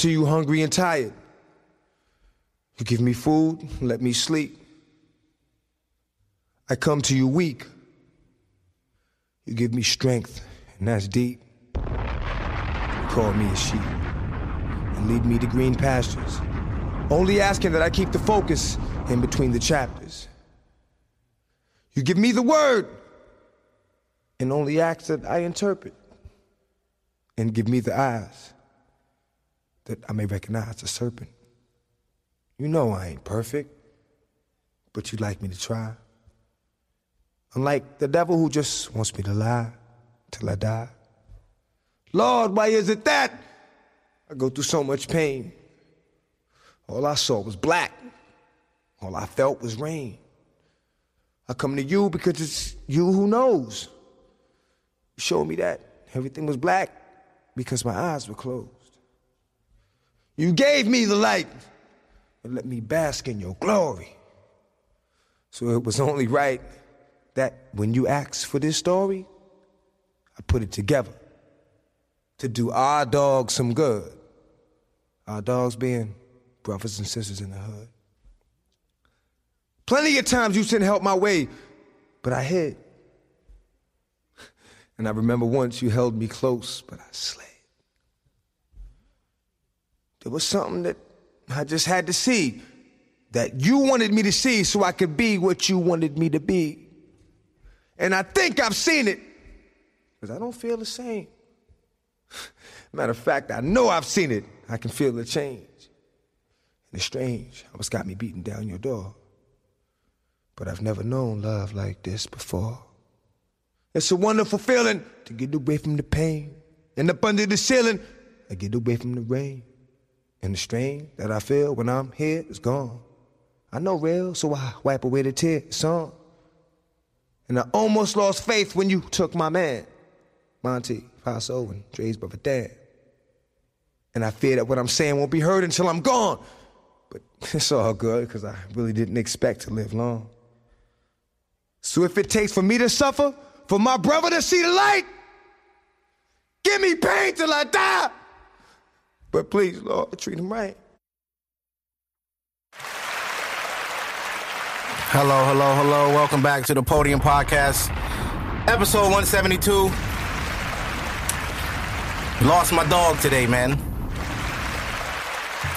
to you hungry and tired. You give me food, let me sleep. I come to you weak. You give me strength, and that's deep. You call me a sheep and lead me to green pastures. Only asking that I keep the focus in between the chapters. You give me the word and only ask that I interpret and give me the eyes that I may recognize the serpent. You know I ain't perfect, but you'd like me to try. Unlike the devil who just wants me to lie till I die. Lord, why is it that I go through so much pain? All I saw was black. All I felt was rain. I come to you because it's you who knows. You showed me that everything was black because my eyes were closed. You gave me the light and let me bask in your glory. So it was only right that when you asked for this story, I put it together to do our dogs some good. Our dogs being brothers and sisters in the hood. Plenty of times you sent help my way, but I hid. And I remember once you held me close, but I slid. There was something that I just had to see, that you wanted me to see so I could be what you wanted me to be. And I think I've seen it, because I don't feel the same. Matter of fact, I know I've seen it. I can feel the change. And it's strange it's got me beating down your door. But I've never known love like this before. It's a wonderful feeling to get away from the pain. And up under the ceiling, I get away from the rain. And the strain that I feel when I'm here is gone. I know real, so I wipe away the tears. son. And I almost lost faith when you took my man, Monty, Paso, and Dre's brother Dan. And I fear that what I'm saying won't be heard until I'm gone. But it's all good, because I really didn't expect to live long. So if it takes for me to suffer, for my brother to see the light, give me pain till I die. But please, Lord, treat him right. Hello, hello, hello. Welcome back to the Podium Podcast, episode 172. Lost my dog today, man.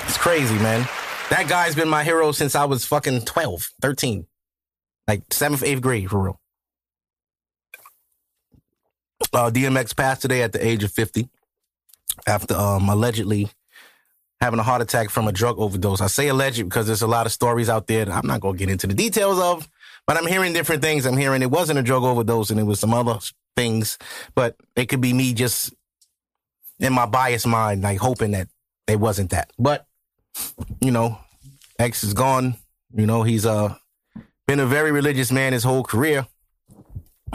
It's crazy, man. That guy's been my hero since I was fucking 12, 13. Like seventh, eighth grade, for real. Uh, DMX passed today at the age of 50 after um, allegedly having a heart attack from a drug overdose. I say alleged because there's a lot of stories out there that I'm not going to get into the details of, but I'm hearing different things. I'm hearing it wasn't a drug overdose and it was some other things, but it could be me just in my biased mind, like hoping that it wasn't that. But, you know, X is gone. You know, he's uh, been a very religious man his whole career,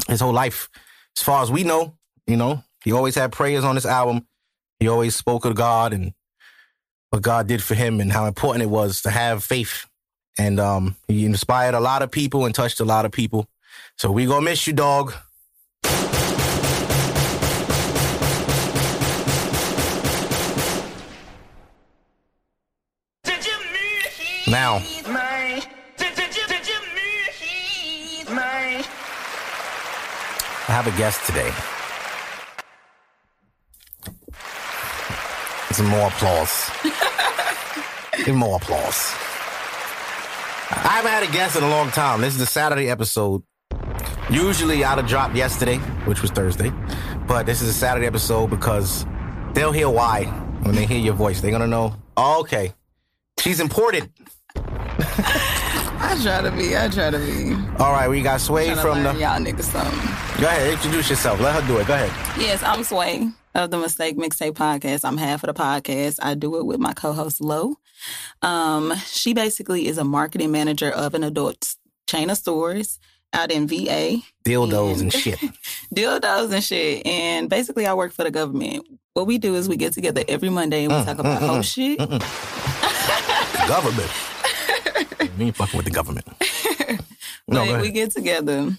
his whole life. As far as we know, you know, he always had prayers on his album. He always spoke of God and what God did for him and how important it was to have faith. And um, he inspired a lot of people and touched a lot of people. So we gonna miss you, dog. Now, I have a guest today. Some more applause. Give more applause. I haven't had a guest in a long time. This is the Saturday episode. Usually I'd have dropped yesterday, which was Thursday. But this is a Saturday episode because they'll hear why when they hear your voice. They're to know, oh, okay, she's important. I try to be. I try to be. All right, we got Sway from the. y'all niggas something. Go ahead, introduce yourself. Let her do it. Go ahead. Yes, I'm Sway of the Mistake Mixtape Podcast. I'm half of the podcast. I do it with my co-host Lo. Um, she basically is a marketing manager of an adult chain of stores out in VA. Dildos and shit. dildos and shit. And basically, I work for the government. What we do is we get together every Monday and we Mm, talk about mm, whole mm, shit. government. we ain't fucking with the government. No, we get together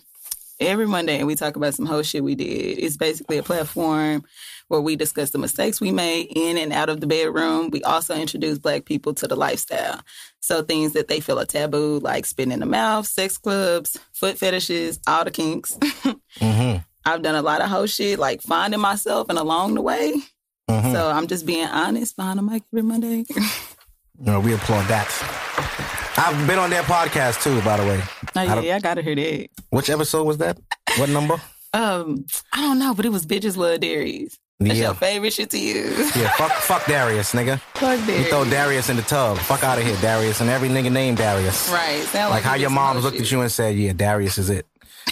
every Monday and we talk about some whole shit we did. It's basically a platform where we discuss the mistakes we made in and out of the bedroom. We also introduce black people to the lifestyle. So things that they feel are taboo, like spitting in the mouth, sex clubs, foot fetishes, all the kinks. Mm-hmm. I've done a lot of whole shit, like finding myself and along the way. Mm-hmm. So I'm just being honest behind the mic every Monday. No, we applaud that. I've been on their podcast too, by the way. Oh yeah, don't- yeah, I gotta hear that. Which episode was that? What number? Um, I don't know, but it was bitches love Darius. That's Yeah. your favorite shit to use. Yeah, fuck, fuck Darius, nigga. Fuck Darius. You throw Darius in the tub. Fuck out of here, Darius, and every nigga named Darius. Right. Sound Like like, how your mom looked at you and said, "Yeah, Darius is it.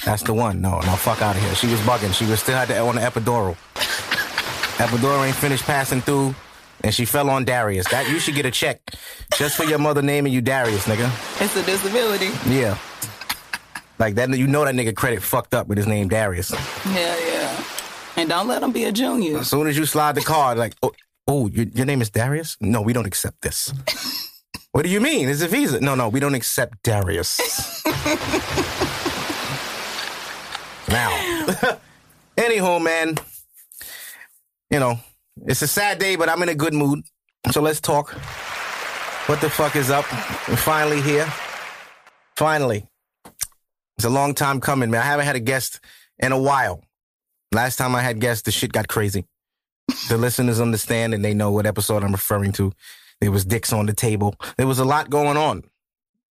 That's the one." No, no, fuck out of here. She was bugging. She was still had the on the epidural. epidural ain't finished passing through, and she fell on Darius. That you should get a check just for your mother naming you Darius, nigga. It's a disability. Yeah. Like that, you know that nigga credit fucked up with his name Darius. Yeah, yeah. And don't let him be a junior. As soon as you slide the card, like, oh, oh your, your name is Darius? No, we don't accept this. what do you mean? It's a visa. No, no, we don't accept Darius. now, anywho, man, you know, it's a sad day, but I'm in a good mood. So let's talk. What the fuck is up? We're finally here. Finally. It's a long time coming, man. I haven't had a guest in a while. Last time I had guests, the shit got crazy. The listeners understand and they know what episode I'm referring to. There was dicks on the table. There was a lot going on.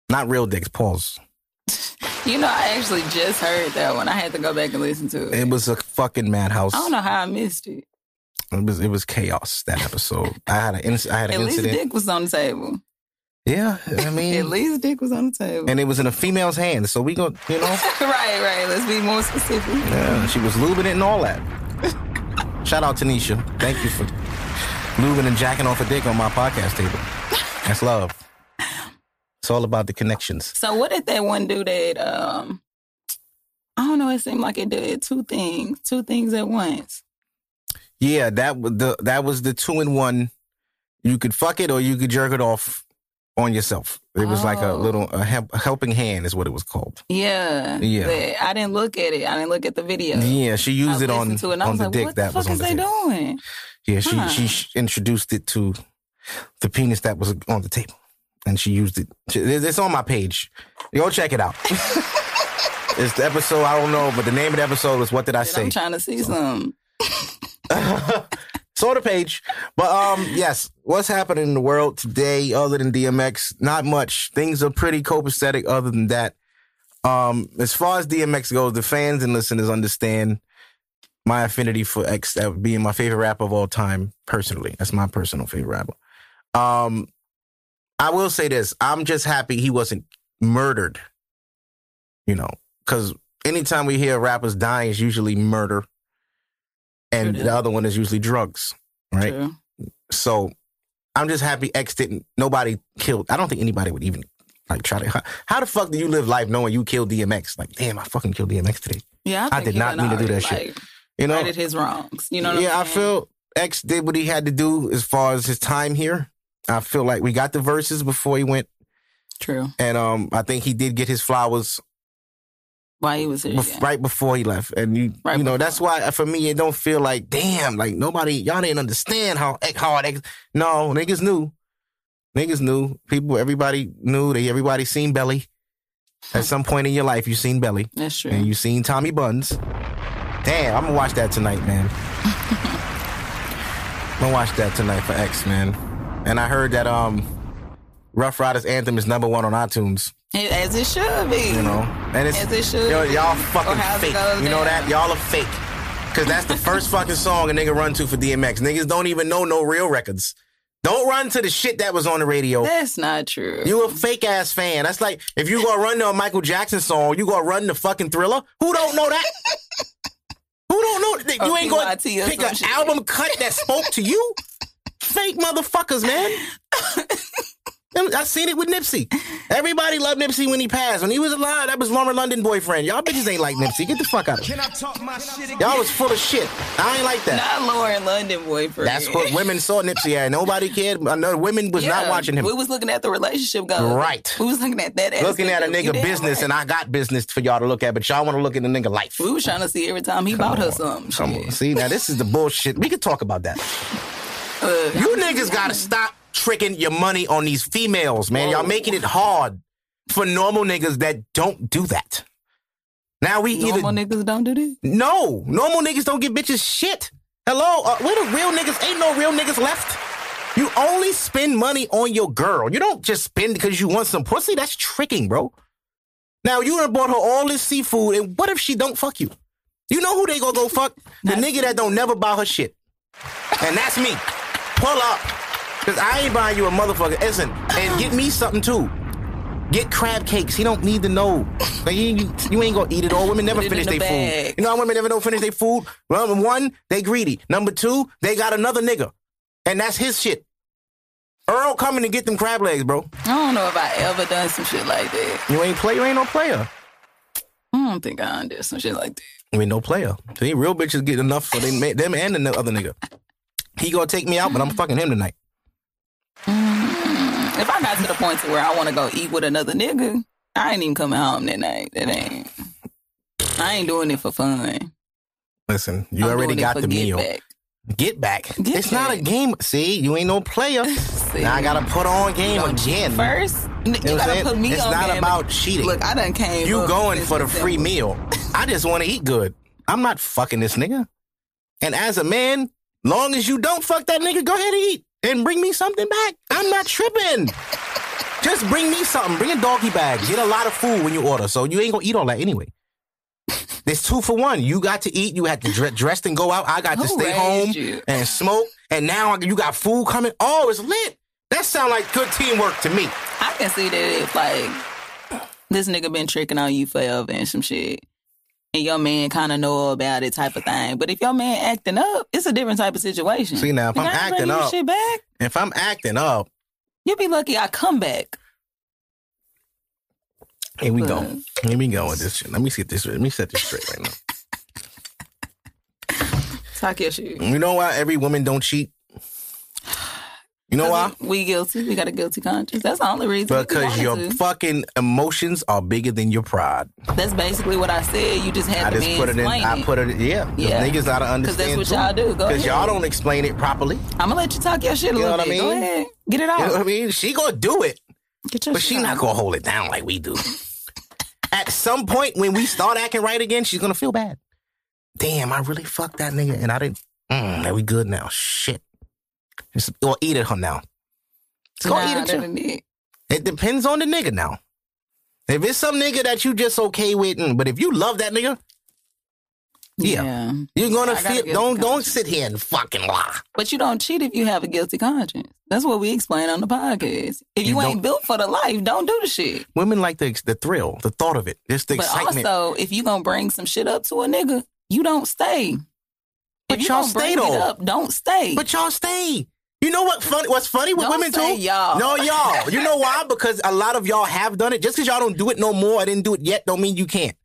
Not real dicks, pause. You know, I actually just heard that one. I had to go back and listen to it. It was a fucking madhouse. I don't know how I missed it. It was it was chaos that episode. I had an inc- I had an At least incident. Dick was on the table. Yeah, I mean, At least Dick was on the table. and it was in a female's hand. So we go, you know, right, right. Let's be more specific. yeah, she was lubing it and all that. Shout out to Nisha. Thank you for lubing and jacking off a dick on my podcast table. That's love. It's all about the connections. So what did that one do that um I don't know, it seemed like it did two things, two things at once. Yeah, that was the that was the two in one. You could fuck it or you could jerk it off on yourself. It was like a Oh. little a, help, a helping hand is what it was called. Yeah. Yeah. I didn't look at it. I didn't look at the video. Yeah, she used it on to it on the like, dick what that the was fuck on is the they table. doing? Yeah, she Huh. she introduced it to the penis that was on the table, and she used it. It's on my page. Go check it out. it's the episode. I don't know, but the name of the episode is "What Did I Say." I'm trying to see some. The page. But um, yes, what's happening in the world today other than DMX? Not much. Things are pretty copacetic other than that. Um, as far as DMX goes, the fans and listeners understand my affinity for X uh, being my favorite rapper of all time, personally. That's my personal favorite rapper. Um, I will say this. I'm just happy he wasn't murdered. You know, because anytime we hear rappers dying, it's usually murder. And the other one is usually drugs, right? True. So I'm just happy X didn't. Nobody killed. I don't think anybody would even like try to. How, how the fuck do you live life knowing you killed DMX? Like, damn, I fucking killed DMX today. Yeah, I think did not mean to do that shit. You know? righted his wrongs. You know what yeah, I feel X did what he had to do as far as his time here. I feel like we got the verses before he went, True. and um, I think he did get his flowers Why he was here. bef- yeah. right before he left. And you, Right you know, that's why uh, for me it don't feel like damn, like nobody, y'all didn't understand how hard X. No, niggas knew, niggas knew. People, everybody knew. They everybody seen Belly. At some point in your life, you seen Belly, That's true. and you seen Tommy Buns. Damn, I'm gonna watch that tonight, man. I'm gonna watch that tonight for X, man. And I heard that um, Ruff Ryders Anthem is number one on iTunes. As it should be. You know, and it's As it should yo, be. y'all fucking fake. You know down. that y'all are fake. Cause that's the first fucking song a nigga run to for DMX. Niggas don't even know no real records. Don't run to the shit that was on the radio. That's not true. You a fake ass fan. That's like if you gonna run to a Michael Jackson song, you gonna run the fucking Thriller. Who don't know that? Who don't know? that? You ain't gonna pick an shit. album cut that spoke to you. Fake motherfuckers, man. I seen it with Nipsey. Everybody loved Nipsey when he passed. When he was alive, that was Lauren London boyfriend. Y'all bitches ain't like Nipsey. Get the fuck out of here. Y'all was full of shit. I ain't like that. Not Lauren London boyfriend. That's what women saw Nipsey at. Nobody cared. No, women was not watching him. We was looking at the relationship goals. Right. We was looking at that. Looking at a aspect of it. nigga business, right. and I got business for y'all to look at, but y'all want to look at the nigga life. we was trying to see every time he bought her something. Come Shit. on. See, now this is the bullshit. We could talk about that. Uh, You niggas gotta stop tricking your money on these females, man. Y'all making it hard for normal niggas that don't do that. Now we either normal niggas don't do this. no normal niggas don't give bitches shit. Hello, uh, where the real niggas? Ain't no real niggas left. You only spend money on your girl. You don't just spend because you want some pussy. That's tricking, bro. Now you done bought her all this seafood, and what if she don't fuck you? You know who they gonna go fuck? The nigga that don't never buy her shit. And that's me. Pull up. Cause I ain't buying you a motherfucker. Listen, and get me something too. Get crab cakes. He don't need to know. Like, you, you, you ain't gonna eat it all. Women never finish in their the food. You know how women never don't finish their food? Number one, they greedy. Number two, they got another nigga. And that's his shit. Earl coming to get them crab legs, bro. I don't know if I ever done some shit like that. You ain't play, you ain't no player. I don't think I done did some shit like that. I ain't no player. See, real bitches get enough for they, them and the other nigga. He gonna take me out, but I'm fucking him tonight. If I got to the point to where I want to go eat with another nigga, I ain't even coming home that night. That ain't. I ain't doing it for fun. Listen, you I'm already got the get meal. back. Get back. Get it's not a game. See, you ain't no player. Now I gotta put on game again. first. You, know gotta put me It's on not game. about cheating. Look, I done came. You going for the free meal. I just want to eat good. I'm not fucking this nigga. And as a man, long as you don't fuck that nigga, go ahead and eat and bring me something back. I'm not tripping. Just bring me something. Bring a doggy bag. Get a lot of food when you order, so you ain't gonna eat all that anyway. There's two for one. You got to eat. You had to dress dressed and go out. I got to stay home you? and smoke. And now you got food coming. Oh, it's lit. That sound like good teamwork to me. I can see that if like this nigga been tricking on you forever and some shit. And your man kind of know about it, type of thing. But if your man acting up, it's a different type of situation. See, now, if I'm acting up- shit back. If I'm acting up, You be lucky I come back. Here we go. Here we go with this shit. Let me get this. Let me set this straight right now. Talk your shit. You know why every woman don't cheat? You know why? We, guilty. We got a guilty conscience. That's the only reason. Because your to. fucking emotions are bigger than your pride. That's basically what I said. You just had I to just put it in. I put it. Yeah, Yeah. Niggas gotta understand. Because that's what y'all do. Go Because y'all don't explain it properly. I'm gonna let you talk your shit a You know little what I bit. Go mean? ahead. Get it You know out. what I mean? She gonna do it, Get your but she out. not gonna hold it down like we do. At some point, when we start acting right again, she's gonna feel bad. Damn, I really fucked that nigga, and I didn't. Mm, that we good now. Shit. Just, or eat at her now. Go Nah, eat it, too. it. It depends on the nigga now. If it's some nigga that you just okay with, mm, but if you love that nigga, Yeah. you're gonna feel. Don't don't conscience. sit here and fucking lie. But you don't cheat if you have a guilty conscience. That's what we explain on the podcast. If you, You ain't built for the life, don't do the shit. Women like the the thrill, the thought of it, just the But excitement. also, if you gonna bring some shit up to a nigga, you don't stay. But if you y'all gonna stay, bring it though. up, don't stay. But y'all stay. You know what funny? What's funny with Don't women too? y'all. No, y'all. You know why? Because a lot of y'all have done it. Just because y'all don't do it no more, I didn't do it yet, don't mean you can't.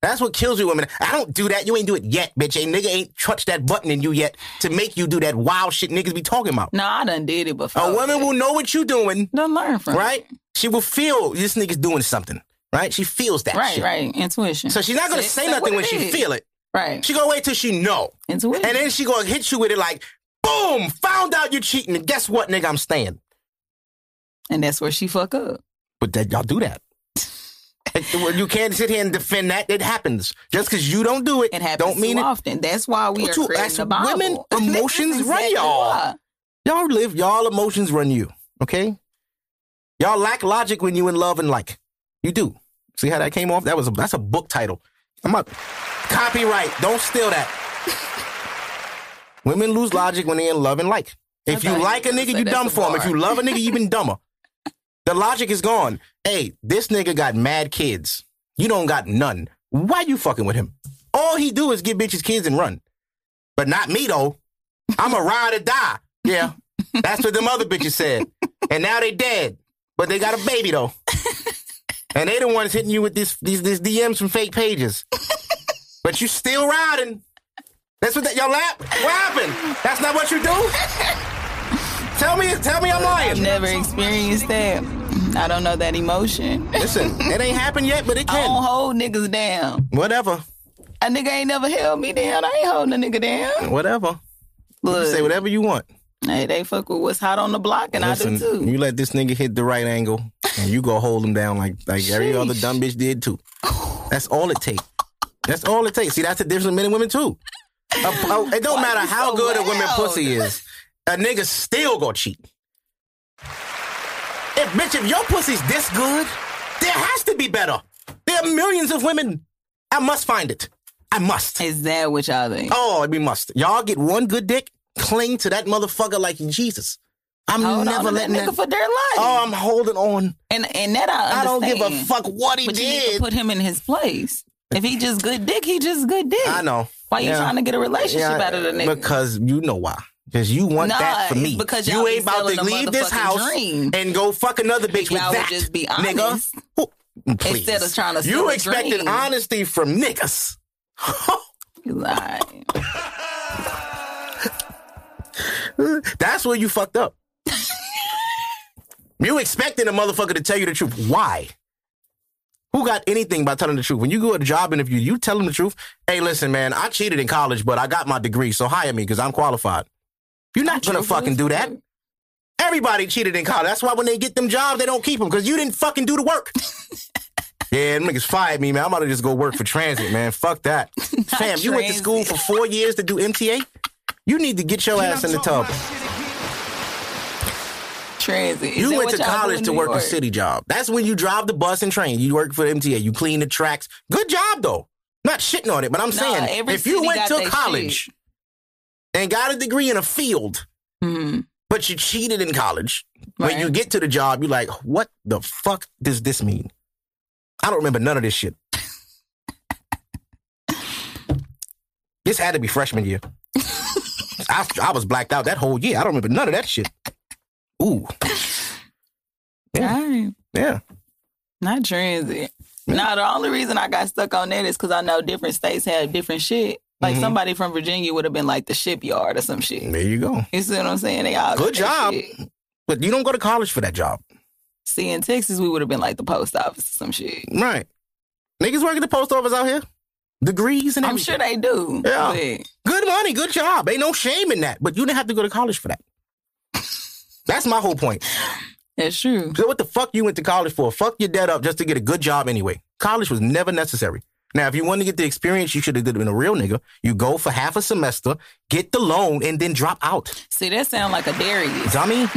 That's what kills you, women. I don't do that. You ain't do it yet, bitch. A nigga ain't touched that button in you yet to make you do that wild shit niggas be talking about. no, I done did it before. A woman will know what you doing, Don't learn from right? She will feel this nigga's doing something, right? She feels that. Right, shit. right. Intuition. So she's not gonna say, nothing when she feel it. Right. She gonna wait till she know. Intuition. And then she gonna hit you with it like, boom, found out you're cheating. And guess what, nigga? I'm staying. and that's where she fuck up. But that y'all do that. Well, you can't sit here and defend that. It happens. Just because you don't do it, It happens don't mean too it. often. That's why we But are you- creating that's the Bible. women emotions run y'all. why. Y'all live, y'all emotions run you. Okay? Y'all lack logic when you in love and like. You do. See how that came off? That was a, that's a book title. I'm up. Copyright. Don't steal that. Women lose logic when they in love and like. If you like a nigga, you dumb for him. If you love a nigga, you even dumber. The logic is gone. Hey, this nigga got mad kids. You don't got none. Why you fucking with him? All he do is get bitches kids and run. But not me though. I'm a ride or die. Yeah. That's what them other bitches said. And now they dead. but they got a baby though. and they the ones hitting you with these these these DMs from fake pages. but you still riding. That's what that y'all lap. What happened? That's not what you do. tell me, tell me I'm lying. I've never experienced that. I don't know that emotion. Listen, it ain't happened yet, but it can. I don't hold niggas down. Whatever, A nigga ain't never held me down. I ain't holding a nigga down. whatever. You Look, say whatever you want. hey, they fuck with what's hot on the block, and Listen, I do too. you let this nigga hit the right angle, and you go hold him down like like every other dumb bitch did too. That's all it takes. That's all it takes. See, that's the difference in men and women too. A- it don't matter how so good a woman pussy is, a nigga still gonna cheat. If bitch, if your pussy's this good, there has to be better. There are millions of women. I must find it. I must. Is that what y'all think? Oh, we must. Y'all get one good dick, cling to that motherfucker like Jesus. I'm Hold never to that letting nigga that. for their life. Oh, I'm holding on. and and that I I don't give a fuck what he But you need to did. put him in his place. If he just good dick, he just good dick. I know. Why you Yeah. trying to get a relationship Yeah, out of the nigga? Because you know why. Because you want Nah, that for me. because you ain't about to leave this house dream. and go fuck another bitch with Y'all would that. just be nigga. honest. Who- Please. Instead of trying to You expected dream. honesty from niggas. Like, That's where you fucked up. you expecting a motherfucker to tell you the truth. Why? Who got anything by telling the truth? When you go to a job interview, you tell them the truth. Hey, listen, man, I cheated in college, but I got my degree, so hire me because I'm qualified. You're not gonna fucking do that. Everybody cheated in college. That's why when they get them jobs, they don't keep them because you didn't fucking do the work. yeah, them niggas fired me, man. I'm about to just go work for transit, man. Fuck that. Fam, you went to school for four years to do MTA? You need to get your ass in the tub. Transit. You went to college to work a city job. That's when you drive the bus and train. You work for the MTA. You clean the tracks. Good job though. Not shitting on it, but I'm Nah, saying if you went to college and got a degree in a field, Mhm. but you cheated in college, when you get to the job, you're like, what the fuck does this mean? I don't remember none of this shit. this had to be freshman year. I, I was blacked out that whole year. I don't remember none of that shit. Ooh. Yeah. Dang. Yeah. Not transit. Now the only reason I got stuck on that is because I know different states have different shit. Like Mhm. somebody from Virginia would have been like the shipyard or some shit. There you go. You see what I'm saying? They all Good job. But you don't go to college for that job. See, in Texas, we would have been like the post office or some shit. Right. Niggas working the post office out here. Degrees and I'm sure they do. Yeah. but Good money, good job. Ain't no shame in that. But you didn't have to go to college for that. That's my whole point. That's true. So what the fuck you went to college for? Fuck your debt up just to get a good job anyway. College was never necessary. Now, if you want to get the experience, you should have been a real nigga. You go for half a semester, get the loan, and then drop out. See, that sound like a Darius. Dummy.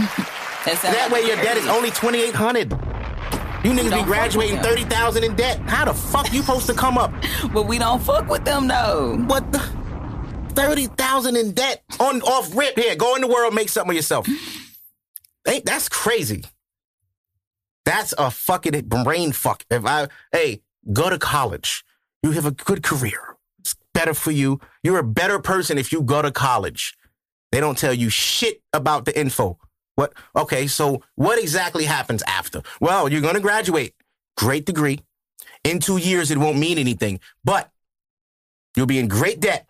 That, that like way your debt is only twenty eight hundred. You niggas Don't be graduating thirty thousand in debt. How the fuck you supposed to come up? But we don't fuck with them though. What the thirty thousand in debt on off rip here? Go in the world, make something of yourself. Ain't that's crazy? That's a fucking brain fuck. If I hey, go to college. You have a good career. It's better for you. You're a better person if you go to college. They don't tell you shit about the info. What? Okay, so what exactly happens after? Well, you're gonna graduate. Great degree. In two years, it won't mean anything, but you'll be in great debt.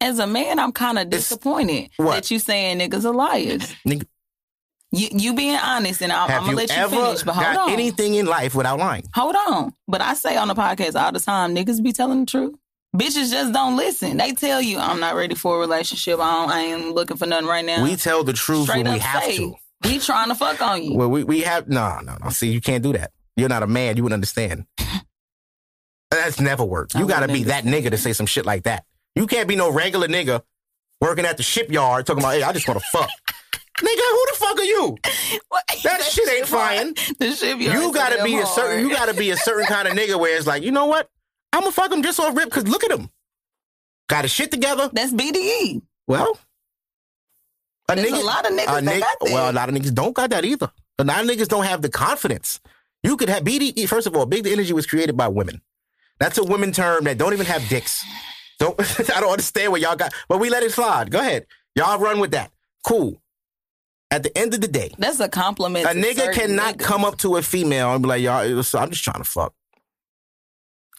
As a man, I'm kind of disappointed What? that you saying niggas are liars. Nigga, You you being honest, and I'm, I'm gonna let you finish. But hold got on, anything in life without lying? hold on. But I say on the podcast all the time, niggas be telling the truth. Bitches just don't listen. They tell you I'm not ready for a relationship. I, don't, I ain't looking for nothing right now. We tell the truth Straight when we have say, to. We trying to fuck on you. Well, we, we have no, no, no. See, you can't do that. You're not a man. You wouldn't understand. That's never worked. I You got to be that nigga to say some shit like that. You can't be no regular nigga working at the shipyard talking about, hey, I just want to fuck. nigga, who the fuck are you? What? That shit ain't flying. You got to be a certain. You got to be a certain kind of nigga where it's like, you know what? I'm gonna fuck him just off rip because look at him. Got his shit together. That's BDE. Well, a There's nigga, a lot of niggas a that nigga- that. Well, a lot of niggas don't got that either. A lot of niggas don't have the confidence. You could have BDE. First of all, big energy was created by women. That's a women term that don't even have dicks. Don't I don't understand what y'all got, but we let it slide. Go ahead, y'all run with that. Cool. At the end of the day, That's a compliment. a nigga cannot niggas. come up to a female and be like, "Y'all, I'm just trying to fuck."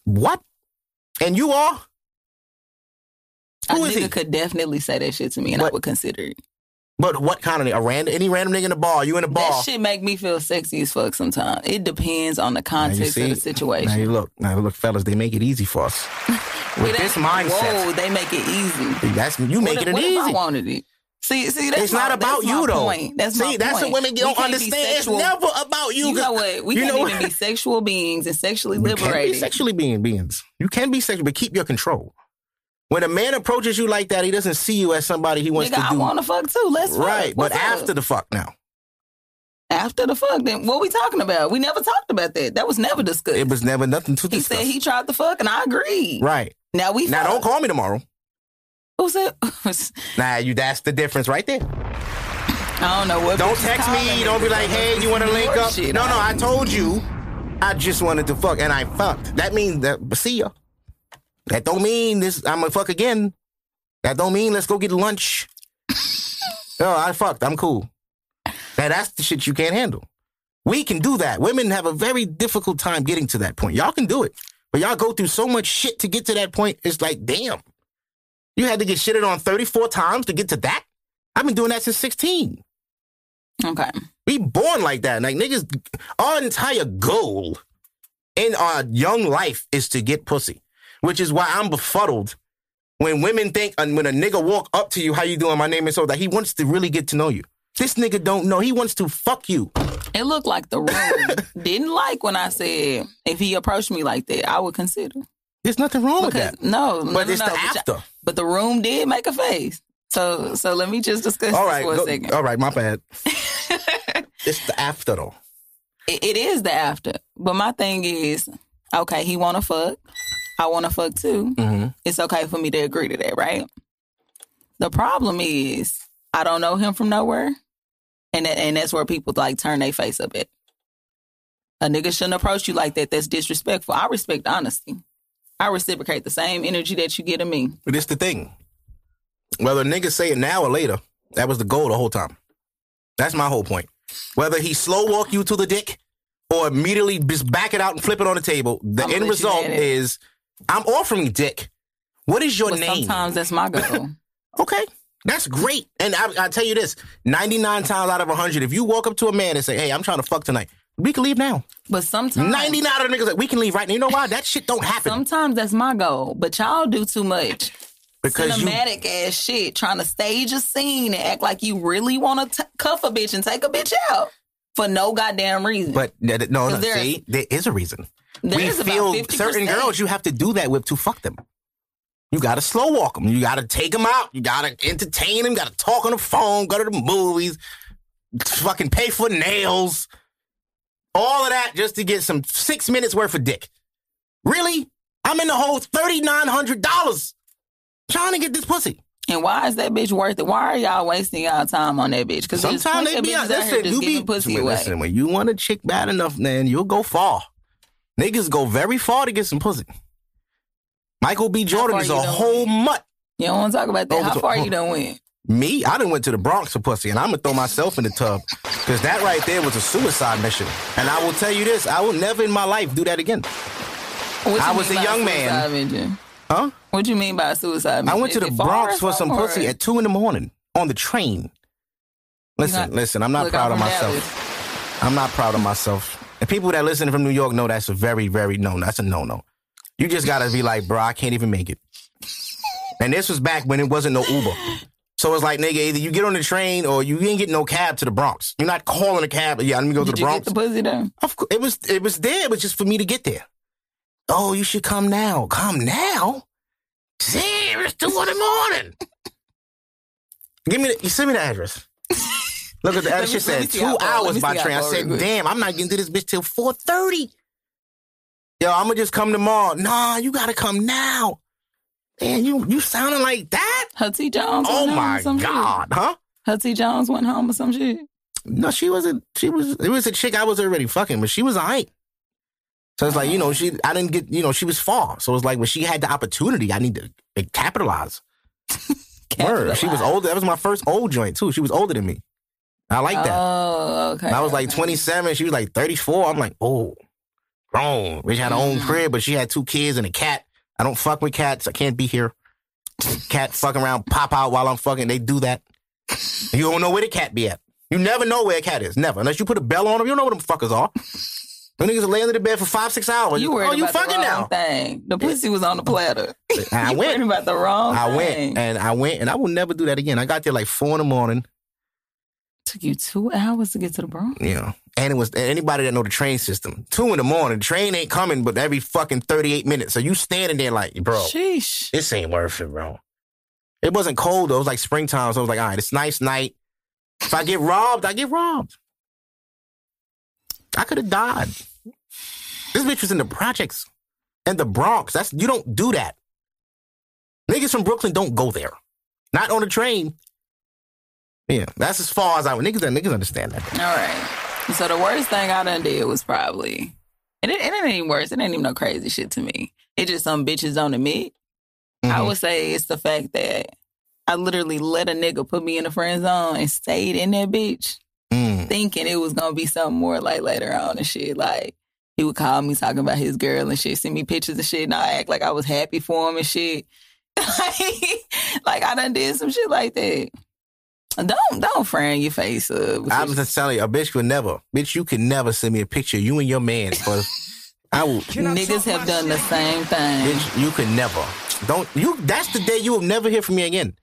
What? And you are? A Who is nigga he? could definitely say that shit to me, and I What? would consider it. But what kind of? A random, any random nigga in the bar? You in the bar? That shit make me feel sexy as fuck. Sometimes it depends on the context of the situation. Now you look, now look, fellas, they make it easy for us. With this mindset, whoa, they make it easy. that's you make what, it what If I easy. wanted it. See, see, that's It's my, not about you though. Point. That's See, my that's point. what women don't understand. It's never about you. You know what? We can't even be sexual beings and sexually You can be liberated. sexually being beings. You can be sexual, but keep your control. When a man approaches you like that, he doesn't see you as somebody he wants Nigga, to do. I want to fuck too. Let's fuck. right, but up? after the fuck now. after the fuck, then what we talking about? We never talked about that. That was never discussed. It was never nothing to he discuss. He said he tried the fuck, and I agreed. right. Now we Now fuck. don't call me tomorrow. Who it? Nah, you that's the difference right there. I don't know what. Don't text me. Don't be like, hey, you want to link up? No, no, I told you. I just wanted to fuck, and I fucked. That means that. See ya. That don't mean this. I'm gonna fuck again. That don't mean let's go get lunch. no, oh, I fucked. I'm cool. Now that's the shit you can't handle. We can do that. Women have a very difficult time getting to that point. Y'all can do it, but y'all go through so much shit to get to that point. It's like, damn, you had to get shitted on 34 times to get to that. I've been doing that since 16. Okay. We born like that. Like niggas, our entire goal in our young life is to get pussy, which is why I'm befuddled when women think and when a nigga walk up to you, how you doing? My name is so that he wants to really get to know you. This nigga don't know. He wants to fuck you. It looked like the room didn't like when I said if he approached me like that, I would consider. There's nothing wrong with that. no, But no, it's no, the after. But the room did make a face. So so let me just discuss All this right, for a second. all right, my bad. it's the after though. It, it is the after. But my thing is, okay, he wanna fuck. I wanna fuck too. Mm-hmm. It's okay for me to agree to that, right? The problem is I don't know him from nowhere. And that, and that's where people like turn their face up at. A nigga shouldn't approach you like that. That's disrespectful. I respect honesty. I reciprocate the same energy that you get of me. But it's the thing. Whether niggas say it now or later, that was the goal the whole time. That's my whole point. Whether he slow walk you to the dick or immediately just back it out and flip it on the table, the I'ma end result is I'm offering dick. What is your But name? sometimes that's my goal. Okay. That's great. And I, I tell you this 99 times out of 100, if you walk up to a man and say, hey, I'm trying to fuck tonight, we can leave now. But sometimes 99 of the niggas like, we can leave right now. You know why? That shit don't happen. sometimes that's my goal. But y'all do too much. because you cinematic ass shit, trying to stage a scene and act like you really want to cuff a bitch and take a bitch out for no goddamn reason. But no, no, there's- see, there is a reason. There we feel 50%. certain girls you have to do that with to fuck them. You gotta slow walk them. You gotta take them out. You gotta entertain them. Gotta talk on the phone. Go to the movies. Fucking pay for nails. All of that just to get some six minutes worth of dick. Really? I'm in the whole thirty nine hundred dollars trying to get this pussy. and why is that bitch worth it? Why are y'all wasting y'all time on that bitch? Because Sometimes they be out listen, you be pussy listen, away. listen, when you want a chick bad enough, man, you'll go far. Niggas go very far to get some pussy. Michael B. Jordan is a whole mutt. You don't want to talk about that. How far you done went? Me, I done went to the Bronx for pussy, and I'm gonna throw myself in the tub because that right there was a suicide mission. And I will tell you this: I will never in my life do that again. What I you was a young man. suicide mission? Huh? What you mean by suicide? mission? I went to the Bronx for some or- pussy at two in the morning on the train. Listen, not- listen, I'm not proud of myself. I'm not proud of myself. And people that listen from New York know that's a very, very no. That's a no no. You just gotta be like, bro, I can't even make it. And this was back when it wasn't no Uber. So it's like, nigga, either you get on the train or you ain't getting no cab to the Bronx. You're not calling a cab. Yeah, let me go to Did the you Bronx. get the pussy though? Of course, it was it was there. It was just for me to get there. Oh, you should come now. Come now. Damn, it's two in the morning. Give me the, you send me the address. Look at the address. She said two how far- let hours by train. I said, damn, I'm not getting to this bitch till four thirty. Yo, I'm gonna just come tomorrow. Nah, you gotta come now. Man, you you sounding like that? Her Jones. Oh went home or my some shit? god, huh? Her Jones went home or some shit. No, she wasn't. She was. It was a chick I was already fucking, but she was alright. So it's like you know, she. I didn't get. You know, she was far. So it's like when she had the opportunity, I need to eh, capitalize. Word. She was older. That was my first old joint too. She was older than me. I like that. Oh, okay. And I was like okay. 27. She was like 34. I'm like, oh, grown. Bitch had her own Mm. crib, but she had two kids and a cat. I don't fuck with cats. I can't be here. Cat fuck around, pop out while I'm fucking. They do that. You don't know where the cat be at. You never know where a cat is. Never. Unless you put a bell on them, you don't know where them fuckers are. Them niggas lay under the bed for five, six hours. You worried oh, you about the fucking wrong now. thing. The pussy was on the platter. I you went. about the wrong I thing. went and I went and I will never do that again. I got there like four in the morning. Took you two hours to get to the Bronx. Yeah. And it was anybody that know the train system. Two in the morning, the train ain't coming, but every fucking thirty eight minutes. So you standing there like, bro, Sheesh. this ain't worth it, bro. It wasn't cold though. It was like springtime, so I was like, all right, it's nice night. If I get robbed, I get robbed. I could have died. This bitch was in the projects and the Bronx. That's you don't do that. Niggas from Brooklyn don't go there. Not on the train. Yeah, that's as far as I niggas. Niggas understand that. All right. So the worst thing I done did was probably, and it, it ain't even worse. It ain't even no crazy shit to me. It just some bitches don't admit. I Mhm. would say it's the fact that I literally let a nigga put me in a friend zone and stayed in that bitch, Mm. thinking it was gonna be something more like later on and shit. Like he would call me talking about his girl and shit, send me pictures and shit, and I act like I was happy for him and shit. like I done did some shit like that. Don't don't frame your face up. I'm just telling you, a bitch could never, bitch, you could never send me a picture you and your man. But I will, Niggas have done the same thing. bitch, you could never. Don't you? That's the day you will never hear from me again.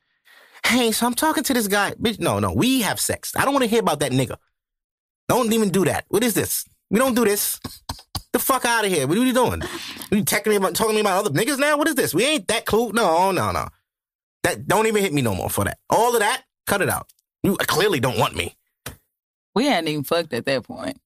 Hey, so I'm talking to this guy, bitch. No, no, we have sex. I don't want to hear about that nigga. Don't even do that. What is this? We don't do this. The fuck out of here. What are you doing? Are You texting me about talking to me about other niggas now? What is this? We ain't that cool. No, no, no. That don't even hit me no more for that. All of that, cut it out. You clearly don't want me. We hadn't even fucked at that point.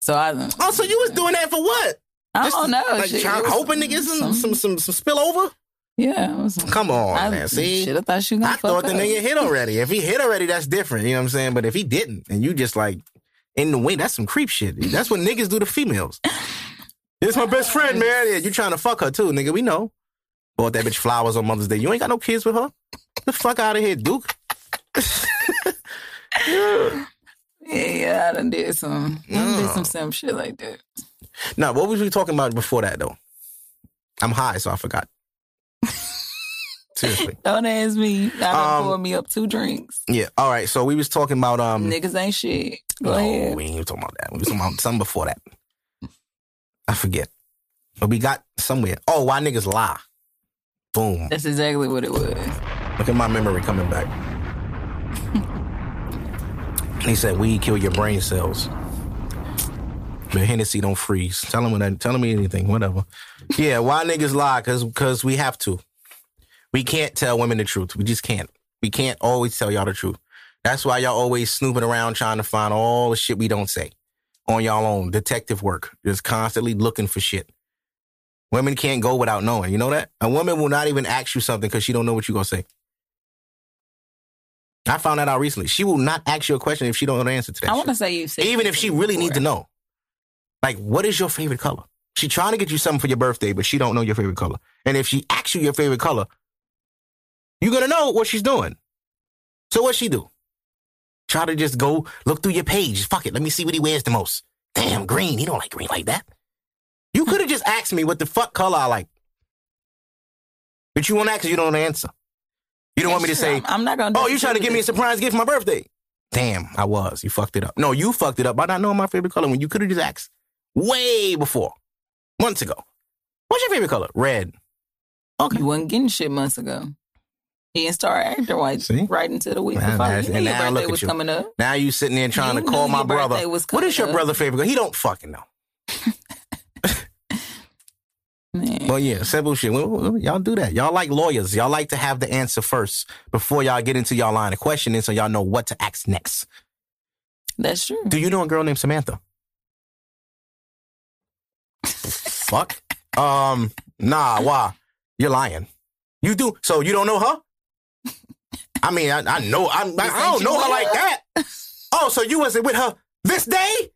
So I don't, Oh, so you was doing that for what? I Just don't know. Like shit. trying, hoping to get some some some, some spillover? Yeah. Was, Come on, I man. See, should have thought gonna I thought the up. nigga hit already. If he hit already, that's different. You know what I'm saying? But if he didn't, and you just like in the way, that's some creep shit. That's what niggas do to females. This my best friend, man. Yeah, you trying to fuck her too, nigga. We know. Bought that bitch flowers on Mother's Day. You ain't got no kids with her. The fuck out of here, Duke. Yeah, yeah, I done did some, I done did some simp shit like that. Now, what was we talking about before that though? I'm high, so I forgot. Seriously. Don't ask me. I done Um, poured me up two drinks. Yeah. All right. So we was talking about um. Niggas ain't shit. Go no, ahead. we ain't even talking about that. We was talking about something before that. I forget. But we got somewhere. Oh, why niggas lie? Boom. That's exactly what it was. Look at my memory coming back. he said, "Weed kill your brain cells." But Hennessy don't freeze. Tell him that. Tell me anything. Whatever. Yeah. Why niggas lie? Cause cause we have to. We can't tell women the truth. We just can't. We can't always tell y'all the truth. That's why y'all always snooping around trying to find all the shit we don't say on y'all own. Detective work. Just constantly looking for shit. Women can't go without knowing. You know that? A woman will not even ask you something because she don't know what you're gonna say. I found that out recently. She will not ask you a question if she don't know the answer to that. I want to say you said Even if she really before. need to know. Like, what is your favorite color? She trying to get you something for your birthday, but she don't know your favorite color. And if she asks you your favorite color, you're gonna know what she's doing. So what she do? Try to just go look through your page. Fuck it. Let me see what he wears the most. Damn, green. He don't like green like that. You could have just asked me what the fuck color I like. But you won't ask you don't answer. You don't want me to Sure, say, I'm, I'm not gonna. Oh, you trying to give me a surprise gift for my birthday? Damn, I was. You fucked it up. No, you fucked it up by not knowing my favorite color when you could have just asked way before, months ago. What's your favorite color? Red. Okay. You wasn't getting shit months ago. He didn't start acting right, See? right into the week before. now- You knew and your now look birthday at was you. coming up. Now you sitting there trying You to call my brother. was What is your coming up. brother favorite color? He don't fucking know. Well, yeah, simple shit. Y'all do that. Y'all like lawyers. Y'all like to have the answer first before y'all get into y'all line of questioning so y'all know what to ask next. That's true. Do you know a girl named Samantha? Fuck. Um, nah, why? You're lying. You do. So you don't know her? I mean, I, I know. I, I, I don't know her with like that. Oh, so you wasn't with her this day?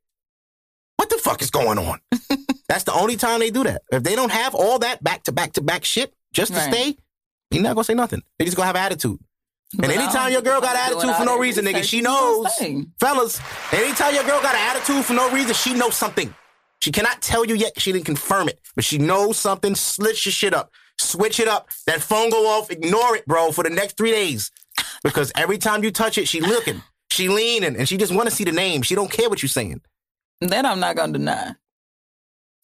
What the fuck is going on? That's the only time they do that. If they don't have all that back to back to back shit just to Right. stay, you're not gonna say nothing. They just gonna have attitude. And But anytime your girl got doing attitude for no reason, nigga, she knows. Fellas, anytime your girl got an attitude for no reason, she knows something. She cannot tell you yet. She didn't confirm it, but she knows something. Switch your shit up. Switch it up. That phone go off. Ignore it, bro, for the next three days. Because every time you touch it, she looking, she leaning, and she just want to see the name. She don't care what you're saying. That I'm not gonna deny.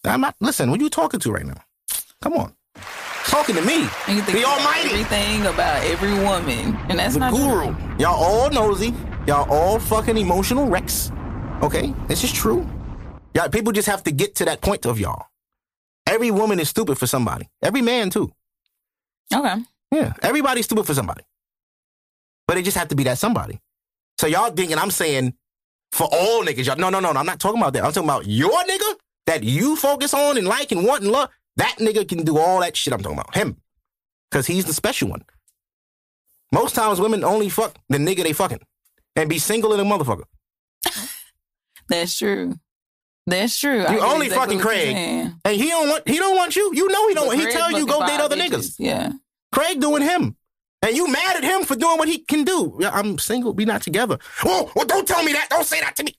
I'm not. Listen, what you talking to right now? Come on, talking to me, And you think the Almighty. everything about every woman, and that's the not guru. true. Y'all all nosy. Y'all all fucking emotional wrecks. Okay, this is true. Y'all people just have to get to that point of y'all. Every woman is stupid for somebody. Every man too. Okay. Yeah, everybody's stupid for somebody. But it just have to be that somebody. So y'all thinking I'm saying for all niggas, y'all. No, no, no, no. I'm not talking about that. I'm talking about your nigga that you focus on and like and want and love. That nigga can do all that shit I'm talking about. Him. Cause he's the special one. Most times women only fuck the nigga they fucking. And be single in a motherfucker. That's true. That's true. You only exactly fucking Craig. And he don't want he don't want you. You know he don't he tell you go date other bitches. niggas. Yeah. Craig doing him. And you mad at him for doing what he can do. Yeah, I'm single. We not together. Oh, well, don't tell me that. Don't say that to me.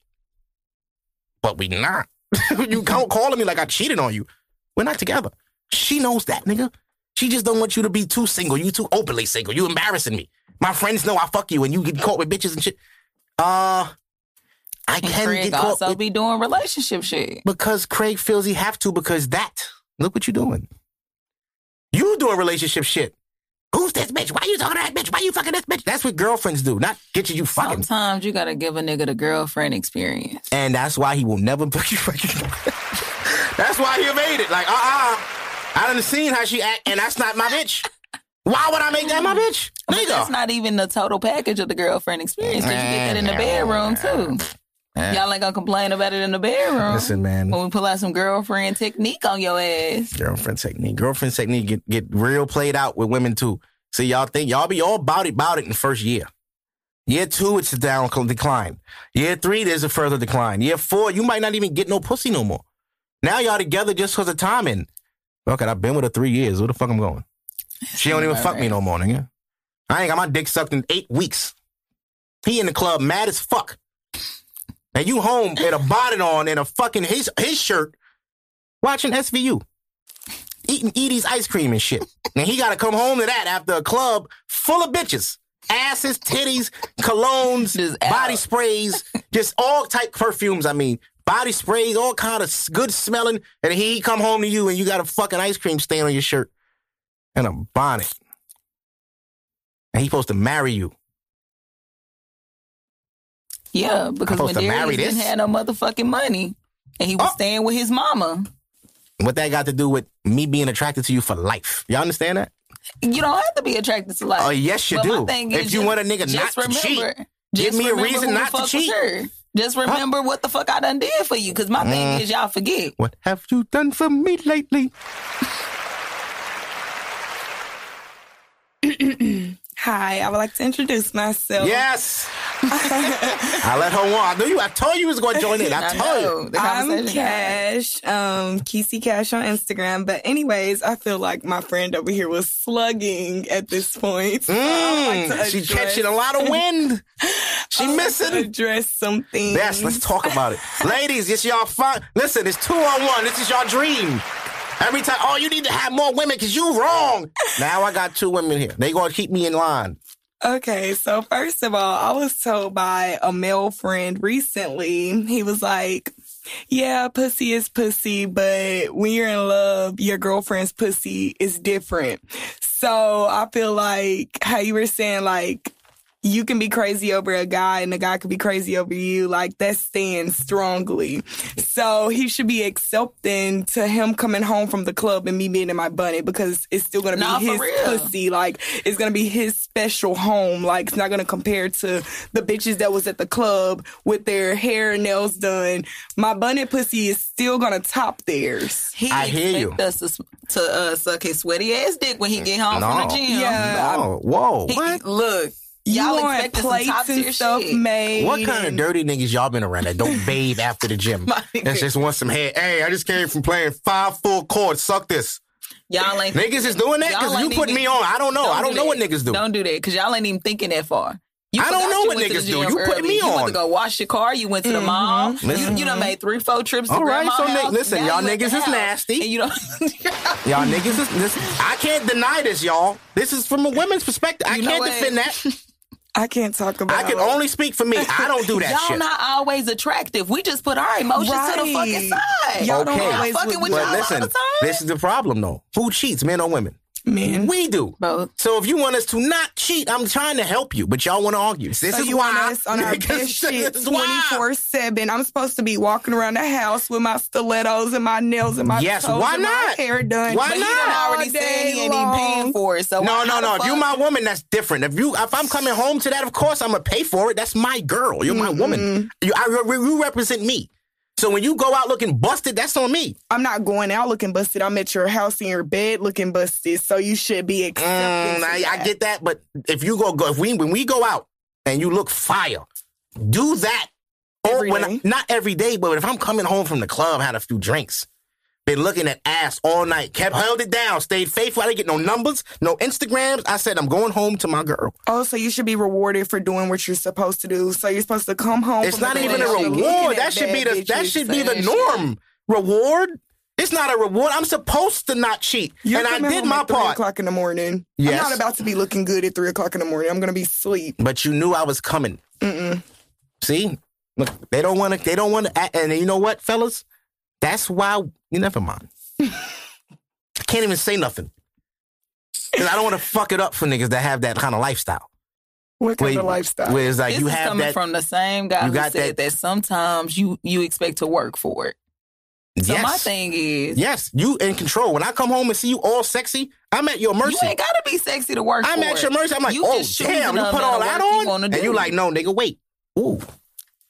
But we not. you can't calling me like I cheated on you. We're not together. She knows that, nigga. She just don't want you to be too single. You too openly single. You embarrassing me. My friends know I fuck you and you get caught with bitches and shit. Uh, I can Craig get caught also with, be doing relationship shit. because Craig feels he have to because that. Look what you doing. You doing relationship shit. Who's this bitch? Why you talking to that bitch? Why you fucking this bitch? That's what girlfriends do, not get you, you fucking. Sometimes you gotta give a nigga the girlfriend experience. And that's why he will never fuck you fucking. that's why he made it. Like, uh uh I done seen how she act, and that's not my bitch. Why would I make that my bitch? But that's not even the total package of the girlfriend experience. Cause you get that in the bedroom too. Y'all ain't gonna complain about it in the bedroom. Listen, man. When we pull out some girlfriend technique on your ass. Girlfriend technique. Girlfriend technique get, get real played out with women too. See, y'all think y'all be all about it, about it in the first year. Year two, it's a down decline. Year three, there's a further decline. Year four, you might not even get no pussy no more. Now y'all together just because of timing. Okay, I've been with her three years. Where the fuck I'm going? She don't even fuck me no more, nigga. I ain't got my dick sucked in eight weeks. He in the club mad as fuck. And you home with a bonnet on and a fucking his his shirt watching SVU. Eating Edy's ice cream and shit. And he gotta come home to that after a club full of bitches. Asses, titties, colognes, body sprays, just all type perfumes, I mean. Body sprays, all kind of good smelling. And he come home to you and you got a fucking ice cream stain on your shirt and a bonnet. And he supposed to marry you. Yeah, because when Darius didn't have no motherfucking money and he was Oh. staying with his mama, What that got to do with me being attracted to you for life? Y'all understand that? you don't have to be attracted to life. Oh, yes, you But my do. If you just- want a nigga not to cheat, give me a reason not to cheat. her. Just remember what the fuck I done did for you. Cause my Mm. thing is y'all forget. What have you done for me lately? Hi, I would like to introduce myself. Yes. I let her on. I knew you. I told you you was going to join in. I I told you. know. The I'm Cash, um, Kesey Cash on Instagram. But anyways, I feel like my friend over here was slugging at this point. So I would like Mm, to she catching a lot of wind. She I would like to missing. address some things. Yes, let's talk about it. Ladies, it's y'all fun. Listen, it's two on one. This is your dream. Every time, oh, you need to have more women because you wrong. Now I got two women here. They to keep me in line. Okay, so first of all, I was told by a male friend recently, he was like, yeah, pussy is pussy, but when you're in love, your girlfriend's pussy is different. So I feel like how you were saying, like, you can be crazy over a guy and the guy could be crazy over you. Like that stands strongly. So he should be accepting to him coming home from the club and me being in my bunny because it's still gonna be Nah, his pussy. Like it's gonna be his special home. Like it's not gonna compare to the bitches that was at the club with their hair and nails done. My bunny pussy is still gonna top theirs. He I hear you. Us to, to uh, suck his sweaty ass dick when he get home No. from the gym. Yeah. No. Whoa. He- What? Look, You y'all want expecting plates and stuff shit. made. What kind of dirty niggas y'all been around that don't bathe after the gym? My That's just want some hair. Hey, I just came from playing five full chords. Suck this. Y'all ain't Niggas is doing that because you put me on. I don't know. I don't do know what niggas do. Don't do that because y'all ain't even thinking that far. You I don't know what went to the niggas do. You putting early. me You went to go wash your car. You went to the mm-hmm. mall. You, Listen. you done made three, four trips to All right, grandma's so Nick, house. listen, Now y'all you at the niggas is nasty. And you don't. Y'all niggas is this. I can't deny this, y'all. This is from a women's perspective. I You know can't defend that. I can't talk about. I can only speak for me. I don't do that Y'all shit. not always attractive. We just put our emotions to the fucking Right. side. Y'all don't Okay. always fucking look with good. y'all But all listen, the time. this is the problem though. Who cheats, men or women? Men. We do. Both. So if you want us to not cheat, I'm trying to help you, but y'all want to argue. This So is you why want us on our Niggas, best shit this is why. twenty four seven. I'm supposed to be walking around the house with my stilettos and my nails and my Yes, toes why and not? my hair done. Why But not? done All already said day he ain't even paying for it. So No, no, no. If you fuck- my woman, that's different. If you, if I'm coming home to that, of course I'm gonna pay for it. That's my girl. You're my woman. Mm-hmm. You, I, you represent me. So when you go out looking busted, that's on me. I'm not going out looking busted. I'm at your house in your bed looking busted. So you should be accepting. Mm, I, I get that, but if you go, go if we when we go out and you look fire, do that. Every or when? I- not every day, but if I'm coming home from the club, had a few drinks, been looking at ass all night, kept held it down, stayed faithful. I didn't get no numbers, no Instagrams. I said I'm going home to my girl. Oh, so you should be rewarded for doing what you're supposed to do. So you're supposed to come home. It's not even a reward. That should be the that should be the norm. Reward. It's not a reward. I'm supposed to not cheat, You're and I did my part. o'clock in the morning. Yes. I'm not about to be looking good at three o'clock in the morning. I'm gonna be asleep. but you knew I was coming. See, look, they don't want to. They don't want to. And you know what, fellas? That's why. You never mind. I can't even say nothing. 'Cause I don't want to fuck it up for niggas that have that kind of lifestyle. What kind Where, of lifestyle? where it's like This you is have coming that. from the same guy you who got said that, that- sometimes you you expect to work for it. So yes, my thing is, yes, you in control. When I come home and see you all sexy, I'm at your mercy. you ain't gotta be sexy to work I'm for at it. your mercy. I'm like, You oh just damn, you put all of that work you on, and do. you like, no, nigga, wait. Ooh.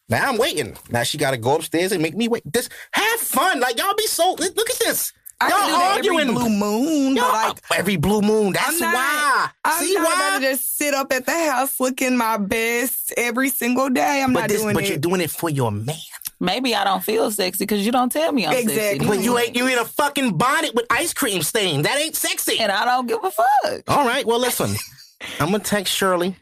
Now I'm waiting. Now she got to go upstairs and make me wait. This have fun. Like y'all be so. Look at this. I y'all can do that arguing. every blue moon, but Y'all- like every blue moon. That's I'm not, why. I'm See not why? about to just sit up at the house looking my best every single day. I'm but not this, doing but it. But you're doing it for your man. Maybe I don't feel sexy because you don't tell me I'm Exactly. sexy. But you ain't you in a fucking bonnet with ice cream stain. That ain't sexy. and I don't give a fuck. All right. Well, listen. I'm gonna text Shirley.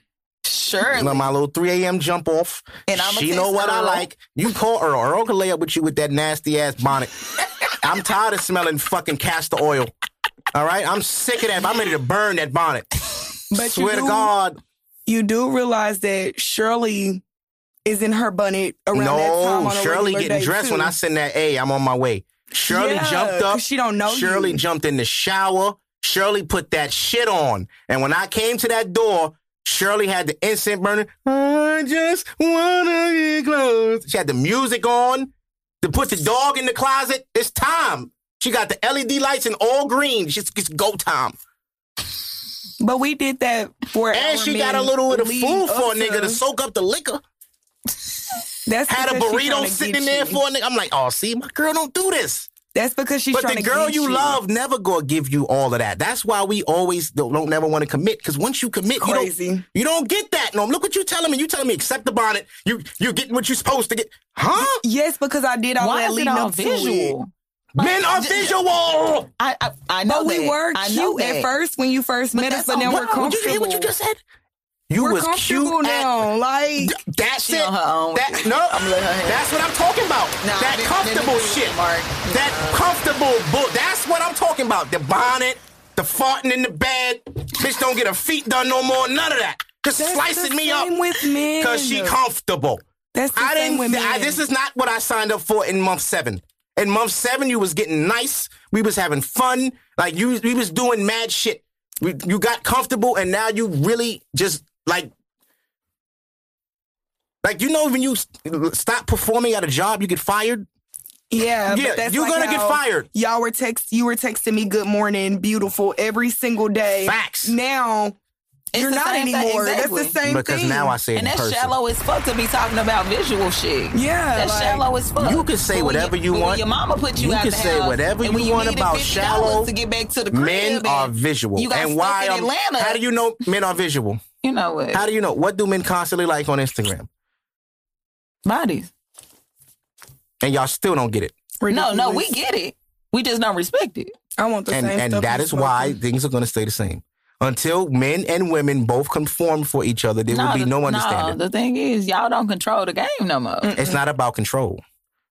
Sure. Let my little 3 a.m. jump off. And I'ma she know what I like. You call Earl. Earl can lay up with you with that nasty ass bonnet. I'm tired of smelling fucking castor oil. All right, I'm sick of that. I'm ready to burn that bonnet. but Swear you to do, God, you do realize that Shirley is in her bonnet around that time no. on a Shirley getting dressed too. when I send that A. I'm on my way. Shirley Yeah, jumped up. she don't know Shirley you. jumped in the shower. Shirley put that shit on, and when I came to that door, Shirley had the incense burning. I just wanna get close. She had the music on. To put the dog in the closet. It's time. She got the LED lights in all green. She's it's go time. But we did that for And she got a little bit of food for a nigga to soak up the liquor. That's Had a burrito sitting in there you. for a nigga. I'm like, oh, see, my girl don't do this. That's because she's But trying to. But the girl get you, love never gonna give you all of that. That's why we always don't, don't never want to commit. Because once you commit, you Crazy. don't you don't get that. No, look what you telling me. You telling me accept the bonnet. You you getting what you're supposed to get, huh? Yes, because I did all Why that is it leading all up to it. visual? Men are visual. I I, I know But we that. were I know cute at first when you first met us, that's but now all- we're what- Did comfortable. you hear what you just said? You We're was cute comfortable at- now. Like That's She it. on her own That, it. no, I'm letting her that's what I'm talking about. Nah, that then- comfortable then it's shit. Mark. That comfortable bull. That's what I'm talking about. The bonnet, the farting in the bed. Bitch don't get her feet done no more. None of that. Just that's slicing the me up with men. because she comfortable. That's the I same didn't. with. I, this is not what I signed up for in month seven. In month seven, you was getting nice. We was having fun. Like you, we was doing mad shit. We, you got comfortable, and now you really just like, like you know when you stop performing at a job, you get fired. Yeah, Yeah, but that's you're like gonna get fired. Y'all were text. You were texting me "Good morning, beautiful" every single day. Facts. Now It's you're not same thing, anymore. exactly. That's the same because thing. now I say And in that's person. shallow as fuck to be talking about visual shit. Yeah, That's like- shallow as fuck. You can say whatever you but want. Your mama put you, You out can the say house, whatever and when you want about shallow. to get back to the crib. Men are visual, You got and stuck why? in Atlanta. How do you know men are visual? You know what? How do you know? What do men constantly like on Instagram? Bodies. And y'all still don't get it. No, no, we get it. We just don't respect it. I want the and same and stuff. that you is why things are going to stay the same until men and women both conform for each other. There will be the- no understanding. the thing is, y'all don't control the game no more. It's not about control.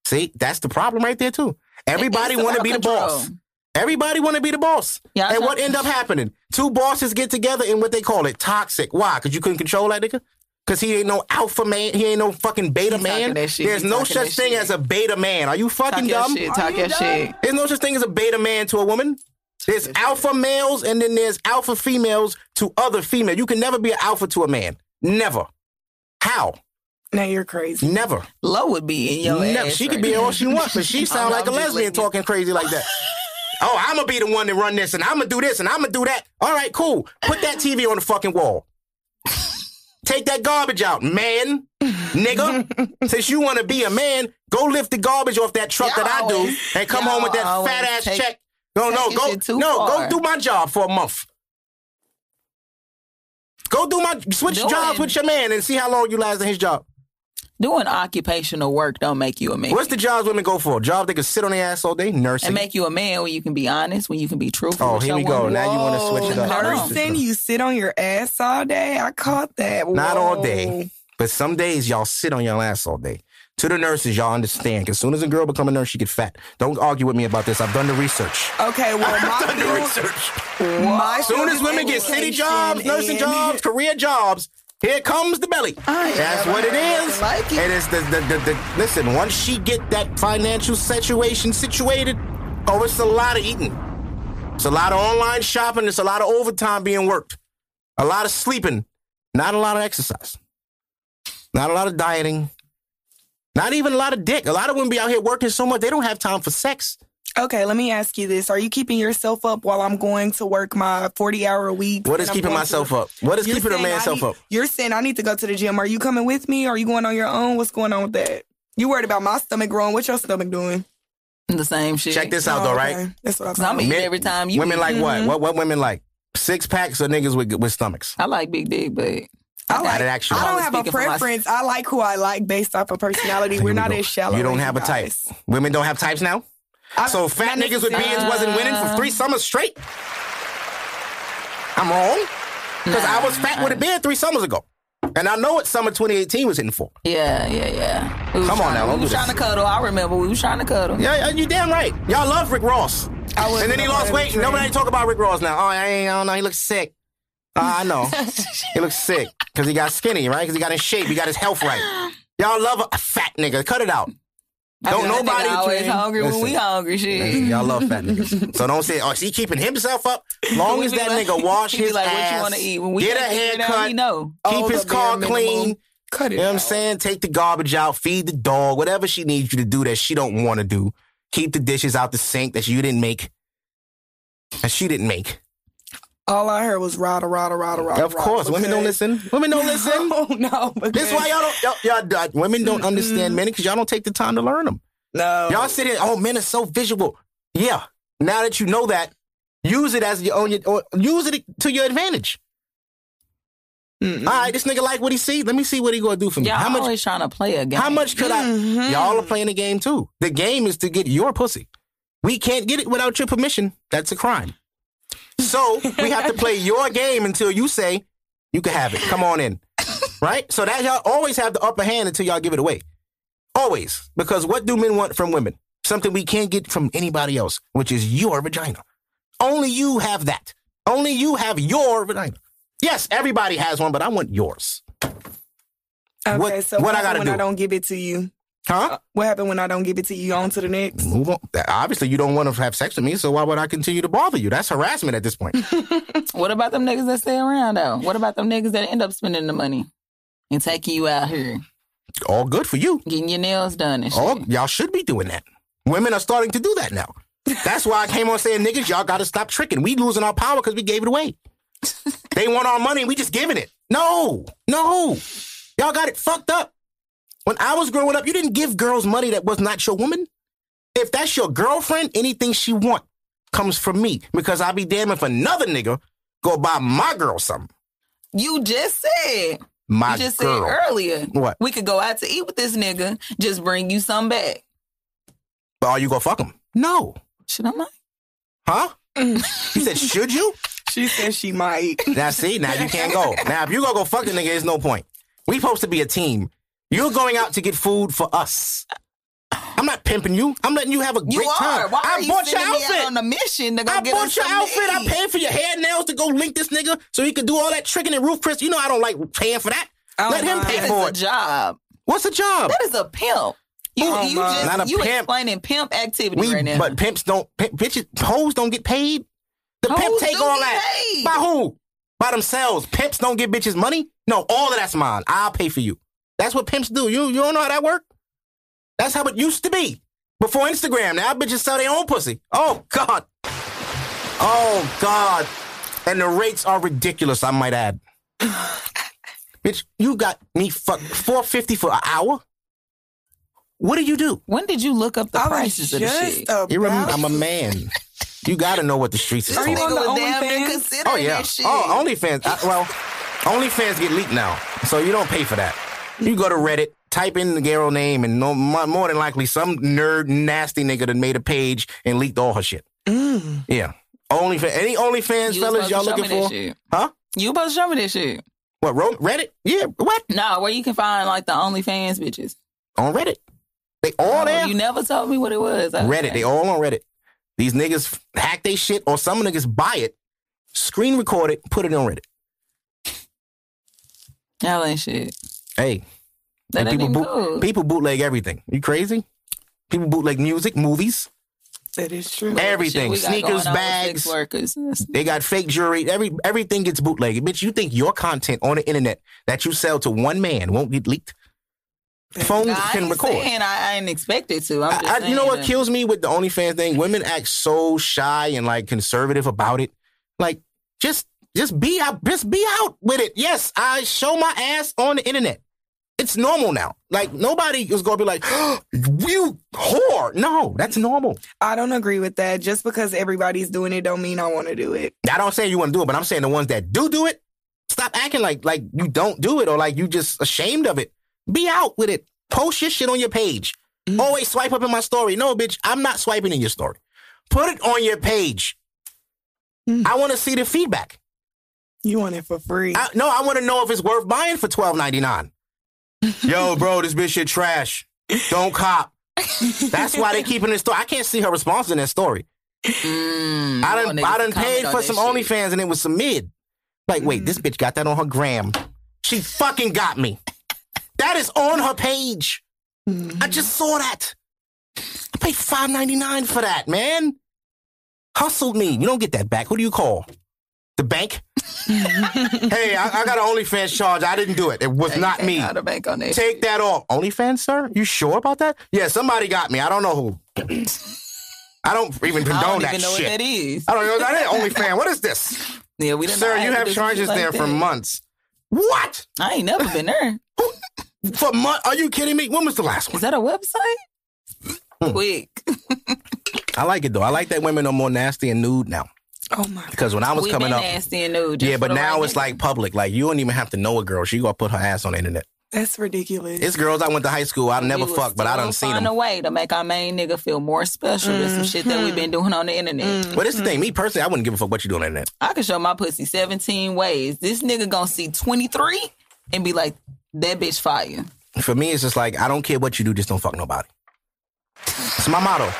See, that's the problem right there too. Everybody want to about be the boss. Everybody want to be the boss. Y'all and what end up happening? Two bosses get together in what they call it toxic. Why? Because you couldn't control that nigga. Because he ain't no alpha man. He ain't no fucking beta He man. talking that shit. There's He no such thing shit. as a beta man. Are you fucking Talk fucking your dumb? shit. Talk you your dumb? shit. There's no such thing as a beta man to a woman. There's alpha males and then there's alpha females to other females. You can never be an alpha to a man. Never. How? Now you're crazy. Never. Low would be in your Never. ass. She right could be now. all she wants, but she sound know, like a I'm just lesbian talking crazy like that. Oh, I'm gonna be the one to run this, and I'm gonna do this, and I'm gonna do that. All right, cool. Put that TV on the fucking wall. Take that garbage out, man, nigga. Since you want to be a man, go lift the garbage off that truck Y'all that I do, always- and come home with that fat ass take- check. No, no, go, no, far. go do my job for a month. Go do my switch jobs with your man and see how long you last in his job. Doing occupational work don't make you a man. What's the jobs women go for? Jobs they can sit on their ass all day, nursing. and make you a man when you can be honest, when you can be truthful. Oh, here your we go. woman. Now you wanna switch it up. On. Nursing, you sit on your ass all day. I caught that. Not all day. But some days y'all sit on your ass all day. To the nurses, y'all understand. Because soon as a girl become a nurse, she get fat. Don't argue with me about this. I've done the research. Okay, well, my Done the research. my Soon as women get city jobs, nursing jobs, career jobs, here comes the belly. That's what it is. like it. And it's the, the, the, the listen. Once she get that financial situation situated, oh, it's a lot of eating. It's a lot of online shopping. It's a lot of overtime being worked. A lot of sleeping. Not a lot of exercise. Not a lot of dieting. Not even a lot of dick. A lot of women be out here working so much they don't have time for sex. Okay, let me ask you this: Are you keeping yourself up while I'm going to work my 40 hour week? What is keeping myself to- up? What is You're keeping a saying I man's self up? You're saying I need to go to the gym. Are you coming with me? Or are you going on your own? What's going on with that? You worried about my stomach growing? What's your stomach doing? The same shit. Check this out though, Oh, right? okay. That's what I'm 'Cause I'm saying. eating every time you women eat. like what? Mm-hmm. What? What women like? Six packs or niggas with with stomachs? I like big dick, but I, got like, it actually. I don't Always have a speaking for preference. I like who I like based off of personality. We're not go. as shallow. You don't as have a type. Women don't have types now. I- So fat niggas with beards wasn't winning for three summers straight. I'm wrong because I was fat with a beard three summers ago, and I know what summer 2018 was hitting for. yeah, yeah, yeah. We Come on now, we was trying to cuddle. I remember we was trying to cuddle. Yeah, you damn right. Y'all love Rick Ross. I wasn't And then he lost weight. Nobody trend. talk about Rick Ross now. Oh, I, I don't know. He looks sick. Uh, I know. he looks sick because he got skinny, right? Because he got in shape. He got his health right. Y'all love a fat nigga. Cut it out. I Don't mean, nobody always can- hungry when we hungry. Shit. Listen, y'all love fat niggas. So don't say, oh, is he keeping himself up? Long as that like- nigga wash he be his like, ass, what you want to eat? When we get a can't figure it out, haircut, he know. keep Oh, his car clean. minimum. Cut it. You know what I'm saying? Take the garbage out, feed the dog, whatever she needs you to do that she don't want to do. Keep the dishes out the sink that you didn't make. And she didn't make. All I heard was rada rada rada rada. Of course, women don't listen. Women don't listen. Oh no, because This is why y'all don't. Y'all, y'all, uh, women don't understand men because y'all don't take the time to learn them. no. Y'all sit here. Oh, men are so visual. Yeah. Now that you know that, use it as your own. Or use it to your advantage. Mm-mm. All right, this nigga like what he see. Let me see what he gonna do for me. Y'all how much? always trying to play a game. How much could Mhm. I? Y'all are playing the game too. The game is to get your pussy. We can't get it without your permission. That's a crime. So we have to play your game until you say you can have it. Come on in. Right? So that y'all always have the upper hand until y'all give it away. Always. Because what do men want from women? Something we can't get from anybody else, which is your vagina. Only you have that. Only you have your vagina. Yes, everybody has one, but I want yours. Okay, what- so what I gotta when do? I don't give it to you? Huh? Uh, what happened when I don't give it to you? On to the next. Move on. Obviously, you don't want to have sex with me, so why would I continue to bother you? That's harassment at this point. What about them niggas that stay around though? What about them niggas that end up spending the money and taking you out here, All good for you. getting your nails done and shit? All y'all should be doing that. Women are starting to do that now. That's why I came on saying, niggas, y'all got to stop tricking. We losing our power because we gave it away. they want our money, and we just giving it. No, no, y'all got it fucked up. When I was growing up, you didn't give girls money that was not your woman. If that's your girlfriend, anything she want comes from me because I'll be damned if another nigga go buy my girl something. You just said. My you just girl. said earlier. What? We could go out to eat with this nigga. Just bring you some back. But are you gonna fuck him? No. Should I'm like, Huh? Mm. He said, should you? She said she might. Now see, now you can't go. Now if you gonna go fuck the nigga, there's no point. We supposed to be a team. You're going out to get food for us. I'm not pimping you. I'm letting you have a great are. time. Why I are you bought your sending me out outfit. on a mission to go I get bought your outfit. I paid for your hair nails to go link this nigga so he could do all that tricking and roof Chris. You know I don't like paying for that. Oh Let him pay for it. job. What's a job? That is a pimp. You, Oh you just Not a you pimp. explaining pimp activity We, right now. but pimps don't, pimp, bitches, hoes don't get paid. The pimp take all get that. paid. By who? By themselves. Pimps don't get bitches money. No, all of that's mine. I'll pay for you. That's what pimps do. You you don't know how that work? That's how it used to be before Instagram. Now bitches sell their own pussy. Oh God. Oh God. And the rates are ridiculous. I might add. Bitch, you got me fuck four fifty for an hour. What do you do? when did you look up the I was prices of the just shit? about. You remember, I'm a man. You got to know what the streets is Are you on the Nigga was damn near OnlyFans? Oh yeah. Oh, OnlyFans. I, well, OnlyFans get leaked now, so you don't pay for that. You go to Reddit, type in the girl name, and no, more than likely some nerd, nasty nigga that made a page and leaked all her shit. Mm. Yeah. OnlyFans. Any OnlyFans You fellas y'all looking for? shit. Huh? You supposed to show me this shit. What? Reddit? Yeah. What? No, where you can find like the OnlyFans bitches. On Reddit. They all Oh, there. You never told me what it was. Okay. Reddit. They all on Reddit. These niggas hack they shit, or some niggas buy it, screen record it, put it on Reddit. Y'all ain't shit. Hey, That people boot, cool. people bootleg everything. You crazy? People bootleg music, movies. That is true. everything. Shit Sneakers, going on with bags. workers. They got fake jewelry. Every everything gets bootlegged. Bitch, you think your content on the internet that you sell to one man won't get leaked? Phones I can record. saying I, I ain't expect it to. I'm just I, I- you know what that- kills me with the OnlyFans thing? Women act so shy and like conservative about it. Like, just just be out, just be out with it. Yes, I show my ass on the internet. It's normal now. Like nobody is gonna be like, you whore. No, that's normal. I don't agree with that. Just because everybody's doing it, don't mean I want to do it. I don't say you want to do it, but I'm saying the ones that do do it, stop acting like like you don't do it or like you just ashamed of it. Be out with it. Post your shit on your page. Always swipe up in my story. No, bitch, I'm not swiping in your story. Put it on your page. Mm. I want to see the feedback. You want it for free. I, no, I want to know if it's worth buying for twelve ninety nine. Yo, bro, this bitch shit trash. Don't cop. That's why they keep it in the story. I can't see her response in that story. Mm, I done, I done paid for some shit. OnlyFans and it was some mid. Like, wait, this bitch got that on her gram. She fucking got me. That is on her page. I just saw that. I paid five ninety nine for that, man. Hustled me. You don't get that back. Who do you call? The bank? hey, I, I got an OnlyFans charge. I didn't do it. It was not me. Out of bank on that. Take that off. OnlyFans, sir? You sure about that? Yeah, somebody got me. I don't know who. I don't even condone I don't that even know shit. what that is. I don't know what that is. OnlyFans. What is this? Yeah, we didn't. Sir, you have charges there for months. What? I ain't never been there. For months? Are you kidding me? When was the last one? Is that a website? Hmm. Quick. I like it though. I like that women are more nasty and nude now. Oh my. Because when I was we coming been up, nasty and nude. just yeah, but now right it's nigga. like public. Like you don't even have to know a girl. She gonna put her ass on the internet. That's ridiculous. It's girls I went to high school. I never We was fucked, but I still done seen find them. a way to make our main nigga feel more special than some shit that we've hmm. been doing on the internet. Hmm. But it's the thing. Me personally, I wouldn't give a fuck what you doing on the internet. I can show my pussy 17 ways. This nigga gonna see 23 and be like, that bitch fire. For me, it's just like I don't care what you do, just don't fuck nobody. It's my motto.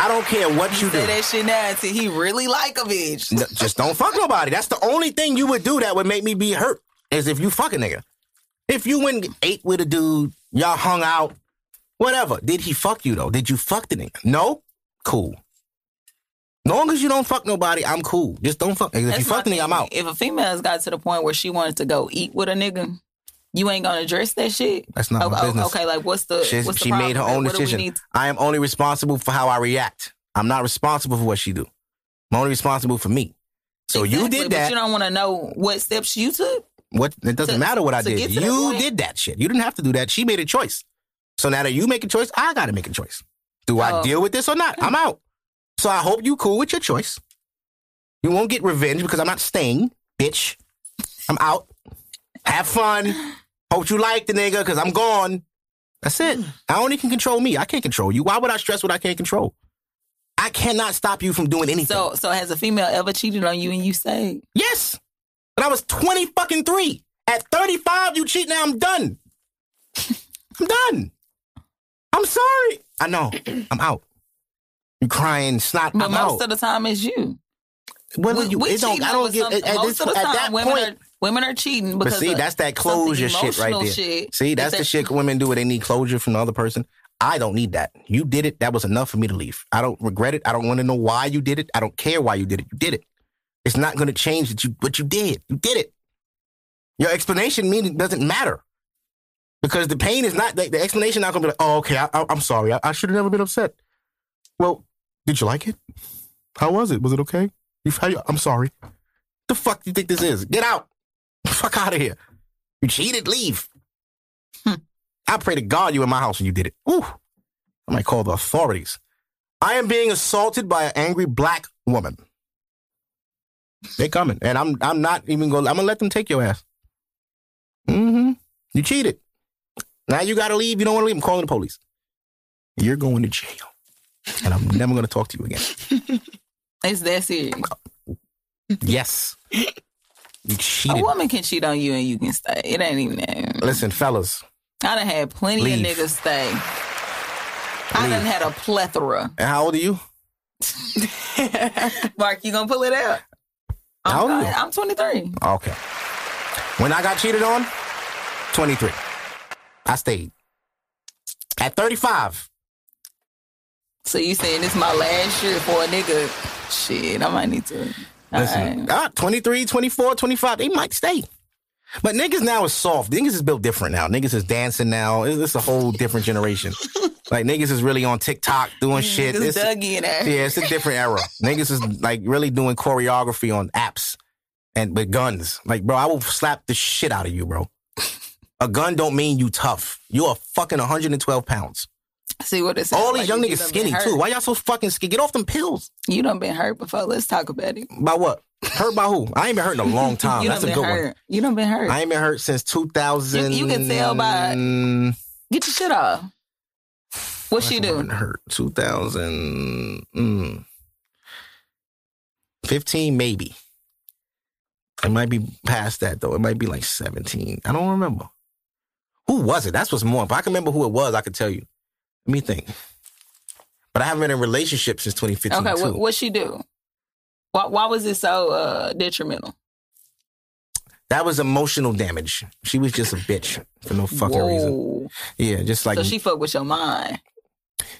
I don't care what you do. That shit until he really like a bitch. No, just don't fuck nobody. That's the only thing you would do that would make me be hurt is if you fuck a nigga. If you went ate with a dude, y'all hung out, whatever. Did he fuck you though? Did you fuck the nigga? No? Cool. As long as you don't fuck nobody, I'm cool. Just don't fuck. If you That's fuck my the nigga, I'm out. If a female's got to the point where she wanted to go eat with a nigga, you ain't gonna address that shit. That's not Oh, my oh, business. Okay, like what's the She, what's the she made her own decision. to- I am only responsible for how I react. I'm not responsible for what she do. I'm only responsible for me. So you Exactly, did but that. you don't want to know what steps you took. What it doesn't to- matter what I did. You did that shit. You didn't have to do that. She made a choice. So now that you make a choice, I gotta make a choice. Do I Oh. deal with this or not? I'm out. So I hope you cool with your choice. You won't get revenge because I'm not staying, bitch. I'm out. Have fun. Hope you like the nigga because I'm gone. That's it. Hmm. I only can control me. I can't control you. Why would I stress what I can't control? I cannot stop you from doing anything. So, so has a female ever cheated on you and you say, yes. But I was 20 fucking three. At 35, you cheat now, I'm done. I'm done. I'm sorry. I know. I'm out. You crying, snot. but I'm most out. of the time it's you. Well, We- you, we it don't, I don't get at, this, at that point. are women are cheating because But see, that's that closure shit right there. shit See, that's that the shit women do when they need closure from the other person. I don't need that. You did it. That was enough for me to leave. I don't regret it. I don't want to know why you did it. I don't care why you did it. You did it. It's not going to change that you what you did. You did it. Your explanation meaning doesn't matter because the pain is not the, the explanation. Not going to be like, oh, okay, I, I'm sorry. I, I should have never been upset. Well, did you like it? How was it? Was it okay? You, how you, I'm sorry. The fuck do you think this is? Get out. Fuck out of here. You cheated. Leave. I pray to God you were in my house when you did it. Ooh. I might call the authorities. I am being assaulted by an angry black woman. They coming, and I'm I'm not even going. I'm gonna let them take your ass. Mm-hmm. You cheated. Now you gotta leave. You don't want to leave. I'm calling the police. You're going to jail, and I'm never gonna talk to you again. It's that serious. Yes, you A woman can cheat on you and you can stay. It ain't even that. Listen, fellas, I done had plenty Leave. of niggas stay. I done Leave. had a plethora. and how old are you? Mark, you gonna pull it out? I'm, How old are you? I'm 23. Okay. When I got cheated on, 23. I stayed. At 35, So you saying this my last year for a nigga? Shit, I might need to. Listen, Alright. ah, 23, 24, 25, they might stay. But niggas now is soft. Niggas is built different now. Niggas is dancing now. It's, it's a whole different generation. like niggas is really on TikTok doing shit. Niggas It's- Dougie in there. yeah, it's a different era. Niggas is like really doing choreography on apps and with guns. Like, bro, I will slap the shit out of you, bro. A gun don't mean you tough. You are fucking 112 pounds. See what it's All these like young niggas skinny too. Why y'all so fucking skinny? Get off them pills. You done been hurt before. Let's talk about it. By what? Hurt by who? I ain't been hurt in a long time. That's a good one. hurt. You done been hurt. I ain't been hurt since 2000. You- you can tell by- Get your shit off. What she do? hurt 2000. Mm, 15 maybe. It might be past that though. It might be like 17. I don't remember. Who was it? That's what's more. If I can remember who it was, I could tell you. Let me think. But I haven't been in a relationship since 2015 Okay, too. what what she do? Why why was it so uh, detrimental? That was emotional damage. She was just a bitch for no fucking reason. Yeah, just like so she fucked with your mind.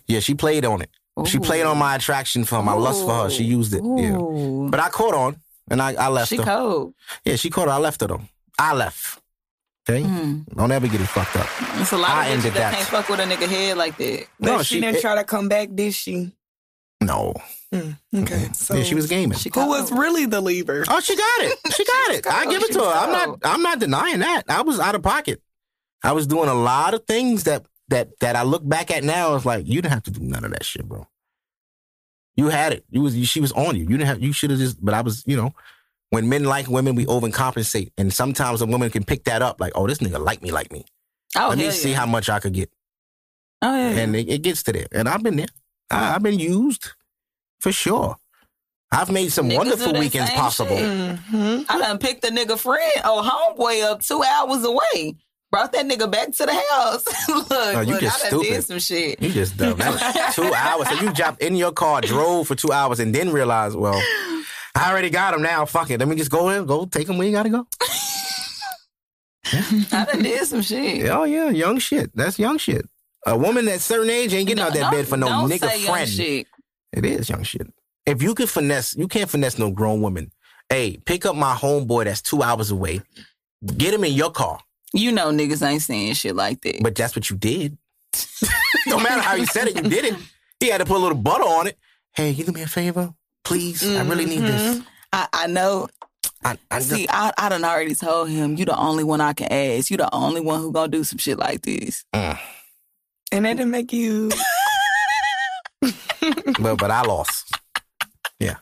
yeah, she played on it. She played on my attraction for my lust for her. She used it. Yeah, but I caught on and I, I left she her. cold. Yeah, she caught her. I left her though. I left. Okay, Mm. don't ever get it fucked up. It's a lot I of bitches ended that that. can't fuck with a nigga head like that. But No, she, she- didn't it- try to come back, did she? No, Mm, okay. So yeah, she was gaming. She who was cold. really the leaver? Oh, she got it. She got it. I give it to her. was I'm not. I'm not denying that. I was out of pocket. I was doing a lot of things that that that I look back at now. It's like you didn't have to do none of that shit, bro. You had it. You was. You, she was on you. You didn't have. You should have just. But I was. You know, when men like women, we overcompensate, and sometimes a woman can pick that up. Like, oh, this nigga like me, like me. Oh, Let me hell see yeah. how much I could get, Oh yeah. and it, it gets to there. And I've been there. I, I've been used for sure. I've made some Niggas wonderful weekends possible. shit. hmm I done picked a nigga friend or homeboy up two hours away. Brought that nigga back to the house. look, Oh, you look, just I done stupid. did some shit. You just dumb. That was two hours. So you jumped in your car, drove for two hours, and then realized, well, I already got him now. Fuck it. Let me just go in, go take him where you gotta go. I done did some shit. Oh yeah, young shit. That's young shit. A woman at certain age ain't getting out that bed for no nigga friend. Shit. It is young shit. If you could finesse, you can't finesse no grown woman. Hey, pick up my homeboy that's two hours away. Get him in your car. You know niggas ain't saying shit like that. But that's what you did. no matter how you said it, you did it. He had to put a little butter on it. Hey, you do me a favor, please. I really need this. I, I know. I, I See, I, I done already told him you the only one I can ask. You the only one who gonna do some shit like this. Mm. And that didn't make you. but but I lost. Yeah.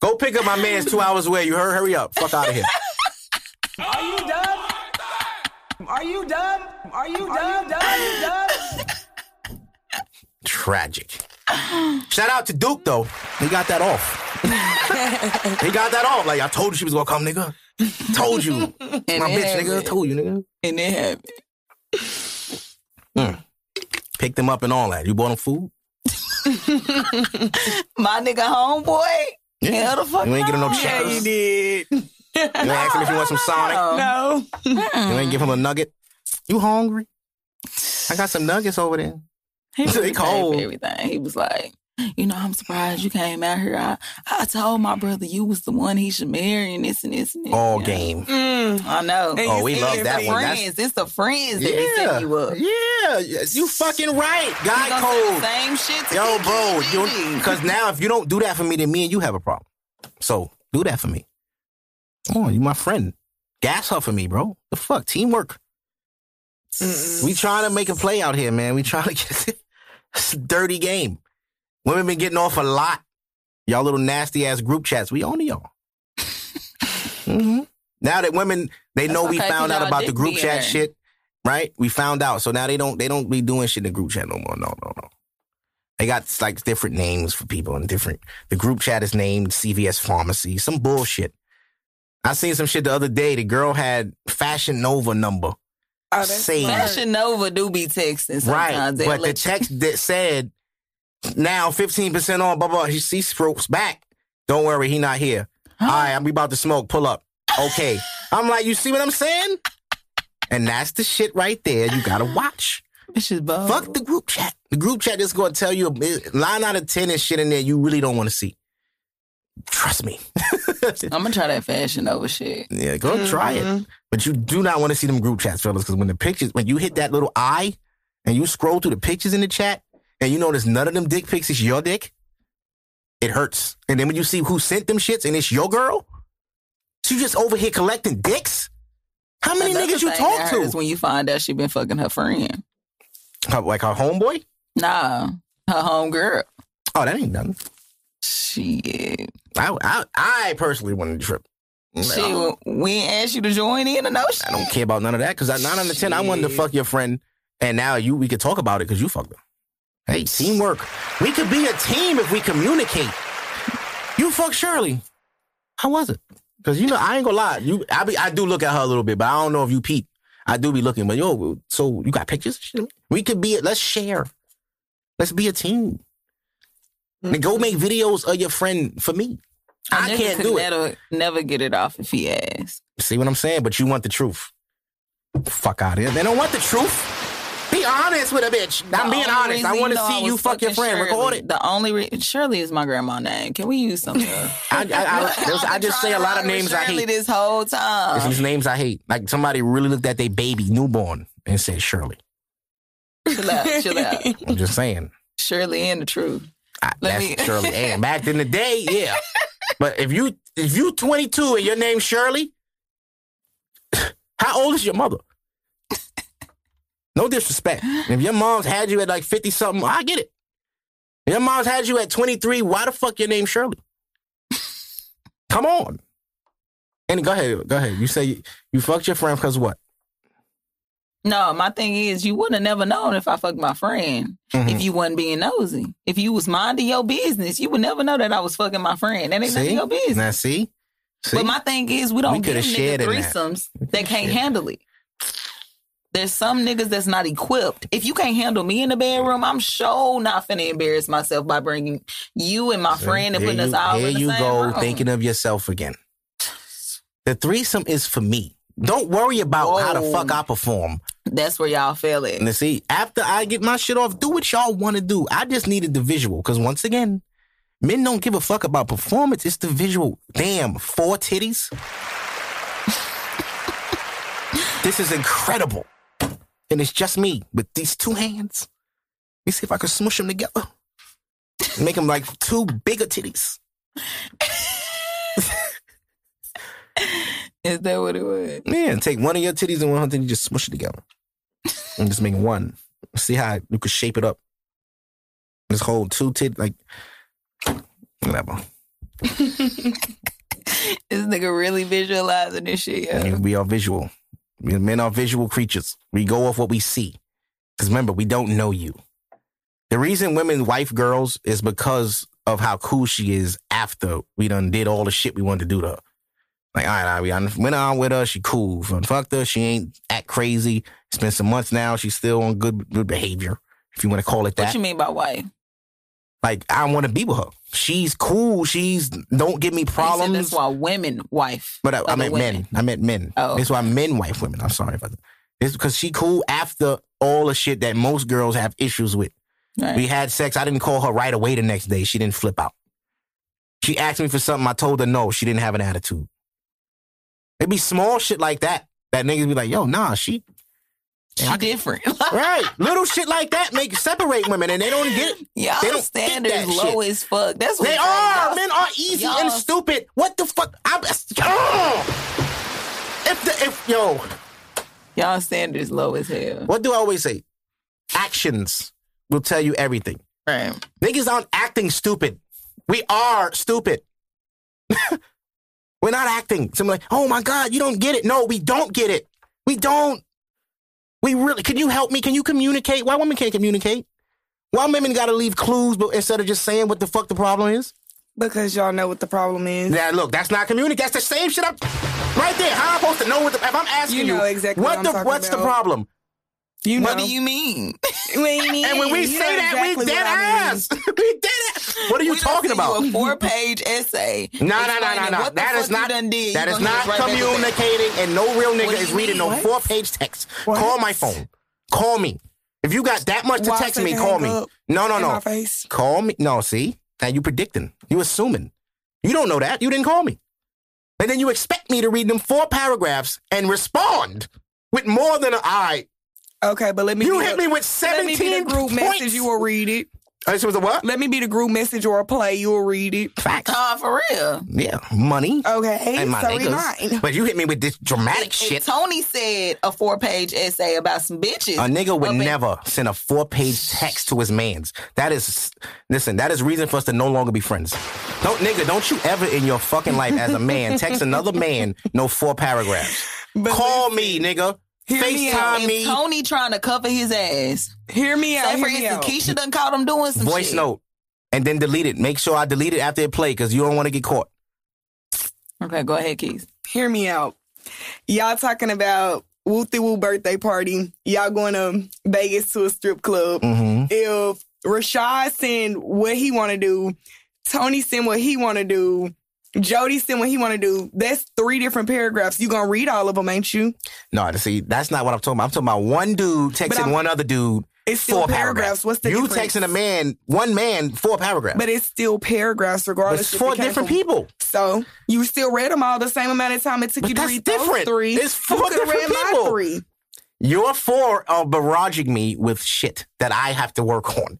Go pick up my man's two hours away. You heard? Hurry up. Fuck out of here. Are you done? Are you done? Are you dumb? Dumb? done? Tragic. Shout out to Duke though. He got that off. he got that off. Like I told you she was gonna come, nigga. Told you. My bitch, it nigga. Told you, nigga. And it happened. Mm. Picked him up and all that. You bought him food? My nigga homeboy. Hell the fuck You ain't get him no no. check. Yeah, you did. You ain't ask him if you want some Sonic. No. You ain't give him a nugget. You hungry? I got some nuggets over there. He They really paid cold. for everything. He was like, you know, I'm surprised you came out here. I, I told my brother you was the one he should marry and this and this and this. All Yeah. game. Mm. I know. And Oh, we love that for one. That's- friends. It's the friends that be Yeah. you up. Yeah. You fucking right. Guy gonna the code. Same shit to Yo, bro, and you Gigi. because now if you don't do that for me, then me and you have a problem. So do that for me. Come on, you my friend. Gas her for me, bro. The fuck, teamwork. We trying to make a play out here, man. We trying to get it's a dirty game. Women been getting off a lot. Y'all little nasty ass group chats. We on to y'all. hmm Now that women they That's know we okay, found out about the group chat there. shit, right? We found out. So now they don't they don't be doing shit in the group chat no more. No, no, no. They got like different names for people and different. The group chat is named CVS Pharmacy. Some bullshit. I seen some shit the other day. The girl had Fashion Nova number. Oh, that's Say. Fashion Nova do be texting sometimes. Right. They'll But the let text that said now 15% off, blah, blah. He sees strokes back. Don't worry, he not here. All right, I'm we about to smoke. Pull up. Okay. I'm like, you see what I'm saying? And that's the shit right there you gotta watch. It's just bold. Fuck the group chat. The group chat is gonna tell you a nine out of ten and shit in there you really don't want to see. Trust me. I'm gonna try that Fashion Nova shit. yeah, go try it. Mm-hmm. But you do not want to see them group chats, fellas, because when the pictures, when you hit that little eye and you scroll through the pictures in the chat, and you notice none of them dick pics is your dick, it hurts. And then when you see who sent them shits and it's your girl, she just over here collecting dicks. How many Another niggas you talk to? hurts when you find out she been fucking her friend. How- Like her homeboy? Nah, her home girl. Oh, that ain't nothing. Shit. I, I, I personally wanted to trip. Shit, we asked you to join in or no shit. I don't care about none of that because I nine out of ten I wanted to fuck your friend, and now you we could talk about it because you fucked her. Hey, teamwork. We could be a team if we communicate. You fuck Shirley. How was it? Because you know I ain't gonna lie. You I be I do look at her a little bit, but I don't know if you peep. I do be looking, but yo, so you got pictures? We could be. Let's share. Let's be a team. And go mm-hmm. make videos of your friend for me. I, can't do it. Never, get it off if he asked. See what I'm saying? But you want the truth. Fuck out of here. They don't want the truth. Be honest with a bitch. I'm being honest. I want to see you fuck your friend. Shirley. Record it. The only re- Shirley is my grandma name. Can we use something? I, I, I, there's- I just say a lot of names I hate. this whole There's time. some names I hate. Like somebody really looked at their baby newborn and said Shirley. Chill out, chill out. I'm just saying. Shirley and the truth. I, that's me- Shirley. And back in the day, yeah. But if you if you 22 and your name's Shirley, how old is your mother? No disrespect. If your mom's had you at like 50 something, I get it. If your mom's had you at 23, why the fuck your name Shirley? Come on. And go ahead, go ahead. You say you, you fucked your friend because what? No, my thing is, you wouldn't have never known if I fucked my friend Mhm. if you wasn't being nosy. If you was minding your business, you would never know that I was fucking my friend. That ain't See? your business. Now see? See? But my thing is, we don't We give niggas in that. threesomes that, can't handle it. There's some niggas that's not equipped. If you can't handle me in the bedroom, I'm sure not finna embarrass myself by bringing you and my friend and putting us all Here in the you go, room. thinking of yourself again. The threesome is for me. Don't worry about how the fuck I perform. That's where y'all fell at. And see, after I get my shit off, do what y'all want to do. I just needed the visual. Because once again, men don't give a fuck about performance. It's the visual. Damn, four titties. this is incredible. And it's just me with these two hands. Let me see if I can smush them together. Make them like two bigger titties. Is that what it was? Yeah, take one of your titties and one of her titties, just smush it together. And just make one. See how you could shape it up. This whole two tit like whatever. This nigga really visualizing this shit. Mean, we are visual. Men are visual creatures. We go off what we see. Because remember, we don't know you. The reason women wife girls is because of how cool she is after we done did all the shit we wanted to do to her. Like, all right, all right, we done went on with her. She cool. Fucked her. She ain't act crazy. It's been some months now. She's still on good good behavior, if you want to call it that. What you mean by wife? Like, I want to be with her. She's cool. She's don't give me problems. That's why women wife. But I, I meant women. men. I meant men. Oh, That's why men wife women. I'm sorry about that. It's because she cool after all the shit that most girls have issues with. Right. We had sex. I didn't call her right away the next day. She didn't flip out. She asked me for something. I told her no. She didn't have an attitude. It'd be small shit like that. That niggas be like, yo, nah, she she different. right. Little shit like that make separate women, and they don't get it. Y'all They don't get standards that low shit. as fuck. That's what They are. y'all- Men are easy y'all- and stupid. What the fuck? I'm, oh! If the if yo, Y'all standards low as hell. what do I always say? Actions will tell you everything. Right. Niggas aren't acting stupid. We are stupid. We're not acting. Someone like, oh my God, you don't get it. No, we don't get it. We don't. We really, can you help me? Can you communicate? Why women can't communicate? Why women gotta leave clues but instead of just saying what the fuck the problem is? Because y'all know what the problem is. Yeah, look, that's not communicate. That's the same shit I'm right there. How am I supposed to know what the if I'm asking You you, exactly what what the what's the problem? You know. What do you mean? Mean? And when we say that, exactly we dead what I mean. ass. we dead ass. What are you We talking about? You a four-page essay. No, no, no, no, no. That is not. You done did. That is not right back with that. communicating, and no real nigga is reading no four page text. What? Call my phone. Call me. If you got that much to Why text me, call me. No, no, no. Call me. No, see? Now you predicting. You assuming. You don't know that. You didn't call me. And then you expect me to read them four paragraphs and respond with more than a I. Okay, but let me. You hit the- me with Let me 17 be the group points. message. You will read it. Uh, This was a what? Let me be the group message or a play. You will read it. Facts. Nah, for real. Yeah, money. Okay, and my so niggas. remind. But you hit me with this dramatic If, shit. if Tony said a four-page essay about some bitches, A nigga would up in- never send a four page text to his mans. That is, listen, that is reason for us to no longer be friends. Don't, nigga, don't you ever in your fucking life as a man text another man no four paragraphs. But Call me, nigga. Hear me out. FaceTime me. Tony trying to cover his ass. Hear me out. Say for Hear me out. instance, Keisha done caught him doing some Voice shit. note. And then delete it. Make sure I delete it after it play because you don't want to get caught. Okay, go ahead, Keith. Hear me out. Y'all talking about Wooty Woo birthday party. Y'all going to Vegas to a strip club. Mm-hmm. If Rashad send what he want to do, Tony send what he want to do, Jody said what he want to do. That's three different paragraphs. You gonna read all of them, ain't you? No, see, that's not what I'm talking about. I'm talking about one dude texting one other dude. It's still four paragraphs. paragraphs. What's the you difference? texting a man, one man, four paragraphs. But it's still paragraphs, But regardless. it's four different from- people. So you still read them all the same amount of time it took But you to read different. those three. It's four you could read different my people. three. You're four are barraging me with shit that I have to work on.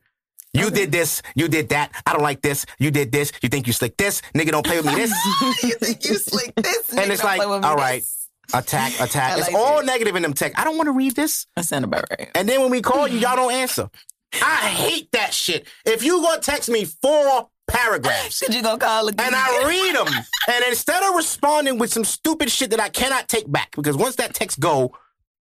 You did this, you did that. I don't like this. You did this. You think you slick this? Nigga, don't play with me this. you think you slick this? and nigga, it's don't like, play with me all this. right, attack, attack. I it's all it. negative in them text. I don't want to read this. That sound about right. And then when we call you, y'all don't answer. I hate that shit. If you gonna text me four paragraphs you gonna call again. and I read them, and instead of responding with some stupid shit that I cannot take back, because once that text go,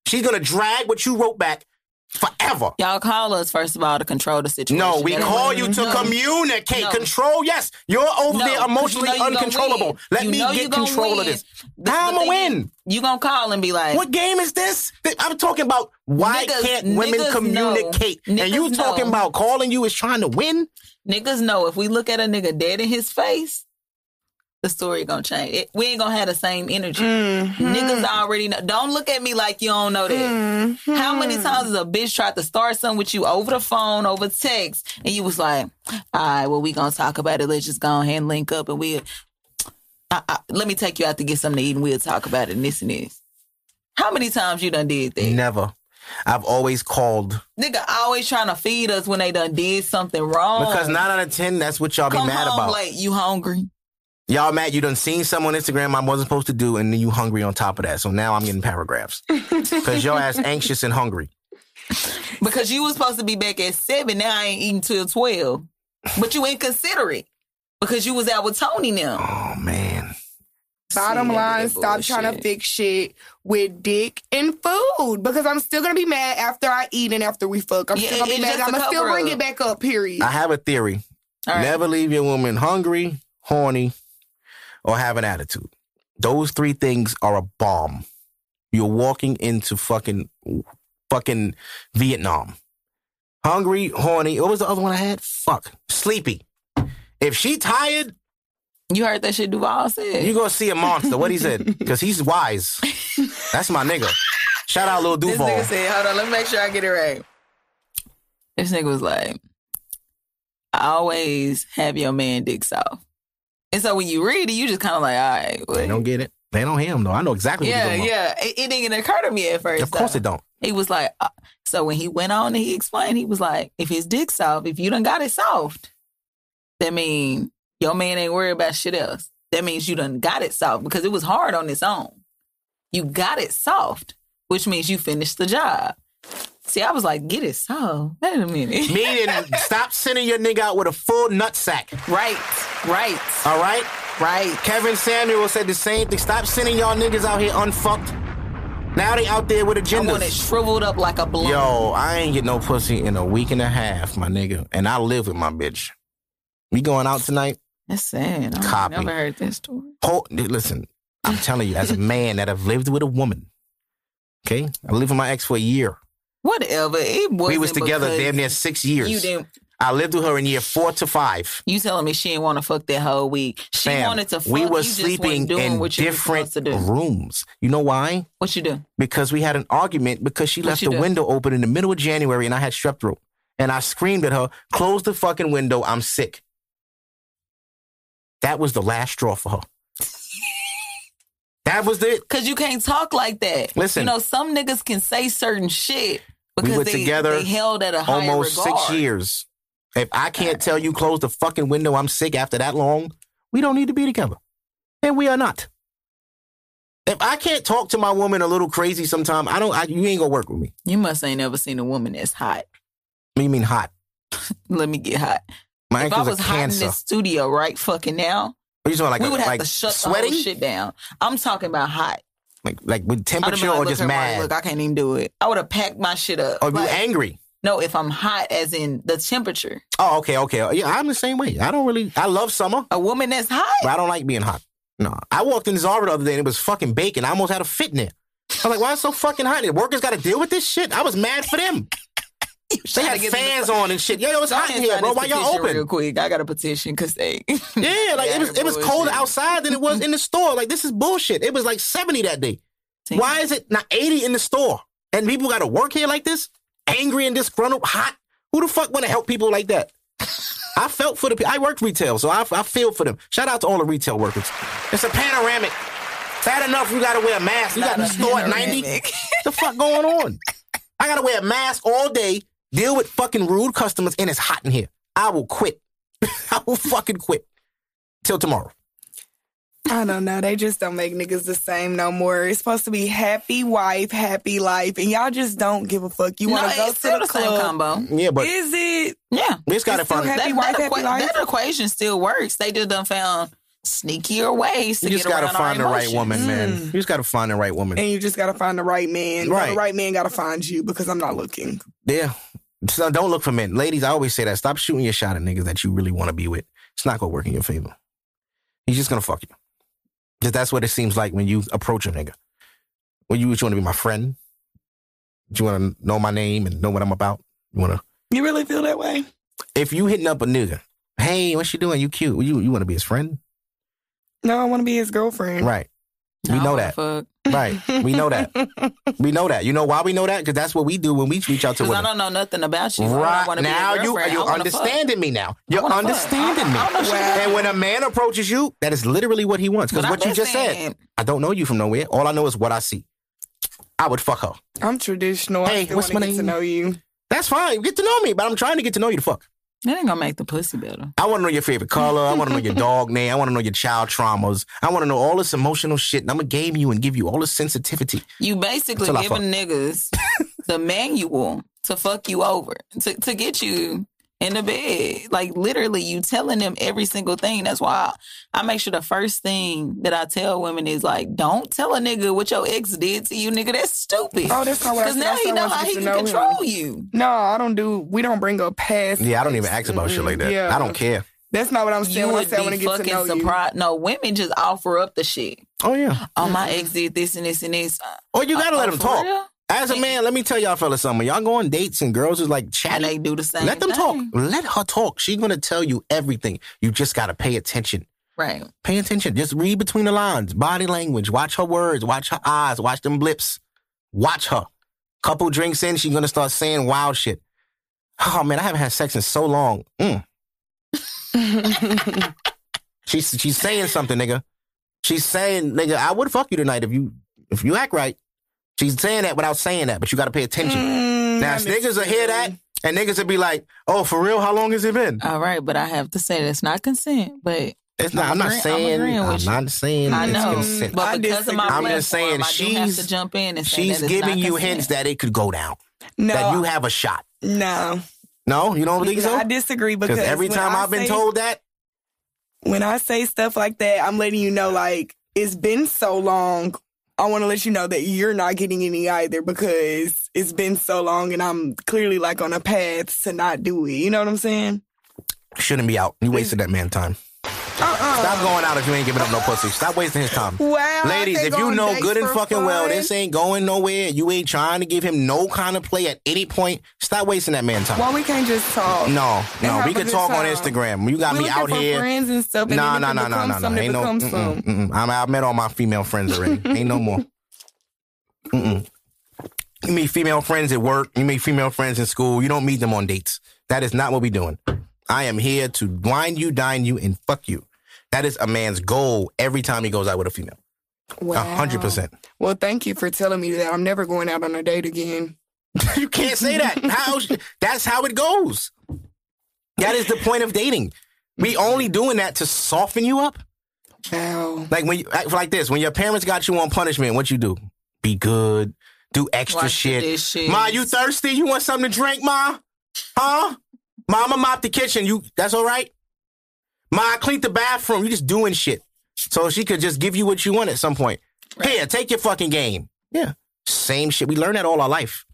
she's gonna drag what you wrote back forever. Y'all call us first of all to control the situation. No, we That call you to No. communicate, No. control. Yes, you're over No, there emotionally you know you uncontrollable. Let You me get control of this. The, How am I win? You gonna call and be like, What game is this? I'm talking about why Niggas- can't women niggas communicate? know. And you talking about calling you is trying to win? niggas know if we look at a nigga dead in his face, the story gonna change. It, we ain't gonna have the same energy. Mm-hmm. Niggas already know. Don't look at me like you don't know that. Mm-hmm. How many times has a bitch tried to start something with you over the phone, over text, and you was like, "All right, well, we gonna talk about it. Let's just go ahead and link up, and we. Let me take you out to get something to eat, and we'll talk about it. And this and this. How many times you done did that? Never. I've always called Nigga always trying to feed us when they done did something wrong. because nine out of ten, that's what y'all be mad about. late. You hungry? Y'all mad you done seen something on Instagram I wasn't supposed to do, and then you hungry on top of that. So now I'm getting paragraphs because your ass anxious and hungry. Because you was supposed to be back at seven. Now I ain't eating till twelve. But you inconsiderate because you was out with Tony now. Oh man, Bottom See, line, that stop trying to fix shit with dick and food because I'm still gonna be mad after I eat and after we fuck. I'm Yeah, still gonna be mad. I'm gonna still bring cover-up. it back up. Period. I have a theory. All right. Never leave your woman hungry, horny, or have an attitude. Those three things are a bomb. You're walking into fucking fucking Vietnam. Hungry, horny. What was the other one I had? Fuck. Sleepy. If she tired, You heard that shit Duval said. you gonna see a monster. What he said? Because he's wise. That's my nigga. Shout out little Lil this nigga said, hold on, let me make sure I get it right. This nigga was like, I always have your man dick soft. And so when you read it, you just kind of like, all right. They don't get it. They don't hear him though. I know exactly what Yeah, yeah. It, it didn't occur to me at first. Of course though. it don't. He was like, uh, so when he went on and he explained, he was like, if his dick soft, if you done got it soft, that mean your man ain't worried about shit else. That means you done got it soft because it was hard on its own. You got it soft, which means you finished the job. See, I was like, get it soft. Wait a minute. Meaning, stop sending your nigga out with a full nutsack. right, right, All right? right. Kevin Samuel said the same thing. Stop sending y'all niggas out here unfucked. Now they out there with agendas. I want it shriveled up like a balloon. Yo, I ain't get no pussy in a week and a half, my nigga. And I live with my bitch. We going out tonight? That's sad. I Copy. never heard that story. Hold, listen, I'm telling you, as a man that have lived with a woman, okay? I lived with my ex for a year. Whatever. It was we was together damn near six years. You didn't. I lived with her in year four to five. You telling me she didn't want to fuck that whole week? She Fam, wanted to fuck. we were sleeping in different rooms. You know why? What you do? because we had an argument because she What left the do? window open in the middle of January and I had strep throat. And I screamed at her, close the fucking window, I'm sick. That was the last straw for her. That was it. Cause you can't talk like that. Listen. you know some niggas can say certain shit because We were they, together they held at a Almost regard. six years. If I can't tell you close the fucking window, I'm sick after that long, we don't need to be together. And we are not. If I can't talk to my woman a little crazy sometime, I don't, I, you ain't gonna work with me. You must ain't never seen a woman that's hot. What do you mean hot? Let me get hot. My if I was hot in this studio right fucking now, What you talking like? we would have like to shut sweating? the whole shit down. I'm talking about hot. Like like with temperature like, or just mad? Look, I can't even do it. I would have packed my shit up. Oh, or you Like, angry? no, if I'm hot, as in the temperature. Oh, okay, okay. Yeah, I'm the same way. I don't really. I love summer, A woman that's hot. but I don't like being hot. No, I walked in Zara the other day and it was fucking bacon. I almost had a fit in it. I was like, why is it so fucking hot? The workers got to deal with this shit. I was mad for them. They had fans the- on and shit. Yo, it's Go hot in here, bro. Why y'all open? Real quick, I got a petition because they. Yeah, like it was it was colder outside than it was in the store. Like this is bullshit. It was like 70 that day. Why is it not 80 in the store? And people got to work here like this? Angry and disgruntled, hot? Who the fuck want to help people like that? I felt for the people. I worked retail, so I, I feel for them. Shout out to all the retail workers. It's a panoramic. Bad enough you got to wear a mask. You got to store at 90. panoramic. the fuck going on? I got to wear a mask all day, deal with fucking rude customers, and it's hot in here. I will quit. I will fucking quit. Till tomorrow. I don't know. They just don't make niggas the same no more. It's supposed to be happy wife, happy life, and y'all just don't give a fuck. You want to go it's to still the the same club? combo. Yeah, but Is it? Yeah, we just got to it's find happy that, wife, that, happy equa- life? that equation still works. They just done found sneakier ways to You just get gotta find the right emotions. woman, man. Mm. You just gotta find the right woman. And you just gotta find the right man. Right. The right man gotta find you because I'm not looking. Yeah. So don't look for men. Ladies, I always say that. Stop shooting your shot at niggas that you really want to be with. It's not gonna work in your favor. He's just gonna fuck you. Just that's what it seems like when you approach a nigga. When you just want to be my friend. Do you want to know my name and know what I'm about. You want to. You really feel that way? If you hitting up a nigga, hey, what you doing? You cute. You you want to be his friend? No, I want to be his girlfriend. Right. We know that. Fuck. Right. We know that. We know that. You know why we know that? Because that's what we do when we reach out to 'Cause I women. don't know nothing about you. I Right wanna be now, you you're wanna fuck. understanding me now. You're wanna fuck. understanding I- me. I don't know shit about And when a man approaches you, that is literally what he wants. Because what I'm you just said, I don't know you from nowhere. All I know is what I see. I would fuck her. I'm traditional. Hey, I still what's my to get to know you. That's fine. Get to know me, but I'm trying to get to know you to fuck. That ain't gonna make the pussy better. I want to know your favorite color. I want to know your dog name. I want to know your child traumas. I want to know all this emotional shit. And I'm to game you and give you all this sensitivity. You basically giving niggas the manual to fuck you over, to, to get you in the bed. Like literally, you telling them every single thing. That's why I, I make sure the first thing that I tell women is like, don't tell a nigga what your ex did to you, nigga. That's stupid. Oh, that's not what I Because now I he said know how he can know him. control you. No, I don't do. We don't bring up past. Yeah, I don't even ask about shit like that. Yeah. I don't care. That's not what I'm saying. You when I would say I want be to get to fucking know you. surprised. No, women just offer up the shit. Oh yeah. Oh, my ex did this and this and this. Or you gotta uh, Oh, let them talk. real? As a man, let me tell y'all fellas something. Y'all go on dates and girls is like And they do the same. Let them talk. Let her talk. She's gonna tell you everything. You just gotta pay attention. Right. Pay attention. Just read between the lines. Body language. Watch her words. Watch her eyes. Watch them blips. Watch her. Couple drinks in, she's gonna start saying wild shit. Oh man, I haven't had sex in so long. Mm. she's she's saying something, nigga. She's saying, nigga, I would fuck you tonight if you if you act right. She's saying that without saying that, but you gotta pay attention. Mm, now, not niggas will hear that, and niggas will be like, "Oh, for real? How long has it been?" All right, but I have to say that's not consent. But It's not. I'm, I'm not agree- I'm saying. agreeing I'm, not saying. I it's know, consent. but I because of my disagree. I'm platform, just saying I do have she's- to jump in and say She's giving you consent. hints that it could go down. No, That you have a shot. no. No, you don't think so? I disagree because Because every time I I've been say- told that, when I say stuff like that, I'm letting you know like it's been so long. I want to let you know that you're not getting any either because it's been so long and I'm clearly like on a path to not do it. You know what I'm saying? shouldn't be out. You wasted that man time. Uh-uh. Stop going out if you ain't giving up no pussy. Stop wasting his time. Wow. Ladies, if you know good and fucking well this ain't going nowhere, you ain't trying to give him no kind of play at any point, stop wasting that man time. Why we can't just talk? No, no, we can talk on? Instagram. You got we me out for here. friends and stuff. And Nah, nah, nah, nah, nah, nah. Ain't no. Mm-mm, mm-mm. I'm, I've met all my female friends already. Ain't no more. Mm-mm. You meet female friends at work. You meet female friends in school. You don't meet them on dates. That is not what we doing. I am here to wine you, dine you, and fuck you. That is a man's goal every time he goes out with a female. A Wow. hundred percent. Well, thank you for telling me that. I'm never going out on a date again. You can't say that. How? That's how it goes. That is the point of dating. We only doing that to soften you up. Wow. Like when you act like this, when your parents got you on punishment, what you do? Be good, do extra shit. Ma, you thirsty? You want something to drink, ma? Huh? Mama mopped the kitchen. You that's all right? Ma, I cleaned the bathroom. You just doing shit. So she could just give you what you want at some point. Here, take your fucking game. Yeah. Same shit. We learn that all our life.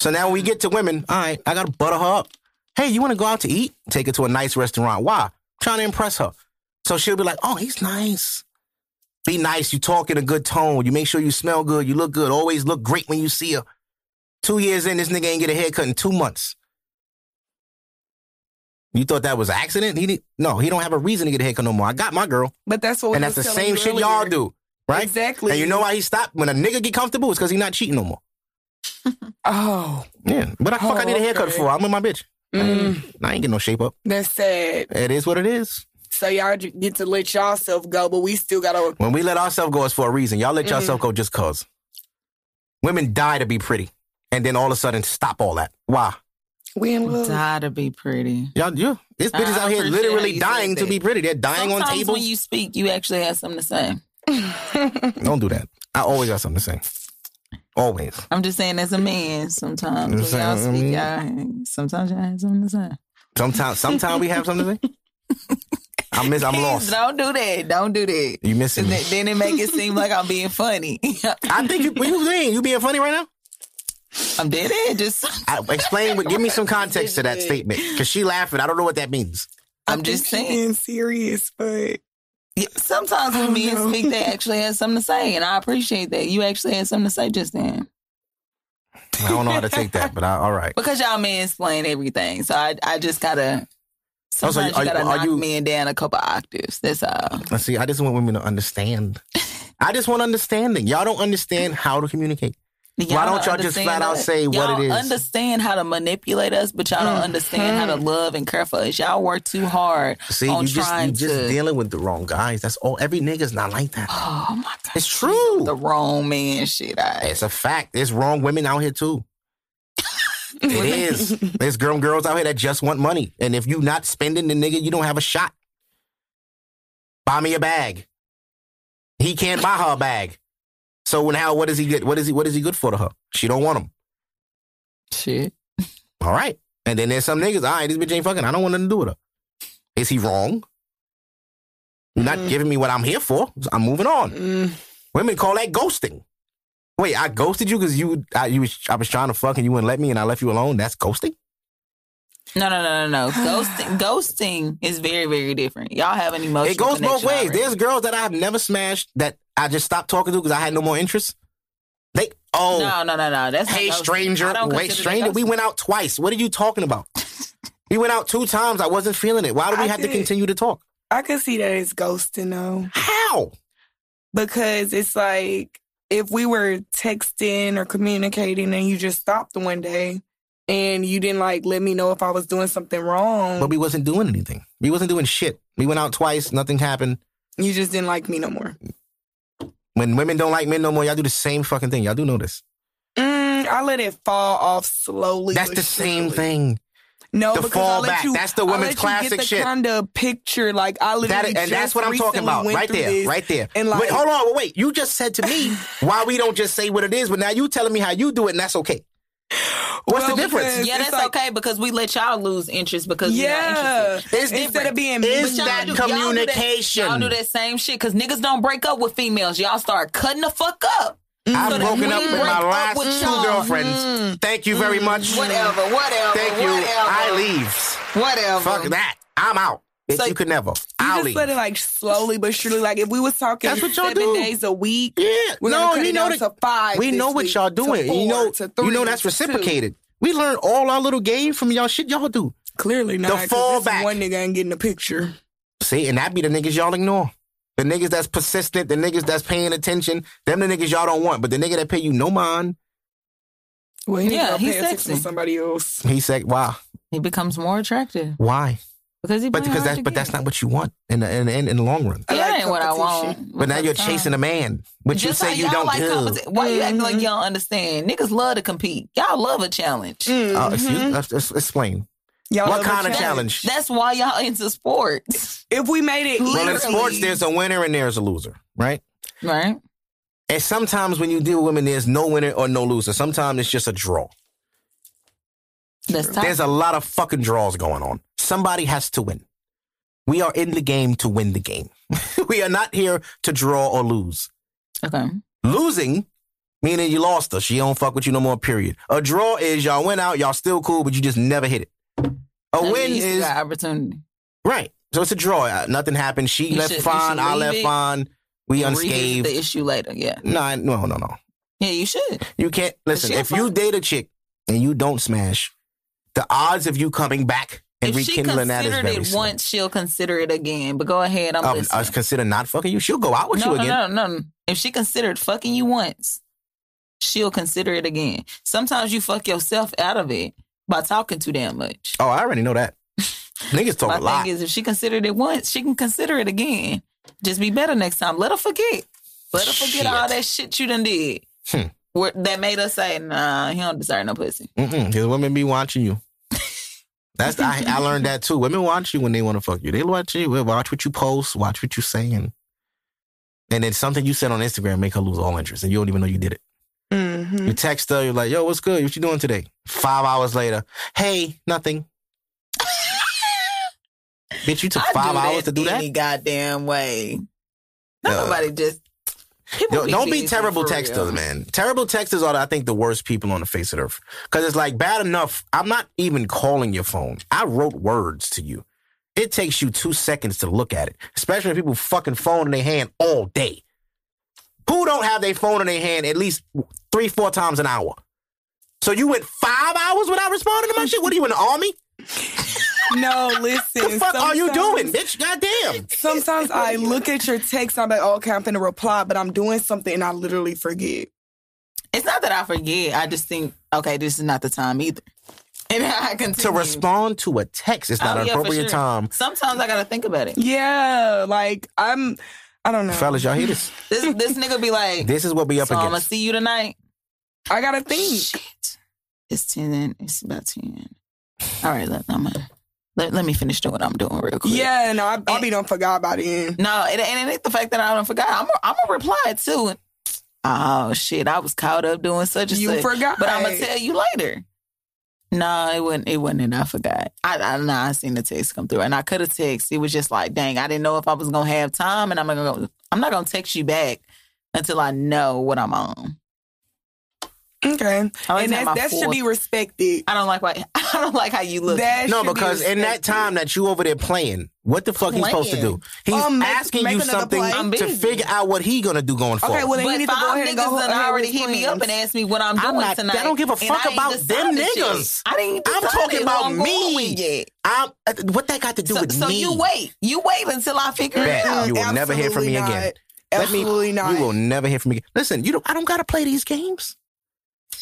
So now when we get to women, all right, I gotta butter her up. Hey, you wanna go out to eat? Take her to a nice restaurant. Why? trying to impress her. So she'll be like, oh, he's nice. Be nice. You talk in a good tone. You make sure you smell good. You look good. Always look great when you see her. Two years in, this nigga ain't get a haircut in two months. You thought that was an accident? He didn't, no, he don't have a reason to get a haircut no more. I got my girl, But that's what and that's the same shit y'all do, right? Exactly. And you know why he stopped? When a nigga get comfortable, it's because he not cheating no more. Oh, Yeah, what the fuck I Oh, need a haircut okay. for? I'm with my bitch. I ain't, Mm. I ain't getting no shape up. that's sad. It is what it is. So y'all get to let y'all self go, but we still gotta. When we let ourselves go, it's for a reason. Y'all let Mm-hmm. yourself go just cause. Women die to be pretty, and then all of a sudden stop all that. Why? We in love. Die to be pretty. Y'all, you, this I bitches out here literally dying to be pretty. They're dying on Sometimes tables. when you speak, you actually have something to say. Don't do that. I always got something to say. Always. I'm just saying, as a man, sometimes I'm when y'all speak, mm. y'all, sometimes y'all have something to say. Sometimes, sometimes we have something to say. I miss. I'm lost. Don't do that. Don't do that. You missing 'Cause me? then- Then it make it seem like I'm being funny. I think you. What you mean? You being funny right now? I'm dead end. Just I, explain. Give me some context to that statement. Cause she laughing. I don't know what that means. I'm I just saying. being serious, but Yeah, Sometimes when men no. speak, they actually have something to say, and I appreciate that. You actually had something to say just then. I don't know how to take that, but I, all right. Because y'all men explain everything. So I I just gotta Oh, so sometimes are you you- gotta are knock you- men down a couple octaves. That's all. Let's see. I just want women to understand. I just want understanding. Y'all don't understand how to communicate. Why don't y'all just flat out say what y'all it is? understand how to manipulate us, but y'all don't understand how to mm-hmm. love and care for us. Y'all work too hard See, on you just you just to. dealing with the wrong guys. That's all. Every nigga's not like that. oh my god, It's true. the wrong man shit. I, It's a fact. There's wrong women out here too. it is. There's girl girls out here that just want money, and if you not spending the nigga, you don't have a shot. Buy me a bag. He can't buy her a bag. So now, what does he get? What is he? What is he good for to her? She don't want him. shit. All right. And then there's some niggas, all right, this bitch ain't fucking. I don't want nothing to do with her. Is he wrong? You're not giving me what I'm here for. So I'm moving on. Mm. Women call that ghosting. Wait, I ghosted you because you, I, you was, I was trying to fuck and you wouldn't let me and I left you alone. That's ghosting. No, no, no, no, no. Ghosting, ghosting is very, very different. Y'all have an emotional. It goes both ways. already. There's girls that I've never smashed that I just stopped talking to because I had no more interest. They, oh, No, no, no, no. That's hey stranger, wait stranger. We went out twice. What are you talking about? we went out two times. I wasn't feeling it. Why do we I have to continue to talk? I can see that it's ghosting though. How? because it's like if we were texting or communicating and you just stopped one day and you didn't like let me know if I was doing something wrong, But we wasn't doing anything. We wasn't doing shit. We went out twice. Nothing happened. you just didn't like me no more. When women don't like men no more, y'all do the same fucking thing. Y'all do know this. Mm, I let it fall off slowly. That's the same thing. No, The because I let fallback. you. That's the I women's classic get the shit. Kind of picture, like I That, literally, and that's what I'm talking about. Right there. Right there. And like, wait, hold on. Wait. You just said to me why we don't just say what it is, but now you telling me how you do it, and that's okay. What's well, the difference? Yeah, that's like- okay because we let y'all lose interest because we're Yeah, not interested. It's instead of being But Is that do- y'all do communication? Y'all do that same shit because niggas don't break up with females. Y'all start cutting the fuck up. I've So broken up with my last with two y'all- girlfriends. Mm-hmm. Thank you very much. Whatever, whatever. Thank you. Whatever, I leave. Whatever. Fuck that. I'm out. Bitch, So- you could never. You I'll just leave. let it like slowly but surely. Like if we was talking That's what y'all seven do. days a week, Yeah, we're no, gonna cut you it know down that- to five. we know what week, y'all to doing. four, you know, to you know that's to two. reciprocated. We learned all our little game from y'all shit y'all do. Clearly not. 'cause this fallback. One nigga ain't getting a picture. See, and that be the niggas y'all ignore. The niggas that's persistent, the niggas that's paying attention, them the niggas y'all don't want. But the nigga that pay you no mind, Well, he Yeah, yeah, he's attention to sexy. somebody else. he said, "Why? He becomes more attractive Why? Because he. But because that's but get. that's not what you want in the in the, in the long run. Yeah, that like ain't what I want. But now you're Fine. chasing a man, which Just you say you y'all don't like do. competi- Why you acting like Mhm. you don't understand? Niggas love to compete. Y'all love a challenge. Uh, excuse, let's- let's explain. Y'all What love a kind of challenge? That's why y'all into sports, If we made it, Well, in sports, there's a winner and there's a loser, right? right? And sometimes when you deal with women, there's no winner or no loser. Sometimes it's just a draw. That's tough. There's a lot of fucking draws going on. Somebody has to win. We are in the game to win the game. we are not here to draw or lose. okay. Losing, meaning you lost her. She don't fuck with you no more, period. A draw is y'all went out, y'all still cool, but you just never hit it. A That win means is, got opportunity. right. So it's a draw. Uh, Nothing happened. She You left should- fine. I left it. fine. We Revisit unscathed. the issue later. Yeah, No, no, no, no. yeah, you should. You can't listen. If a you date a chick and you don't smash, the odds of you coming back and If she rekindling that is considered very it slim. once, she'll consider it again. But go ahead, I'm Um, listening. I consider not fucking you. She'll go out with no, you again. no, no, no. If she considered fucking you once, she'll consider it again. Sometimes you fuck yourself out of it by talking too damn much. Oh, I already know that. Niggas talk My a lot. thing is, if she considered it once, she can consider it again. Just be better next time. Let her forget. Let her forget all that shit you done did. Hmm. Where, that made us say, nah, he don't deserve no pussy. Mm-mm, Cause women be watching you. That's I, I learned that too. Women watch you when they want to fuck you. They watch you. They watch what you post. Watch what you say, and and then something you said on Instagram make her lose all interest, and you don't even know you did it. hmm You text her, you're like, "Yo, what's good? What you doing today?" Five hours later, hey, nothing. Bitch, you took I five hours to do that. Any goddamn way. Not Uh, nobody just. People don't be busy terrible texters, man. Terrible texters are, I think, the worst people on the face of the earth. Because it's like bad enough. I'm not even calling your phone. I wrote words to you. It takes you two seconds to look at it, especially when people fucking phone in their hand all day. Who don't have their phone in their hand at least three, four times an hour? So you went five hours without responding to my shit? What are you in the army? No, listen. What the fuck are you doing, sometimes- bitch? Goddamn. Sometimes I look at your text and I'm like, oh, okay, I'm finna reply, but I'm doing something and I literally forget. It's not that I forget. I just think, okay, this is not the time either. And I continue. To respond to a text is not Oh, an yeah, appropriate sure. time. Sometimes I gotta think about it. Yeah, like I'm, I don't know. Fellas, y'all hear this? This this nigga be like, This is what we up so I'm gonna see you tonight. I gotta think. Shit, it's ten. It's about ten. All right, let, I'm gonna, let, let me finish doing what I'm doing real quick. Yeah, no, I, I'll be done forgot about it. No, it, and it ain't the fact that I don't forgot. I'm I'm gonna reply too. Oh shit, I was caught up doing such and You such. forgot. But I'm gonna tell you later. No, it wasn't. It wasn't. And I forgot. I I know I seen the text come through, and I could have texted. It was just like, dang, I didn't know if I was gonna have time, and I'm gonna. I'm not gonna text you back until I know what I'm on. Okay. And that, that should be respected. I don't like why. I don't like how you look. That No, should be because in that time that you over there playing, what the fuck he's supposed to do? He's Um, make- asking make you something to figure out what he gonna do going forward. Okay, well then but you need to go ahead and niggas go done ahead already hit me up and asked me what I'm I'm doing not- tonight. I don't give a fuck about them decided shit. niggas. I didn't. I'm talking who about me. yet. I'm, uh, what that got to do So, with so me? So you wait. You wait until I figure it out. You will never hear from me Absolutely again. not. Me- Absolutely not. You will never hear from me. Again. Listen, you don't. I don't gotta play these games.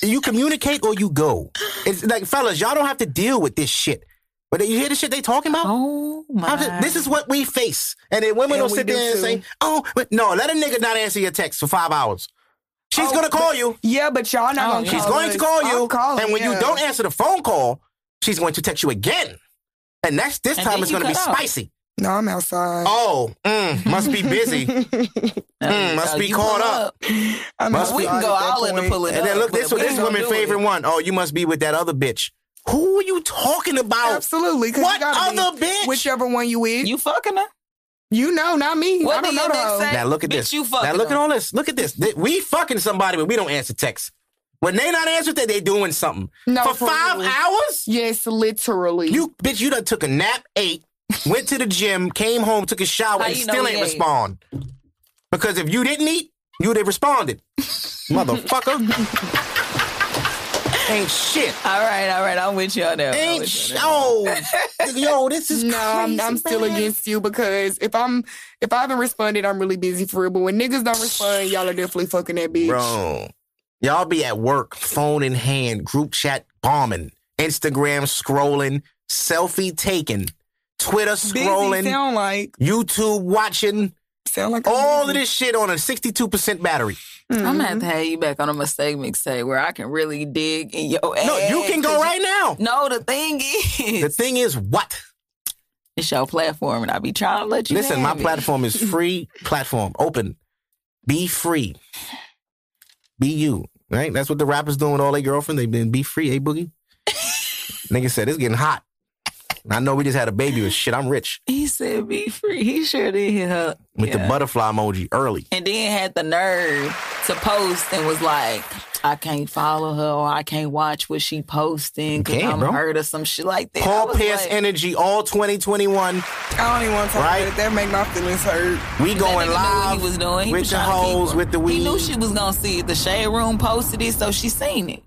You communicate or you go. It's like, fellas, y'all don't have to deal with this shit. But you hear the shit they talking about? Oh my! to- this is what we face. And then women And will sit do there and too. say, oh, but no, let a nigga not answer your text for five hours. She's Oh, going to call but- you. Yeah, but y'all not Oh, gonna. She's call going us. to call you. Calling, and when you don't answer the phone call, she's going to text you again. And that's this And time it's going to be out. spicy. No, I'm outside. Oh, mm, must be busy. Mm, must be caught pull up. I'm Must We be- can go at that all in the point. pull it and then look, this this we is ain't women's gonna do favorite it. one. Oh, you must be with that other bitch. Who are you talking about? Absolutely. 'cause What you gotta be other bitch? Whichever one you with. You fucking her? You know, not me. What I don't know your the next hoe. say? Now look at Bitch, this. you fucking now look at all this. Look at this. We fucking somebody, but we don't answer texts. When they not answer that, they doing something. No, for for five real. hours? Yes, literally. You bitch, you done took a nap, ate, went to the gym, came home, took a shower, and still ain't ate? respond. Because if you didn't eat, you would have responded. Motherfucker. ain't shit. All right, all right. I'm with you on that. I'm Ain't with sh- oh, yo, this is no, I'm, I'm still against you because if I'm if I haven't responded, I'm really busy for real. But when niggas don't respond, y'all are definitely fucking that bitch. Bro, y'all be at work, phone in hand, group chat bombing, Instagram scrolling, selfie taking, Twitter Busy scrolling, sound like YouTube watching, sound like I'm all of this shit on a 62% battery. I'm gonna have Mm-hmm. to have you back on a mistake mixtape where I can really dig in your ass. No, you can go right now. No, the thing is, The thing is, what? it's your platform, and I be trying to let you. Listen, my it. platform is free platform, open. Be free. Be you. Right? That's what the rappers doing with all their girlfriends. They've been be free, eh, Boogie? Nigga said it's getting hot. I know we just had a baby, but shit, I'm rich. He said, "Be free." He sure did hit her With the butterfly emoji early. and then had the nerve to post and was like, "I can't follow her or I can't watch what she posting because can't, I'm bro. hurt or some shit like that." I Paul was Pierce like, energy all 2021. I don't even want to talk Right? about it. That make my feelings hurt. We That going nigga knew live what he was doing. He with was the trying to keep hoes, with the weed. He knew she was gonna see it. The shade room posted it, so she seen it.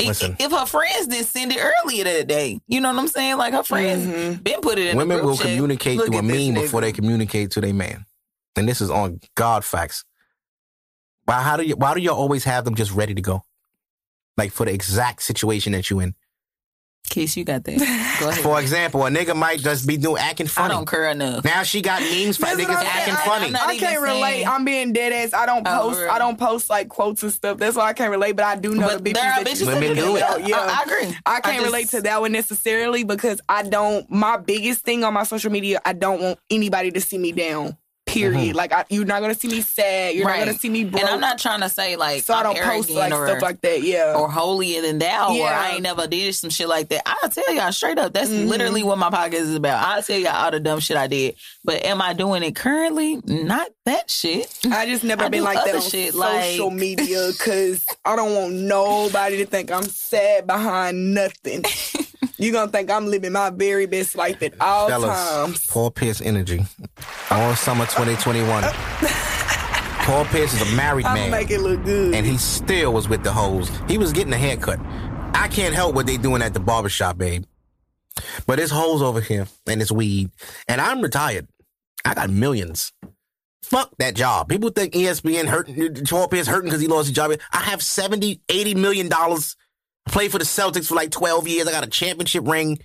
I- Listen. If her friends didn't send it earlier that day, you know what I'm saying? Like her friends mm-hmm. been put it in. the Women will chat. communicate Look through a at meme nigga. before they communicate to their man. And this is on God facts. Why how do you why do y'all always have them just ready to go? Like for the exact situation that you in. Keith, you got that. Go ahead. For example, a nigga might just be doing acting funny. I don't care enough. Now she got memes for niggas acting I- funny. I'm I can't relate. saying- I'm being dead ass. I don't Oh, post. really? I don't post like quotes and stuff. That's why I can't relate. But I do know But the bitches there are that bitches you that Women do do it. that. Yeah, I, I agree. I can't just- relate to that one necessarily because I don't. My biggest thing on my social media, I don't want anybody to see me down. Period. Like I, you're not gonna see me sad. You're Right. not gonna see me broke. And I'm not trying to say like so I I'm don't post like or, stuff like that. Yeah. or holier than thou, or Yeah. I ain't never did some shit like that. I'll tell y'all straight up. That's Mm-hmm. literally what my podcast is about. I'll tell y'all all the dumb shit I did. But am I doing it currently? Not that shit. I just never I been like that on shit, social like- media because I don't want nobody to think I'm sad behind nothing. you gonna think I'm living my very best life at all Fellas, times. Paul Pierce energy. On summer 2021. Paul Pierce is a married I'm man. make it look good. and he still was with the hoes. He was getting a haircut. I can't help what they doing at the barbershop, babe. But it's hoes over here and it's weed. And I'm retired. I got millions. Fuck that job. People think ESPN hurting, Paul Pierce hurting because he lost his job. I have 70, 80 million dollars. Played for the Celtics for like 12 years. I got a championship ring.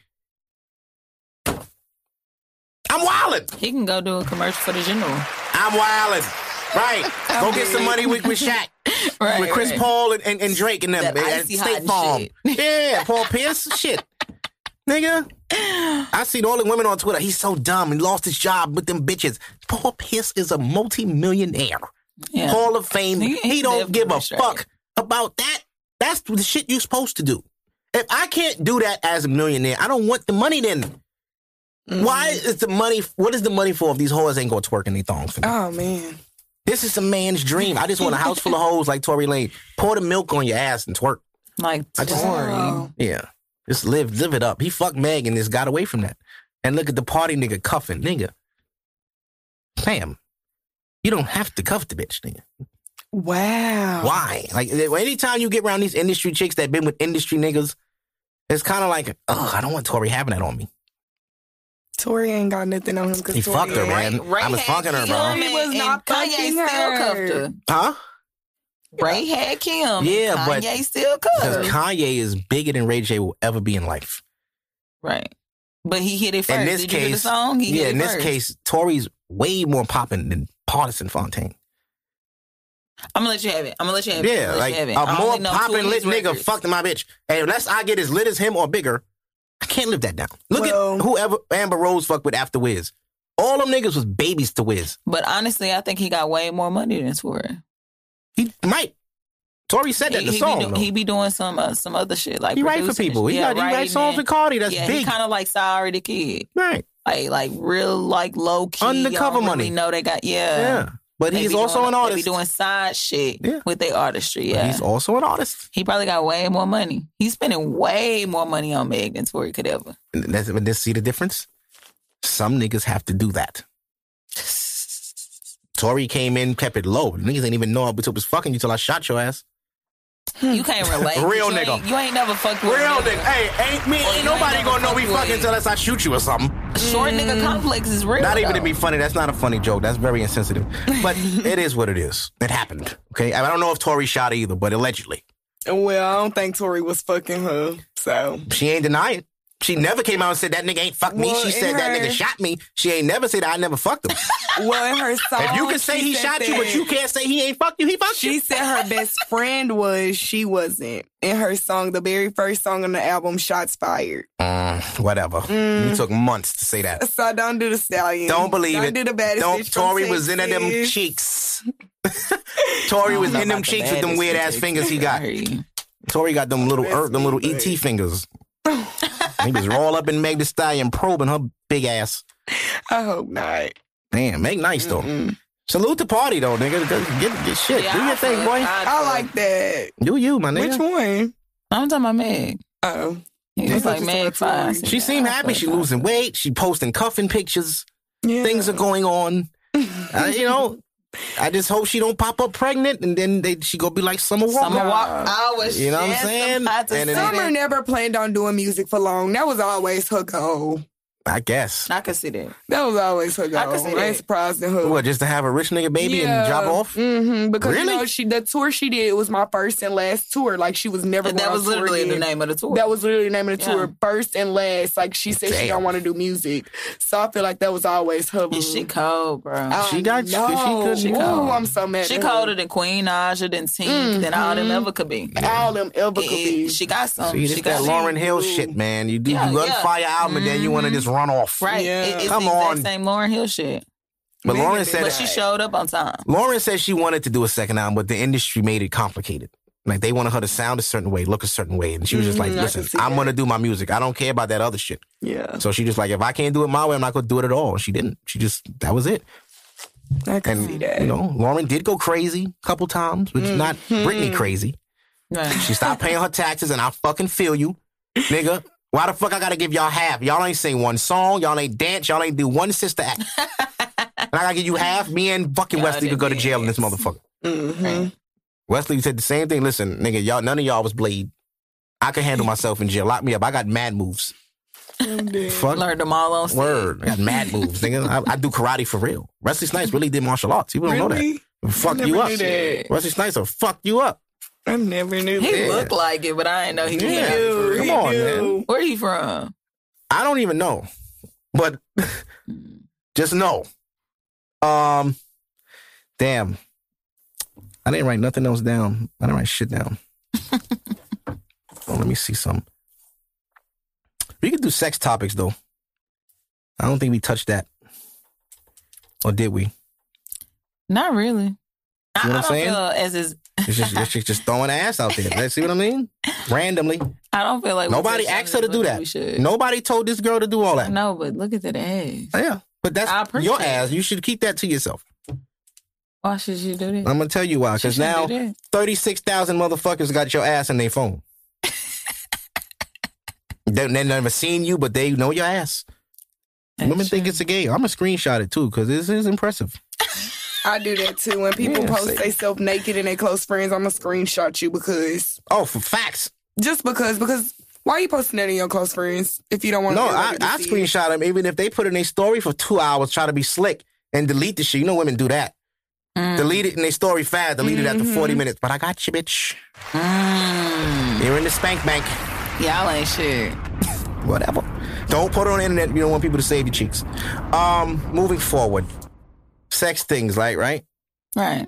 I'm wildin'. He can go do a commercial for the general. I'm wildin'. Right. Go get some money with, with Shaq Right. with Chris right. Paul and, and, and Drake and them That State Farm. Yeah, Paul Pierce, shit, nigga. I seen all the women on Twitter. He's so dumb. He lost his job with them bitches. Paul Pierce is a multi-millionaire, Yeah. Hall of Fame. He- He, don't give a fuck about that. That's the shit you're supposed to do. If I can't do that as a millionaire, I don't want the money then. Mm-hmm. Why is the money, what is the money for if these hoes ain't gonna twerk in their thongs? Oh man. This is a man's dream. I just want a house full of hoes like Tory Lanez. Pour the milk on your ass and twerk. Like I just- Tory. Wow. Yeah. Just live, live it up. He fucked Meg and just got away from that. And look at the Pardi nigga cuffing, nigga. Bam. You don't have to cuff the bitch, nigga. Wow. Why? Like eh, anytime you get around these industry chicks that been with industry niggas, it's kind of like, oh, I don't want Tory having that on me. Tory ain't got nothing on him because He fucked her, man. I was had fucking her, bro. He was and not Kanye fucking still her. cuffed her. Huh? Ray had Kim. Yeah, Kanye but- still cuffed Because. Kanye is bigger than Ray J will ever be in life. Right. But he hit it first. in this Did you hear the case, song? He yeah, hit in it this first. case, Tory's way more popping than Pardison Fontaine. I'm gonna let you have it. I'm gonna let you have it. Yeah, I'm gonna let like you have it. a I more only know two popping lit nigga records. fucked my bitch. Hey, unless I get as lit as him or bigger, I can't live that down. Look Well- at whoever Amber Rose fucked with after Wiz. All them niggas was babies to Wiz. But honestly, I think he got way more money than Tory. He might. Tory said that in the he, song. be do, he be doing some uh, some other shit like He write for people. He, yeah, got, he write songs and- with Cardi. That's yeah, he big. kind of like Sorry the Kid, right. like like real like low key Undercover money. Really know they got yeah. Yeah. But he's also doing, an They artist. be doing side shit Yeah. with their artistry. But Yeah, He's also an artist. he probably got way more money. He's spending way more money on Meg than Tory could ever. And that's, but this, see the difference? Some niggas have to do that. Tory came in, kept it low. Niggas ain't even know I was fucking you till I shot your ass. You can't relate. Real you nigga. Ain't, you ain't never fucked with Real nigga. Hey, ain't me, Well, ain't ain't nobody never gonna know we fucking until unless I shoot you or something. Short nigga mm. complex is real. Not even though. to be funny. That's not a funny joke. That's very insensitive. But it is what it is. It happened. Okay. I don't know if Tory shot either, but allegedly. Well, I don't think Tory was fucking her. So She ain't denying. it. She never came out and said that nigga ain't fuck me. Well, she said that nigga shot me. She ain't never said I never fucked him. well in her song. if you can say he shot you, but you can't say he ain't fucked you, he fucked She you. said her best friend was she wasn't. In her song, the very first song on the album, Shots Fired. Mm, whatever. You took months to say that. So don't do the stallion. Don't believe don't it. do the baddest Don't. Tory was in them cheeks. Tory was in them the cheeks with them weird ass fingers he got. Tory got them little earth, them little ET fingers. He was all up in Meg Thee Stallion probing her big ass. I hope not. Damn, make nice though. Mm-mm. Salute the Pardi though, nigga. Get, get, get shit. Yeah, Do your I thing, boy. I I like that. Do you, my nigga? Which one? I'm talking about Meg. Oh. He was like just Meg fine. I Tory. said, She yeah, seemed happy. She losing weight. She posting cuffing pictures. Yeah. Things are going on. Uh, you know, I just hope she don't pop up pregnant and then they, she go be like Summer Walker. Summer Walk. I was You know what I'm saying? And Summer never planned on doing music for long. That was always her goal. I guess. I could see that. That was always her goal. I I, can see ain't that. surprised in her. What, just to have a rich nigga baby and drop off? Mm-hmm. Because Really? you know, she the tour she did was my first and last tour. Like she was never. That going was on tour literally the again. name of the tour. That was literally the name of the Yeah. tour, first and last. Like she said, she Damn. don't want to do music, so I feel like that was always her. Yeah, she move. cold, bro. I She got- she know. could- she Ooh, cold. I'm so mad. she at her. colder than Queen Naija, than Tink, than all them ever could be. All them ever could be. she got some. See, she got that Lauryn Hill shit, man. You do Yeah, you run yeah. fire album and then you want to just run off. Right. Yeah. It- it's Come the exact on. same Lauryn Hill shit. But Maybe Lauryn said But she showed up on time. Lauryn said she wanted to do a second album, but the industry made it complicated. Like they wanted her to sound a certain way, look a certain way, and she was just like, Mhm, "Listen, I'm gonna do my music. I don't care about that other shit." yeah, So she just like, if I can't do it my way, I'm not gonna do it at all. She didn't. She just that was it. I can And see that. you know, Lauryn did go crazy a couple times, which not Mm-hmm. Britney crazy. Right. She stopped paying her taxes, and I fucking feel you, nigga. Why the fuck I gotta give y'all half? Y'all ain't sing one song. Y'all ain't dance. Y'all ain't do one sister act. and I gotta give you half. Me and fucking Y'all Wesley could go to jail in this dance. motherfucker. hmm Wesley said the same thing. Listen, nigga, y'all none of y'all was Blade. I could handle myself in jail. Lock me up. I got mad moves. Fuck. Learned them all on stage. Word. I got mad moves, nigga. I, I do karate for real. Wesley Snipes really did martial arts. People don't know that. Fuck you up. knew that. Wesley Snipes will fuck you up. I never knew He that. looked like it, but I didn't know he Yeah. was. Ew, Come he on, knew. Where he from? I don't even know. But just know. Um damn. I didn't write nothing else down. I didn't write shit down. oh, let me see some. We could do sex topics though. I don't think we touched that. Or did we? Not really. I, You know what I I'm don't saying? feel as is. It's just, it's just, just throwing ass out there. Let's see what I mean? Randomly. I don't feel like Nobody asked her to do that. Nobody told this girl to do all that. No, but look at that ass. Yeah. But that's your ass. You should keep that to yourself. Why should you do that? I'm gonna tell you why. Because now 36,000 motherfuckers got your ass in their phone. they, they never seen you, but they know your ass. Women That's think it's a game. I'm gonna screenshot it too because this is impressive. I do that too. When people Yeah, post themselves naked and they close friends, I'm gonna screenshot you because Oh, for facts. just because because why are you posting that in your close friends if you don't want No? I, I screenshot them even if they put in a story for two hours, try to be slick and delete the shit. You know, women do that. Mm. Delete it in a story fast. Delete it after 40 minutes. But I got you, bitch. Mm. You're in the spank bank. Y'all ain't shit. Whatever. Don't put it on the internet. You don't want people to save your cheeks. Um, moving forward, sex things, like right? Right.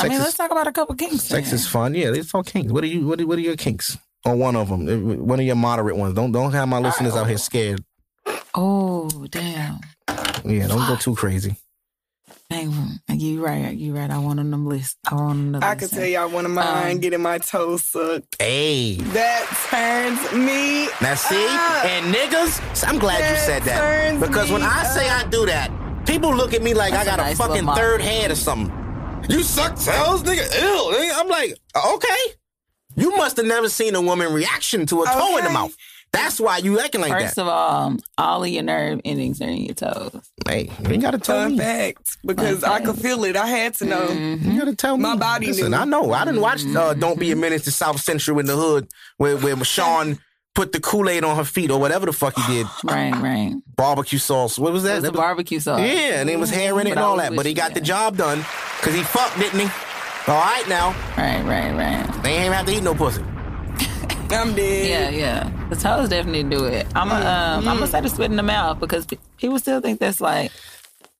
I mean, is- let's talk about a couple kinks. Sex then. is fun. Yeah, it's all kinks. What are you? What are, what are your kinks? Or one of them? Uh, One of your moderate ones. Don't don't have my listeners out here scared. Oh, damn. Yeah, don't go too crazy. Dang, you right. You right. I want on them list. I want on the I list. could tell y'all one of mine Um, getting my toes sucked. Hey. That turns me. Now see, up. and niggas, I'm glad you said that turns because when me I say I do that, people look at me like That's I got a a, nice fucking third model. head or something. You suck toes, nigga. Ew. I'm like, okay. You must have never seen a woman reaction to a toe in the mouth. That's why you acting like First that. of all, all of your nerve endings are in your toes. hey, you ain't gotta tell Fun me. fact, because Fun I could feel it. I had to know. Mm-hmm. You gotta tell me. My body Listen, knew. I know. I didn't watch uh, Don't Be a Menace to South Central in the Hood where, where Sean put the Kool-Aid on her feet or whatever the fuck he did. Right, right. Barbecue sauce. What was It that? was the barbecue sauce. Yeah, and it was hair in it But and all that. But he got the job done because he fucked, didn't he? All right now. Right, right, right. They ain't even have to eat no pussy. I'm dead. Yeah, yeah. The toes definitely do it. I'm gonna, um, I'm gonna say the spit in the mouth because people still think that's like,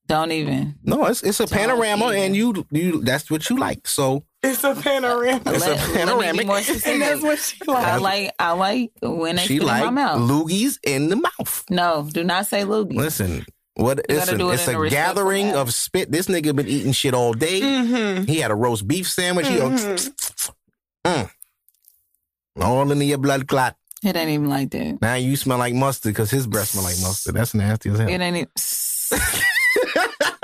don't even. No, it's it's a panorama, even. and you you that's what you like. So It's a panorama. It's a let, Let panoramic. and that's what she like. I like, I like when they she spit in my mouth. loogies in the mouth. no, do not say loogie. Listen, what? You gotta Listen, it it's a a gathering of spit. This nigga been eating shit all day. Mm-hmm. He had a roast beef sandwich. He mm. all in your blood clot. It ain't even like that. Now you smell like mustard because his breath smell like mustard. That's nasty as hell. It ain't. Even,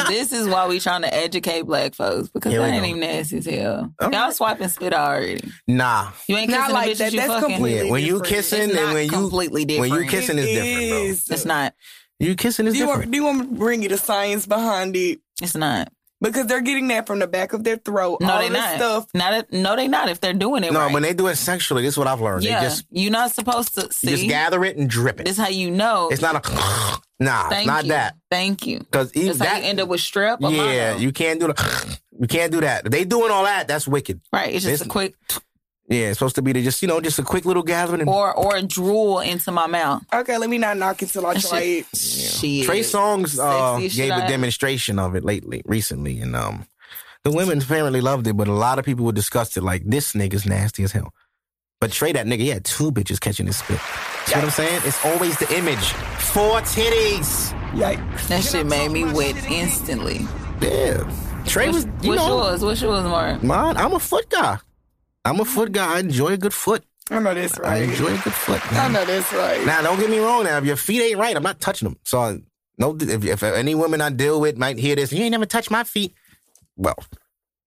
this is why we trying to educate black folks because Here we that ain't go. even nasty as hell. All Y'all right. swiping spit already. Nah. You ain't Not kissing like the bitches that. you That's fucking. completely Yeah, when you different. kissing It's and when you completely different. when you kissing is different, bro. It's not. You kissing is Do you, want, different. do you want me to bring you the science behind it? It's not. Because they're getting that from the back of their throat. No, all they this not. stuff. Not. if- No, they not. If they're doing it No, right. when they do it sexually, this is what I've learned. yeah, They just you're not supposed to you see. just gather it and drip it. This how you know. It's not a nah, Thank not you. that. Thank you. Because even That's how that you end up with strep. Or yeah, mono. you can't do the you can't do that. If they doing all that, that's wicked. right. It's just It's- a quick Yeah, it's supposed to be the just you know just a quick little gathering. And or or a drool into my mouth. Okay, let me not knock it till I try it. Shit. Trey Songz uh, gave I a ever- demonstration of it lately, recently, and um, the women apparently loved it, but a lot of people were disgusted. Like this nigga's nasty as hell. But Trey, that nigga, he had two bitches catching his spit. See what I'm saying? It's always the image. Four titties. Yikes. That shit made me wet instantly. Yeah. Trey was, you What's know, yours? What's yours, Mark? mine. I'm a foot guy. I'm a foot guy. I enjoy a good foot. I know that's right. I enjoy a good foot. I know that's right. Now, don't get me wrong. Now, if your feet ain't right, I'm not touching them. So, no, if, if any women I deal with might hear this, you ain't never touched my feet. Well,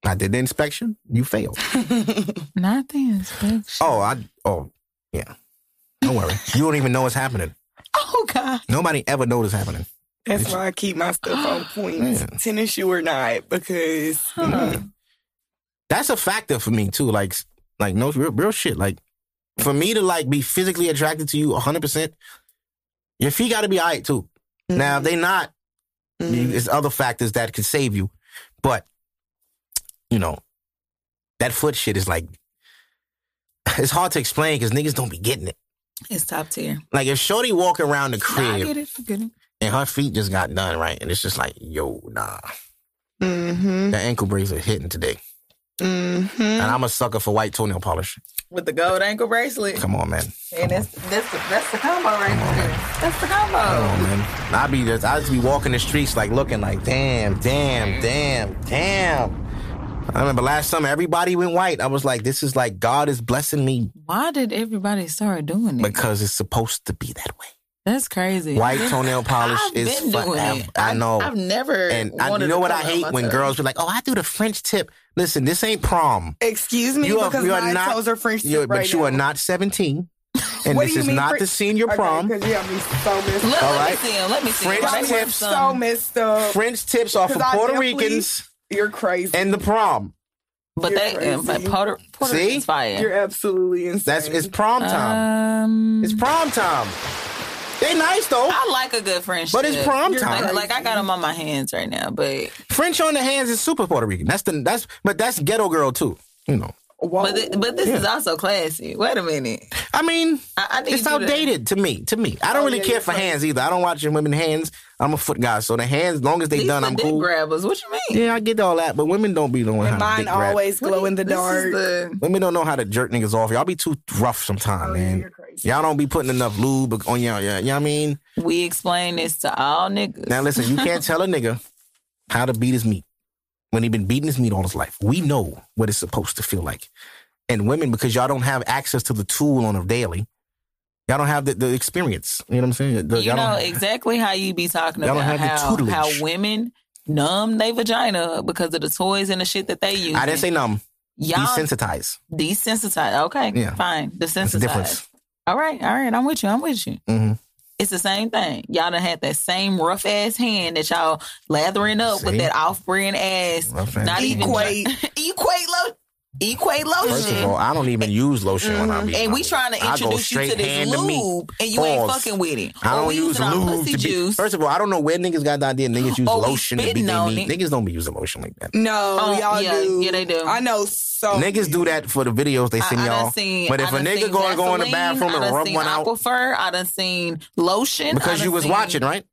I did the inspection. You failed. Not the inspection. Oh, I. Oh, yeah. Don't worry. You don't even know what's happening. Oh God. Nobody ever knows what's happening. That's why I keep my stuff on point, Yeah. tennis shoe or not, because That's a factor for me too. Like, like no real, real shit. Like, for me to like be physically attracted to you 100, percent your feet got to be alright too. Mm-hmm. Now, if they not, you- mm-hmm. there's other factors that could save you. But, you know, that foot shit is like, it's hard to explain because niggas don't be getting it. It's top tier. Like if Shorty walk around the Nah, I crib get it. I get it. and her feet just got done right, and it's just like, yo, nah, mm-hmm, the ankle braces are hitting today, mm-hmm. and I'm a sucker for white toenail polish. With the gold ankle bracelet. Come on, man. And that's that's the that's the combo right there. That's the combo. Come on, man. I be just, I just be walking the streets like looking like, damn, damn, damn, damn. I remember last summer everybody went white. I was like, this is like God is blessing me Why did everybody start doing it? because it's supposed to be that way. That's crazy. White toenail polish I've is been doing it. I know. I've never. and I, you know what I hate my when girls be like, "Oh, I do the French tip." Listen, this ain't prom. Excuse me, You are, because you are my not. toes are French you tip but right you are not seventeen, and What this do you is mean not French- the senior Okay, prom. 'cause you have me so messed Look, up. All let me see him. Let me see. French Got Got me me tips. so messed up. French tips are for 'Cause I Puerto Ricans You're crazy. and the prom. But You're they, uh, crazy. Puerto, Puerto See? Rican's fire. You're absolutely insane. That's it's prom time. Um, it's prom time. They nice though. I like a good French But it's tip. prom time. Like, like I got them on my hands right now, but French on the hands is super Puerto Rican. That's the that's but that's ghetto girl too. You know. Whoa. but th- but this is also classy. Wait a minute. I mean, I, I it's you to- outdated to me. To me, I don't Oh, really yeah, care for crazy. hands either. I don't watch women hands. I'm a foot guy, so the hands, long as they These done, the I'm dick cool. grabbers. What you mean? Yeah, I get all that, but women don't be knowing and how to mine dick grab. always glow in the dark. the- Women don't know how to jerk niggas off. Y'all be too rough sometimes, Oh, man. you're crazy. Y'all don't be putting enough lube on y'all. Yeah, you know what I mean? we explain this to all niggas. Now listen, you can't tell a nigga how to beat his meat when he been beating his meat all his life. We know what it's supposed to feel like. And women, because y'all don't have access to the tool on a daily, y'all don't have the, the experience. You know what I'm saying? The- you know exactly how you be talking about how, how women numb their vagina because of the toys and the shit that they use. I didn't say numb. y'all Desensitize. desensitized. Okay, Yeah. fine. Desensitized. All right, all right. I'm with you. I'm with you. hmm It's the same thing. Y'all done had that same rough ass hand that y'all lathering up with that off brand ass. Rough Not hand. even Equate. equate lo- equate lotion. First of all, I don't even use lotion when I be. Mm-hmm. and we trying to introduce you to this hand to meat. lube, and you ain't fucking with it. I Or don't we use using our lube pussy to be. juice. First of all, I don't know where niggas got the idea niggas use Or we lotion to beat spitting meat. Niggas don't be using lotion like that. No, Oh, y'all yeah, do. yeah, they do. I know so. Niggas do that for the videos they send I done y'all. seen, but if a nigga seen go and go in the bathroom and rub seen one out Aquifer, I done seen lotion because you was watching, right?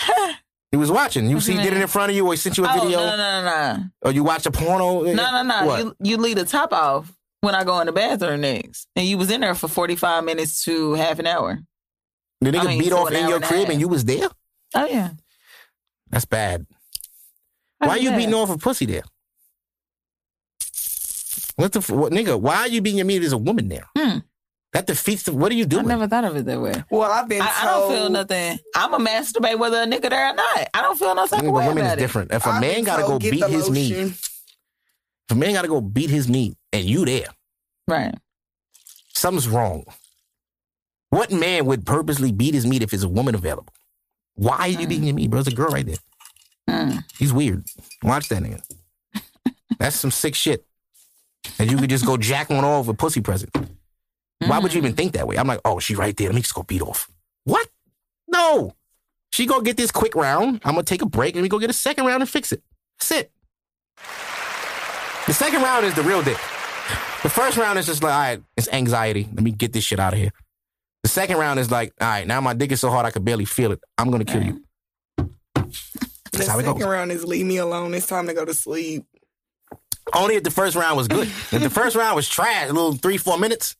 You was watching. You see, he did it in front of you, or he sent you a Oh, video, no, no, no, no. or you watch a porno. No, no, no. What? You you leave the top off when I go in the bathroom next, and you was in there for forty five minutes to half an hour. the nigga I mean, beat off in your and crib and you was there. Oh yeah. That's bad. How's Why you that? beating off a pussy there? What the f- what, nigga? Why are you beating your meat as a woman there? Hmm. That defeats the. What are you doing? I never thought of it that way. Well, I've been I, I don't feel nothing. I'm a masturbate whether a nigga there or not. I don't feel no type of but way women is it. different. If a I've man gotta go told, get beat the his meat, lotion. if a man gotta go beat his meat and you there, Right. something's wrong. What man would purposely beat his meat if there's a woman available? Why are you Mm. beating your meat, bro? There's a girl right there. Mm. He's weird. Watch that nigga. That's some sick shit. And you could just go jack one off with pussy present. Why would you mm. even think that way? I'm like, oh, she right there. Let me just go beat off. What? No. She go get this quick round. I'm gonna take a break and we go get a second round and fix it. That's it. The second round is the real dick. The first round is just like, all right, it's anxiety. Let me get this shit out of here. The second round is like, all right, now my dick is so hard I could barely feel it. I'm gonna kill you. The how second goes. round is leave me alone. It's time to go to sleep. Only if the first round was good. if the first round was trash, a little three, four minutes,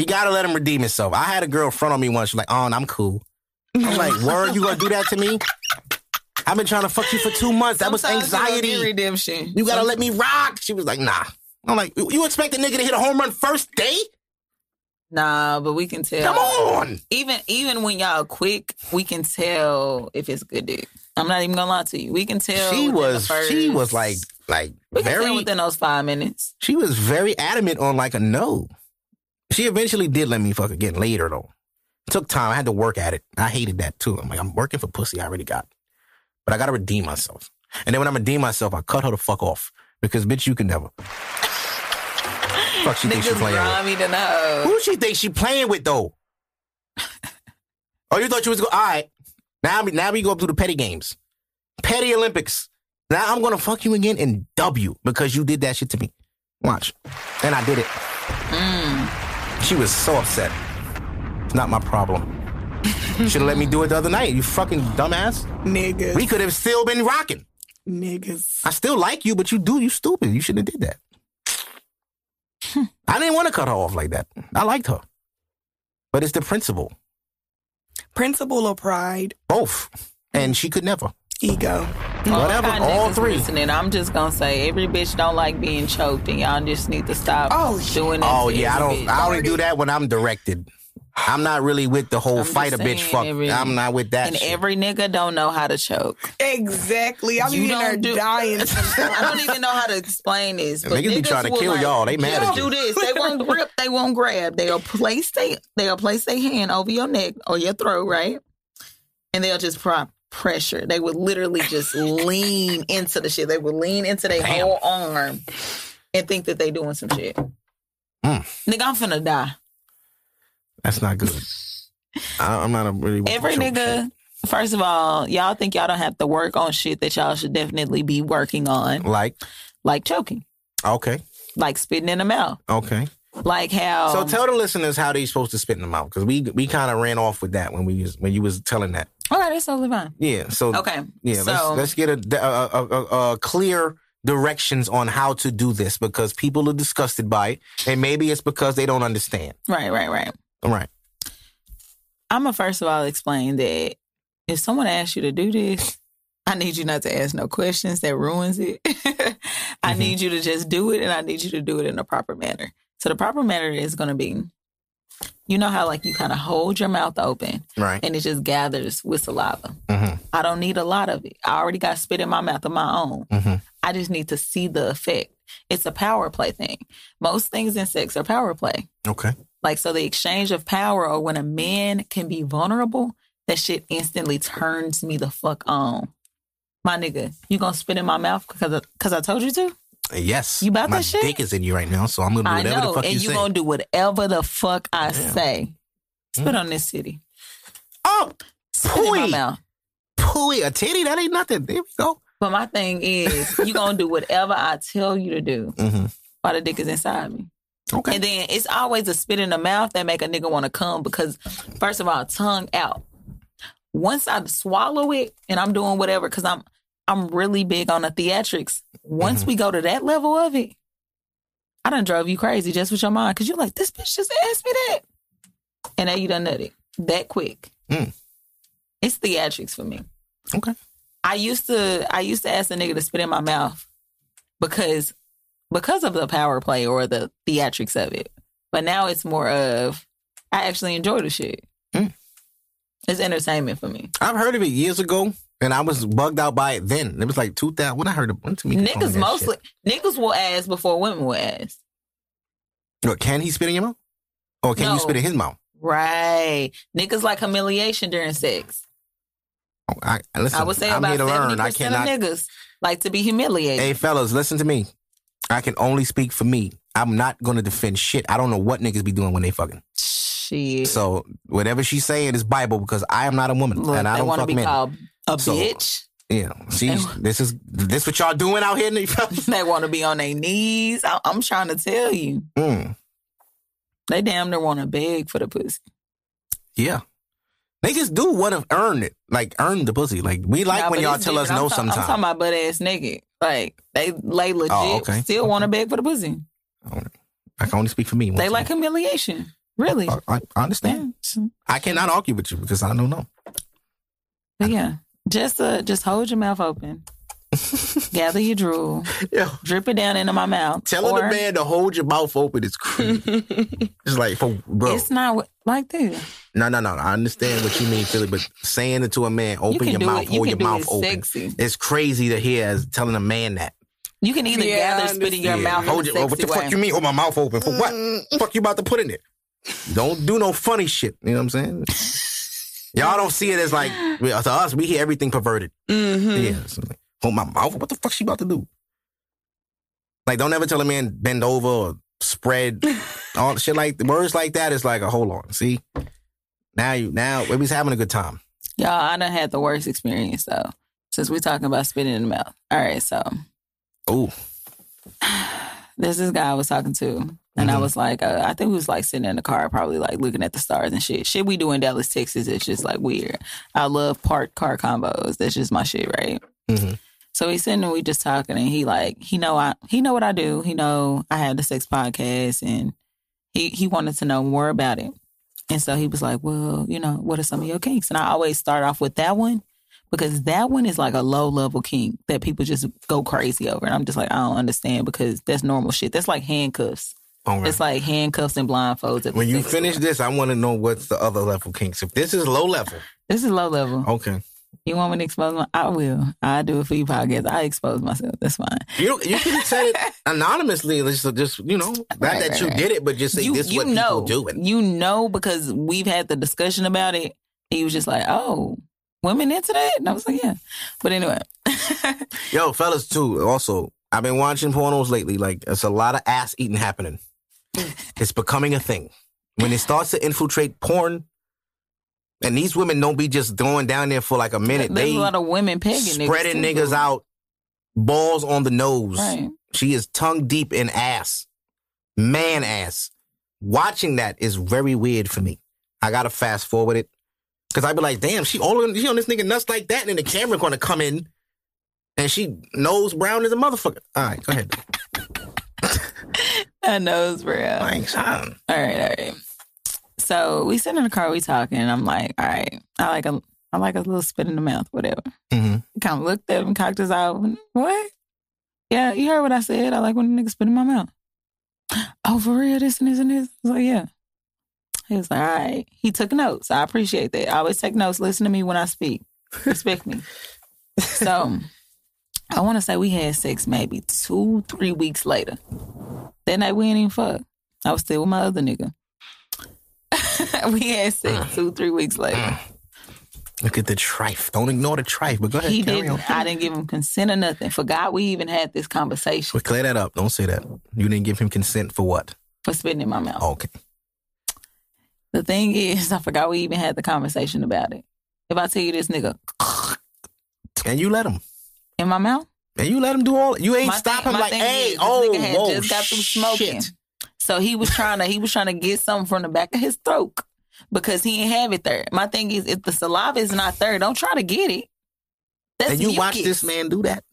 he gotta let him redeem himself. I had a girl front on me once. She's like, oh, I'm cool. I'm like, word, you gonna do that to me? I've been trying to fuck you for two months. That was Sometimes you anxiety. redemption. You gotta let me rock. She was like, nah. I'm like, you expect a nigga to hit a home run first day? Nah, but we can tell. Come on. Even even when y'all quick, we can tell if it's good dick. I'm not even gonna lie to you. We can tell. She was, she was like, like We very, within those five minutes. she was very adamant on like a no. She eventually did let me fuck again later though. It took time. I had to work at it. I hated that too. I'm like, I'm working for pussy I already got. But I gotta redeem myself. And then when I redeem myself, I cut her the fuck off. Because bitch, you can never. fuck she thinks she playing with. to know. Who she think she playing with though? oh, you thought you was go all right. Now we now we go through the petty games. Petty Olympics. Now I'm gonna fuck you again and W because you did that shit to me. Watch. And I did it. She was so upset. It's not my problem. Should have let me do it the other night, you fucking dumbass. Niggas. We could have still been rocking. Niggas. I still like you, but you do, you stupid. You shouldn't have did that. I didn't want to cut her off like that. I liked her. But it's the principle. Principle or pride? Both. And she could never. Ego. Whatever, all three. Listening, I'm just gonna say every bitch don't like being choked, and y'all just need to stop Oh, doing that. Oh yeah, I don't. bitch. I only do that when I'm directed. I'm not really with the whole I'm fight a bitch fuck. every- I'm not with that. And shit. every nigga don't know how to choke. Exactly. I'm You there don't do- dying. I don't even know how to explain this. But Niggas be trying to kill like, y'all. They mad at you. do this. They won't grip. They won't grab. They'll place they they'll place their hand over your neck or your throat, right? And they'll just prop pressure. They would literally just lean into the shit. They would lean into their whole arm and think that they doing some shit. Mm. Nigga, I'm finna die. That's not good. I, I'm not a really Every nigga. shit. First of all, y'all think y'all don't have to work on shit that y'all should definitely be working on, like like choking, okay, like spitting in the mouth, okay. Like how. So tell the listeners how they supposed to spit in the mouth because we we kind of ran off with that when we was when you was telling that. Okay, that's totally fine. Yeah. So Okay. yeah, so let's let's get a, a, a, a, clear directions on how to do this because people are disgusted by it, and maybe it's because they don't understand. right, right, right. All right. I'm gonna first of all explain that if someone asks you to do this, I need you not to ask no questions that ruins it. I Mhm. need you to just do it, and I need you to do it in a proper manner. So the proper manner is gonna be, you know how like you kind of hold your mouth open Right. and it just gathers with saliva. hmm I don't need a lot of it. I already got spit in my mouth of my own. hmm I just need to see the effect. It's a power play thing. Most things in sex are power play. Okay. Like, so the exchange of power or when a man can be vulnerable, that shit instantly turns me the fuck on. My nigga, you gonna spit in my mouth because cause I told you to? Yes. You about My that shit? dick is in you right now, so I'm gonna do whatever know. the fuck and you, you gonna do whatever the fuck I Damn. say. Spit Mm. on this city. oh, Spit in my Pooey. mouth. pooey, a titty. That ain't nothing. There we go. But my thing is, you gonna do whatever I tell you to do hmm while the dick is inside me. Okay. And then it's always a spit in the mouth that make a nigga want to come because first of all, tongue out. Once I swallow it and I'm doing whatever, because I'm I'm really big on the theatrics. Once Mhm. we go to that level of it, I done drove you crazy just with your mind because you're like, this bitch just asked me that. And now you done nut it that quick. Mm. It's theatrics for me. Okay. I used to I used to ask a nigga to spit in my mouth because because of the power play or the theatrics of it. But now it's more of I actually enjoy the shit. Mm. It's entertainment for me. I've heard of it years ago, and I was bugged out by it then. It was like 2000. When I heard of when told me Niggas mostly shit. niggas will ask before women will ask. What, can he spit in your mouth? Or can No. you spit in his mouth? Right. Niggas like humiliation during sex. Oh, I, listen, I would say I'm about here to learn. I percent of niggas like to be humiliated. Hey, fellas, listen to me. I can only speak for me. I'm not going to defend shit. I don't know what niggas be doing when they fucking. Shit. So whatever she's saying is Bible because I am not a woman Look, and I don't want to be men. called a So- bitch. Yeah, see, this is this what y'all doing out here, they want to be on their knees. I- I'm trying to tell you. mm, They damn near want to beg for the pussy. yeah, niggas do want to earn it, like earn the pussy. Like we like Nah, when y'all tell us no. Ta- sometimes I'm talking about butt ass naked. Like they lay legit, Oh, okay. still want to beg for the pussy. I can only speak for me. They like humiliation. Really? I, I, I understand. Yeah. I cannot argue with you because I don't know. But yeah, just uh, just hold your mouth open. Gather your drool, Yeah. drip it down into my mouth. Telling Or the man to hold your mouth open is crazy. it's like, bro. It's not like this. No, no, no. I understand what you mean, Philly, but saying it to a man, open can your mouth, it- you hold your mouth it open. sexy. It's crazy to hear as telling a man that. You can either Yeah, gather spit in your understand. mouth Hold in your, a oh, what the sexy fuck you mean? Hold my mouth open for what? fuck you about to put in it? Don't do no funny shit. You know what I'm saying? Y'all don't see it as like to us. We hear everything perverted. Mm-hmm. Yeah. So like, hold my mouth. What the fuck she about to do? Like, don't ever tell a man bend over or spread. all shit like words like that is like a hold on. See, now you now we was having a good time. Y'all, I done had the worst experience though. Since we're talking about spitting in the mouth. All right, so Ooh. there's this guy I was talking to, and I Mhm. was like, uh, I think we was like sitting in the car, probably like looking at the stars and shit. Shit we do in Dallas, Texas, it's just like weird. I love parked car combos. That's just my shit, right? Mhm. So he's sitting and we just talking, and he like he know I he know what I do. He know I had the sex podcast, and he he wanted to know more about it. And so he was like, "Well, you know, what are some of your kinks?" And I always start off with that one because that one is like a low level kink that people just go crazy over. And I'm just like, I don't understand because that's normal shit. That's like handcuffs. Okay. It's like handcuffs and blindfolds. At the when you finish this, I want to know what's the other level kinks. If this is low level, this is low level. okay. You want me to expose my? I will. I do it for you podcast. I expose myself. That's fine. You you could have said it anonymously. Just, just you know, not Right, that right, you right. did it, but just say you this is you what know, people doing. you know, because we've had the discussion about it. He was just like, "Oh, women into that," and I was like, "Yeah." But anyway, Yo, fellas, too. Also, I've been watching pornos lately. Like, it's a lot of ass eating happening. Mm. it's becoming a thing. When it starts to infiltrate porn, and these women don't be just throwing down there for like a minute. there's they a lot of women pegging spreading niggas, niggas out, balls on the nose. Right. She is tongue deep in ass, man ass. Watching that is very weird for me. I gotta fast forward it because I'd be like, damn, she all on, she on this nigga nuts like that, and then the camera gonna come in, and she nose brown as a motherfucker. All right, go ahead. I knows, bro. Thanks. huh? All right, all right. So we sit in the car, we talking, and I'm like, all right, I like a, I like a little spit in the mouth, whatever. Mhm. Kind of looked at him, cocked his eye. What? Yeah, you heard what I said. I like when a nigga spit in my mouth. Oh, for real? This and this and this? I was like, yeah. He was like, all right. He took notes. I appreciate that. I always take notes. Listen to me when I speak. Respect me. So I want to say we had sex maybe two, three weeks later. That night we ain't even fuck. I was still with my other nigga. we had sex mm. two, three weeks later. Mm. Look at the trife. Don't ignore the trife. But go ahead. He carry didn't. on. I didn't give him consent or nothing. Forgot we even had this conversation But clear that up. Don't say that. You didn't give him consent for what? for spitting in my mouth. Okay. The thing is, I forgot we even had the conversation about it. If I tell you this nigga And you let him. In my mouth, And you let him do all. You ain't My stop thing- him like, hey, is, oh, nigga had whoa, just got through smoking. shit. so he was trying to he was trying to get something from the back of his throat because he didn't have it there. My thing is, if the saliva is not there, don't try to get it. That's And you watch this man do that.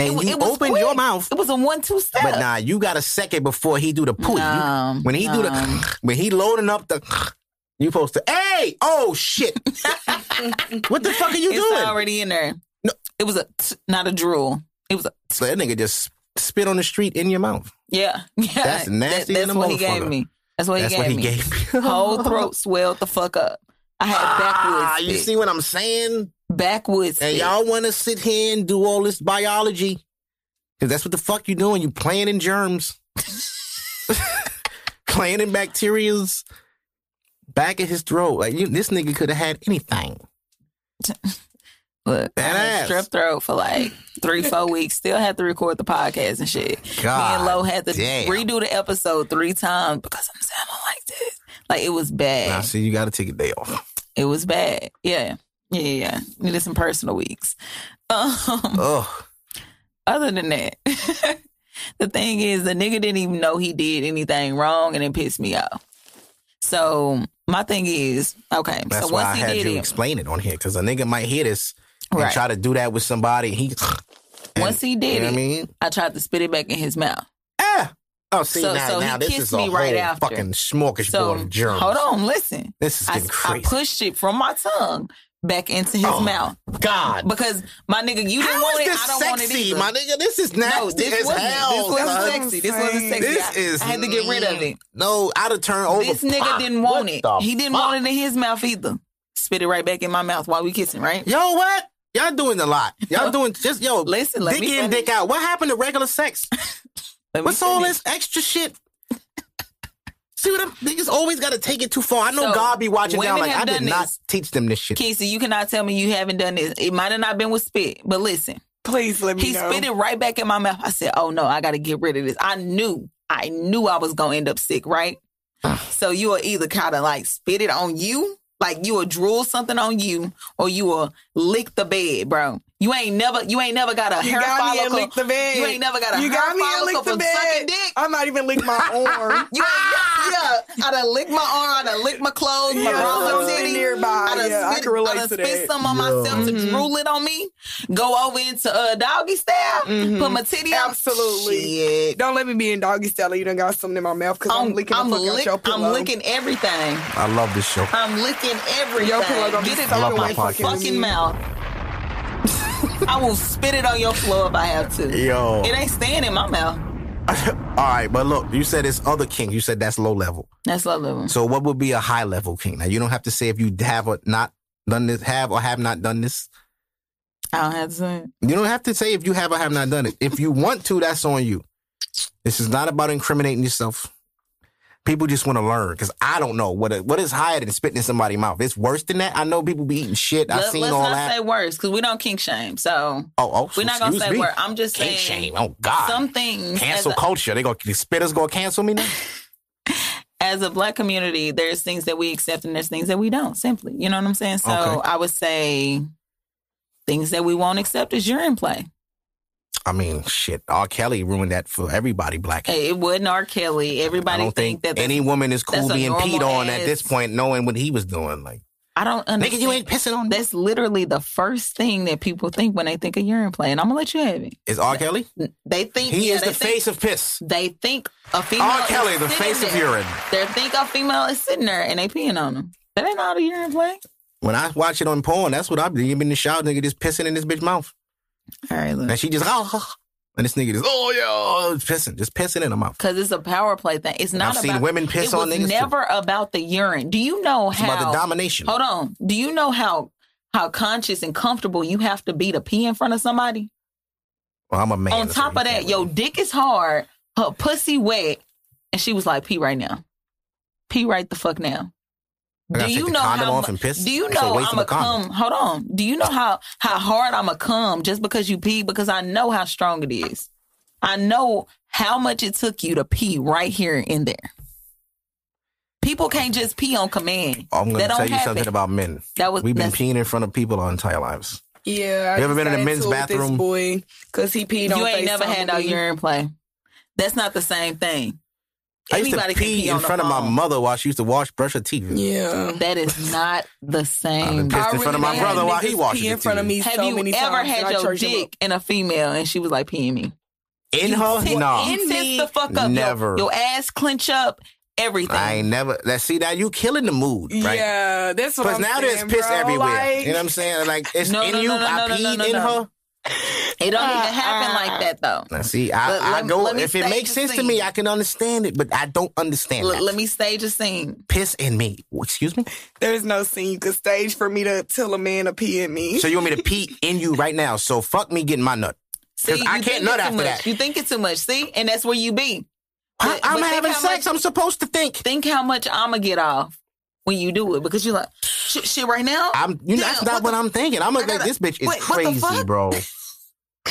And It you it open quick. your mouth. It was a one-two step. But nah, you got a second before he do the poo. You- when he do the when he loading up the you supposed to hey oh shit what the fuck are you it's doing already in there. No. It was a t- not a drool. It was a so that nigga just spit on the street in your mouth yeah. Yeah. That's nasty That- that's what he gave me. That's what that's he what gave he me. gave me Whole throat swelled the fuck up. I had backwoods. ah, you see what I'm saying backwoods. and spit. y'all want to sit here and do all this biology because that's what the fuck you doing you playing in germs playing in bacterias back at his throat like you, this nigga could have had anything Look, I That had ass. strep throat for like three, four weeks. Still had to record the podcast and shit. Me God and Lo had to damn. redo the episode three times because I'm sounding like this. Like it was bad. Now, see, you got to take a day off. It was bad. Yeah. Yeah, yeah. Needed some personal weeks. Um, Ugh. other than that, the thing is, the nigga didn't even know he did anything wrong, and it pissed me off. So my thing is, okay. That's so why I he had did you it, explain it on here because a nigga might hear this and Right. try to do that with somebody. He and- once he did you know it, I mean? I tried to spit it back in his mouth. Ah. Oh, see So- now, so he now this kissed is a whole right after. fucking smorgasbord So of germs. hold on, listen. This is I, getting I crazy. pushed it from my tongue back into his Oh, mouth God. because my nigga, you didn't How want is it. I don't want it either. my nigga? This is nasty no, this as wasn't. hell. this wasn't sexy. This wasn't sexy. This I, is. I had to get rid of it. No, I'd have turned over. This nigga Pop. didn't want What it. He didn't fuck? want it in his mouth either. Spit it right back in my mouth while we kissing, right? Yo, what? Y'all doing a lot. Y'all doing just yo. Listen, let dick me in, finish. dick out. What happened to regular sex? Let me What's all this extra shit? See what I'm niggas always gotta take it too far. I know So, God be watching down like I did done not teach them this shit. Casey, you cannot tell me you haven't done this. It might have not been with spit, but listen, Please let me he know. spit it right back in my mouth. I said, "Oh no, I got to get rid of this." I knew, I knew I was gonna end up sick, right? so you will either kind of like spit it on you, like you will drool something on you, or you will lick the bed, bro. You ain't never, you ain't never got a You hair got me and follicle. lick the bed. You ain't never got a You hair got me and follicle lick the bed. sucking dick. I'm not even lick my arm. You ain't, yeah, I done lick my arm, I done lick my clothes, my Yeah, raw titty. nearby. I done Yeah, I can relate to that. I done to spit that. some on myself to drool it on me. Go over into uh, doggy style, put my titty out. Absolutely. Shit. Don't let me be in doggy style. You done got something in my mouth because I'm, I'm, licking I'm, the fuck out lick- your I'm licking everything. I love this show. I'm licking everything. Your pillow gonna be Get it soaking out my fucking fucking mouth. I will spit it on your floor if I have to. Yo. It ain't staying in my mouth. All right, but look, you said it's other king. You said that's low level. That's low level. So what would be a high level king? Now you don't have to say if you have or not done this, have or have not done this. I don't have to say it. You don't have to say if you have or have not done it. If you want to, that's on you. This is not about incriminating yourself. People just want to learn because I don't know what what is higher than spitting in somebody's mouth. It's worse than that. I know people be eating shit. I've Let, seen all not that. say worse because we don't kink shame. So oh, oh, we're not gonna say me. worse. I'm just Kink saying shame. Oh God. some things Cancel as a, culture. They gonna the spitters gonna cancel me now. as a black community, there's things that we accept and there's things that we don't. Simply, you know what I'm saying. So Okay. I would say things that we won't accept is urine play. I mean, shit. R. Kelly ruined that for everybody. Black. Hey, It wasn't R. Kelly. Everybody I don't think, think, that any woman is cool being peed on at this point, knowing what he was doing. Like, I don't understand. nigga, you ain't pissing on. That's literally the first thing that people think when they think of urine play, and I'm gonna let you have it. Is R. Kelly? They think He yeah, is the think- face of piss. They think a female. R. Kelly, the face of urine. They think a female is sitting there and they peeing on them. That ain't all the urine play. When I watch it on porn, that's what I be. You in the shower, nigga, just pissing in this bitch mouth, All right, look. and she just oh, and this nigga just oh yeah, pissing, just pissing in her mouth. Because it's a power play thing. It's not I've about seen women piss it on niggas, too. never about the urine. Do you know It's how? about the domination. hold on. Do you know how how conscious and comfortable you have to be to pee in front of somebody? Well, I'm a man. On top of that, your dick is hard, her pussy wet, and she was like, "Pee right now, pee right the fuck now." I gotta Do you know how? off and piss? Do you know waste I'm of a a condom. come? Hold on. Do you know how how hard I'm a come just because you pee? Because I know how strong it is. I know how much it took you to pee right here in there. People can't just pee on command. I'm gonna don't tell you happen. something about men. That was We've been peeing in front of people our entire lives. Yeah, I You ever been in a men's into it with bathroom? Boy, because he peed on You ain't never had no with me. urine play. That's not the same thing. I used to pee, pee in on the front of my mother while she used to wash, brush her teeth. Yeah. That is not the I've same. been pissed in front of my brother while he niggas washes pee in front of me Have so you many ever times, had your dick in a female and she was like peeing me? In her? Sit- No. in me? the fuck up. Never. Your, your ass clench up. Everything. I ain't never. Let's see now. You killing the mood, right? Yeah, that's what Because I'm now saying, there's piss bro. everywhere. Like, you know what I'm saying? Like it's No, in no, you. no, no, I no, peed no, no, in no. her. It don't even happen like uh, that though. Now see, I, Let- I go. If it makes the sense to me, I can understand it, but I don't understand L- that. let me stage a scene. piss in me. Excuse me. there's no scene you could stage for me to tell a man to pee in me. So you want me to pee in you right now? So fuck me getting my nut. See, I you can't think nut it's too after much. that. You think it's too much. See, and that's where you be. I, But- I'm but having sex. much- I'm supposed to think. Think how much I'ma get off when you do it because you're like shit, shit right now. I'm. You know, that's not what what, the- I'm thinking. I'm I like, gotta- this bitch is Wait, what crazy, fuck? bro.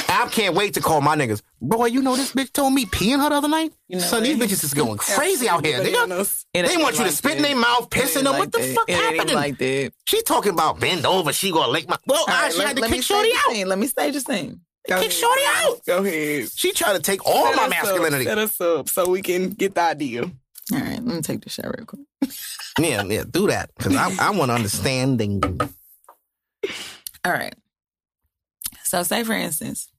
I can't wait to call my niggas. Boy, you know this bitch told me peeing her the other night. You know Son, these bitches is going crazy out here. They, Bananas. It they want you to like spit in their mouth, It pissing them. like what the that. fuck It ain't happening? like that. she talking about bend over. She gonna lick my. Well, All I, she let, had to me kick Shorty out. scene. Let me stage a scene. Go Kick ahead. Shorty out. Go ahead. She trying to take all Set my us up. masculinity. Set us up so we can get the idea. All right, let me take the shot real quick. Yeah, yeah, do that because I, I want understanding. All right. So, say for instance,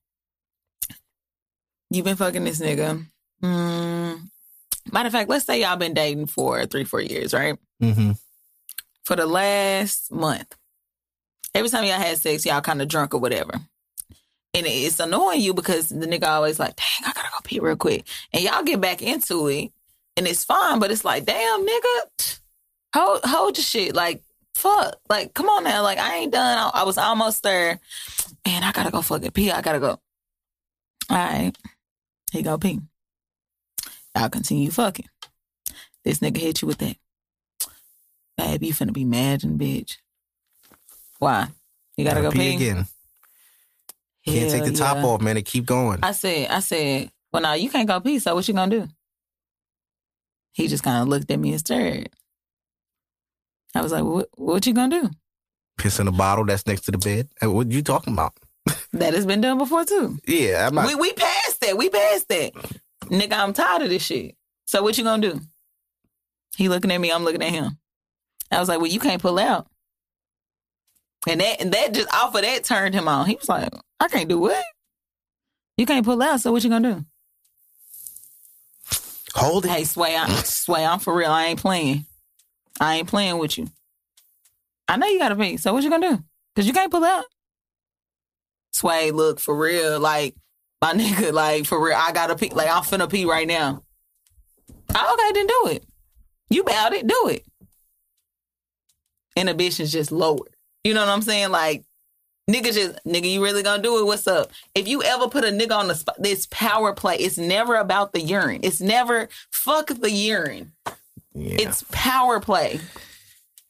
you've been fucking this nigga. Mm, matter of fact, let's say y'all been dating for three, four years, right? Mm-hmm. For the last month, every time y'all had sex, y'all kind of drunk or whatever. And it's annoying you because the nigga always like, dang, I gotta go pee real quick. And y'all get back into it and it's fine, but it's like, damn, nigga, hold, hold your shit. Like, fuck. Like, come on now. Like, I ain't done. I, I was almost there. Man, I gotta go fucking pee. I gotta go. All right. He go pee. Y'all continue fucking. This nigga hit you with that. Babe, you finna be mad and bitch. Why? You gotta, go pee, again. Can't take Hell the top off, man. And keep going. I said, I said, well, now you can't go pee. So what you gonna do? He just kind of looked at me and stared. I was like, what, what you gonna do? Piss in a bottle that's next to the bed. What you talking about? That has been done before too. Yeah, I'm not. We we passed that. We passed that. Nigga, I'm tired of this shit. So what you gonna do? He looking at me, I'm looking at him. I was like, well, you can't pull out. And that and that just off of that turned him on. He was like, I can't do what? You can't pull out, so what you gonna do? Hold it. Hey, Sway, I, Sway, I'm for real. I ain't playing. I ain't playing with you. I know you gotta pee. So what you gonna do? Cause you can't pull out. Sway, look for real, like my nigga, like for real, I gotta pee. Like I'm finna pee right now. Oh, okay, then do it. You about it, do it. Inhibition's just lowered. You know what I'm saying? Like nigga, just nigga, you really gonna do it? What's up? If you ever put a nigga on the spot, this power play. It's never about the urine. It's never fuck the urine. Yeah. It's power play.